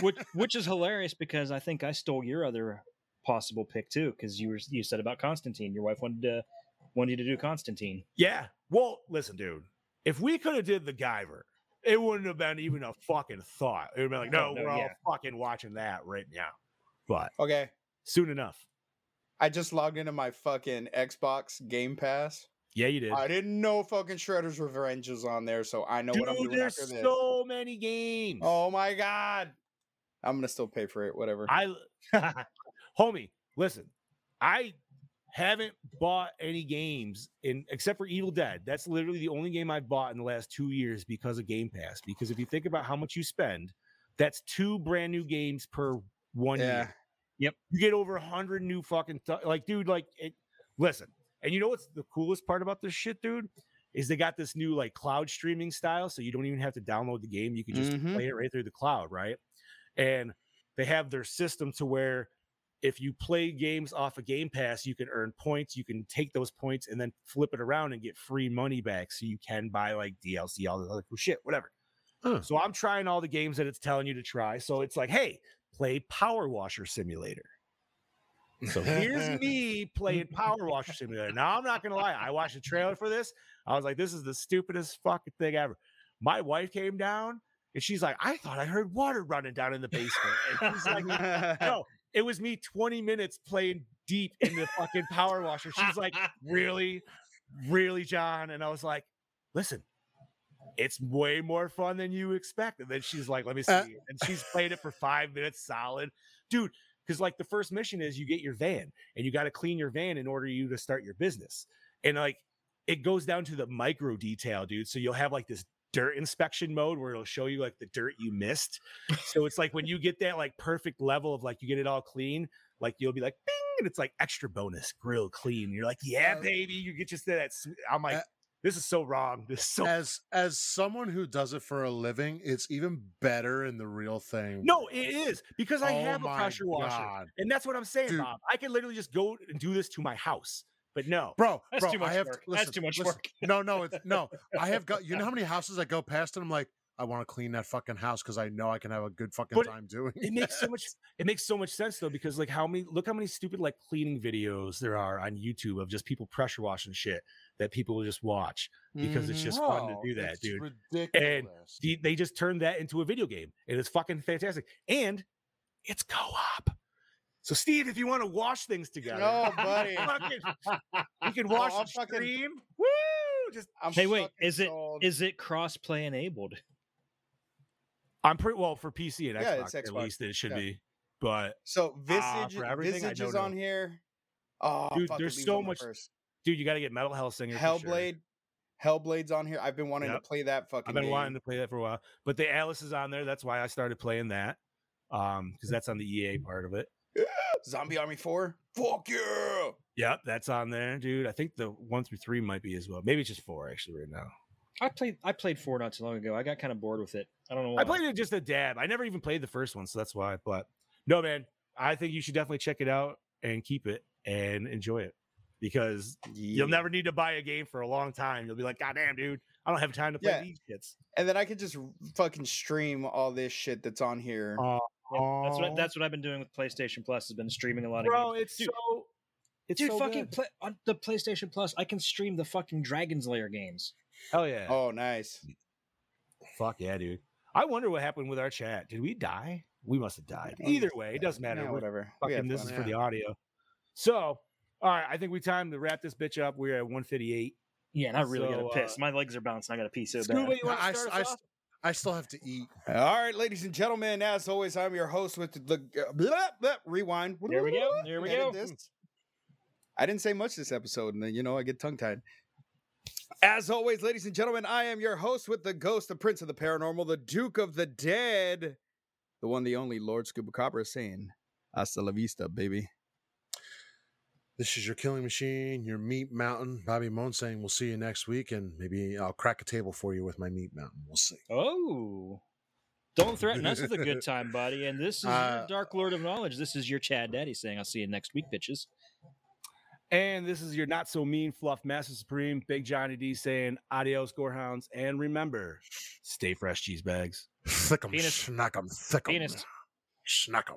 which which is hilarious because I think I stole your other possible pick too because you were you said about Constantine. Your wife wanted to wanted you to do Constantine. yeah. Well, listen, dude. If we could have did the Guyver, it wouldn't have been even a fucking thought. It would have been like, no, Oh, no, we're all fucking watching that right now. But Okay. soon enough. I just logged into my fucking Xbox Game Pass. Yeah, you did. I didn't know fucking Shredder's Revenge was on there, so I know Dude, what I'm doing there's after this. so many games. Oh my god. I'm gonna still pay for it, whatever. I, homie, listen, I haven't bought any games in except for Evil Dead. That's literally the only game I've bought in the last two years because of Game Pass. Because if you think about how much you spend, that's two brand new games per one yeah. year. You get over a hundred new fucking th- like, dude. Like, it, listen, and you know what's the coolest part about this shit, dude? Is they got this new like cloud streaming style, so you don't even have to download the game. You can just Mhm. play it right through the cloud, right? And they have their system to where if you play games off a Game Pass, you can earn points. You can take those points and then flip it around and get free money back, so you can buy like DLC, all the other cool shit, whatever. Huh. So I'm trying all the games that it's telling you to try. So it's like, hey, play Power Washer Simulator. So here's me playing Power Washer Simulator. Now I'm not gonna lie, I watched the trailer for this. I was like, this is the stupidest fucking thing ever. My wife came down and she's like, I thought I heard water running down in the basement. And she's like, no, it was me 20 minutes playing deep in the fucking power washer. She's like, really, really, John? And I was like, listen, it's way more fun than you expect. And then she's like, let me see. Uh, and she's played it for five minutes solid. Dude, because like the first mission is you get your van and you got to clean your van in order you to start your business. And like it goes down to the micro detail, dude. So you'll have like this dirt inspection mode where it'll show you like the dirt you missed. so it's like when you get that like perfect level of like you get it all clean, like you'll be like, bing, and it's like extra bonus, grill clean. You're like, yeah, baby. You get just that. I'm like, uh, this is so wrong. This is so as as someone who does it for a living, it's even better in the real thing. no, it is because I Oh have a pressure washer, God. and that's what I'm saying, Dude. Bob. I can literally just go and do this to my house, but no, bro, That's bro, too much I have work. To, That's too much listen. work. No, no, it's, no. I have got. You know how many houses I go past and I'm like, I want to clean that fucking house because I know I can have a good fucking But time doing it makes so much it makes so much sense though because like how many look how many stupid like cleaning videos there are on YouTube of just people pressure washing shit that people will just watch because it's just fun to do that, it's dude. Ridiculous. The- they just turned that into a video game and it's fucking fantastic and it's co-op so steve if you want to wash things together No, buddy. fucking- we can wash watch I'm the fucking- stream woo just I'm Hey, wait, is it sold. is it cross play enabled? i'm pretty well for pc and Yeah, xbox, it's at least it should Yeah. be but so Ah, Visage, for everything, I Visage is don't on know. here. Oh, Dude, there's so much- first. Dude you got to get metal hellsinger for sure. Hellblade. Hellblade's on here. I've been wanting Yep. to play that fucking. I've been game. wanting to play that for a while, but the Alice is on there. That's why I started playing that. Um, because that's on the EA part of it. Zombie Army Four. Fuck yeah! Yep, that's on there, dude. I think the one through three might be as well. Maybe it's just four actually right now. I played I played four not too long ago. I got kind of bored with it. I don't know why. I played it just a dab. I never even played the first one, so that's why. But no, man, I think you should definitely check it out and keep it and enjoy it because you'll never need to buy a game for a long time. You'll be like, God damn, dude, I don't have time to play Yeah. these shits. And then I could just fucking stream all this shit that's on here. Oh, Yeah, that's what that's what I've been doing with PlayStation Plus. Has been streaming a lot of bro, games. it's Dude, so. It's Dude, so fucking good. play, on the PlayStation Plus, I can stream the fucking Dragon's Lair games. hell yeah. Oh, nice. Fuck yeah, dude. I wonder what happened with our chat. Did we die? We must have died. Either way, it doesn't matter. Yeah, whatever. Fucking had this is fun. for the audio. So, all right, I think we time to wrap this bitch up. We're at 158. Yeah, and I really So, got to piss. uh, My legs are bouncing. I got to pee so Scuba, bad. you want I, start I, off? I still have to eat. All right, ladies and gentlemen. As always, I'm your host with the uh, blah, blah, rewind. There we go. There we Edit go. this. I didn't say much this episode, and then you know I get tongue tied. As always, ladies and gentlemen, I am your host with the ghost, the prince of the paranormal, the duke of the dead, the one, the only Lord Scuba Cobra saying, "Hasta la vista, baby." This is your killing machine, your meat mountain. Bobby Moan saying we'll see you next week, and maybe I'll crack a table for you with my meat mountain. We'll see. Oh. Don't threaten us with a good time, buddy. And this is Uh, Dark Lord of Knowledge. This is your Chad Daddy saying, I'll see you next week, bitches. And this is your not so mean fluff master supreme, Big Johnny D saying adios, gorehounds. And remember, stay fresh, cheese bags. Thick 'em, Penis. schnack 'em, thick 'em, Penis. schnack 'em.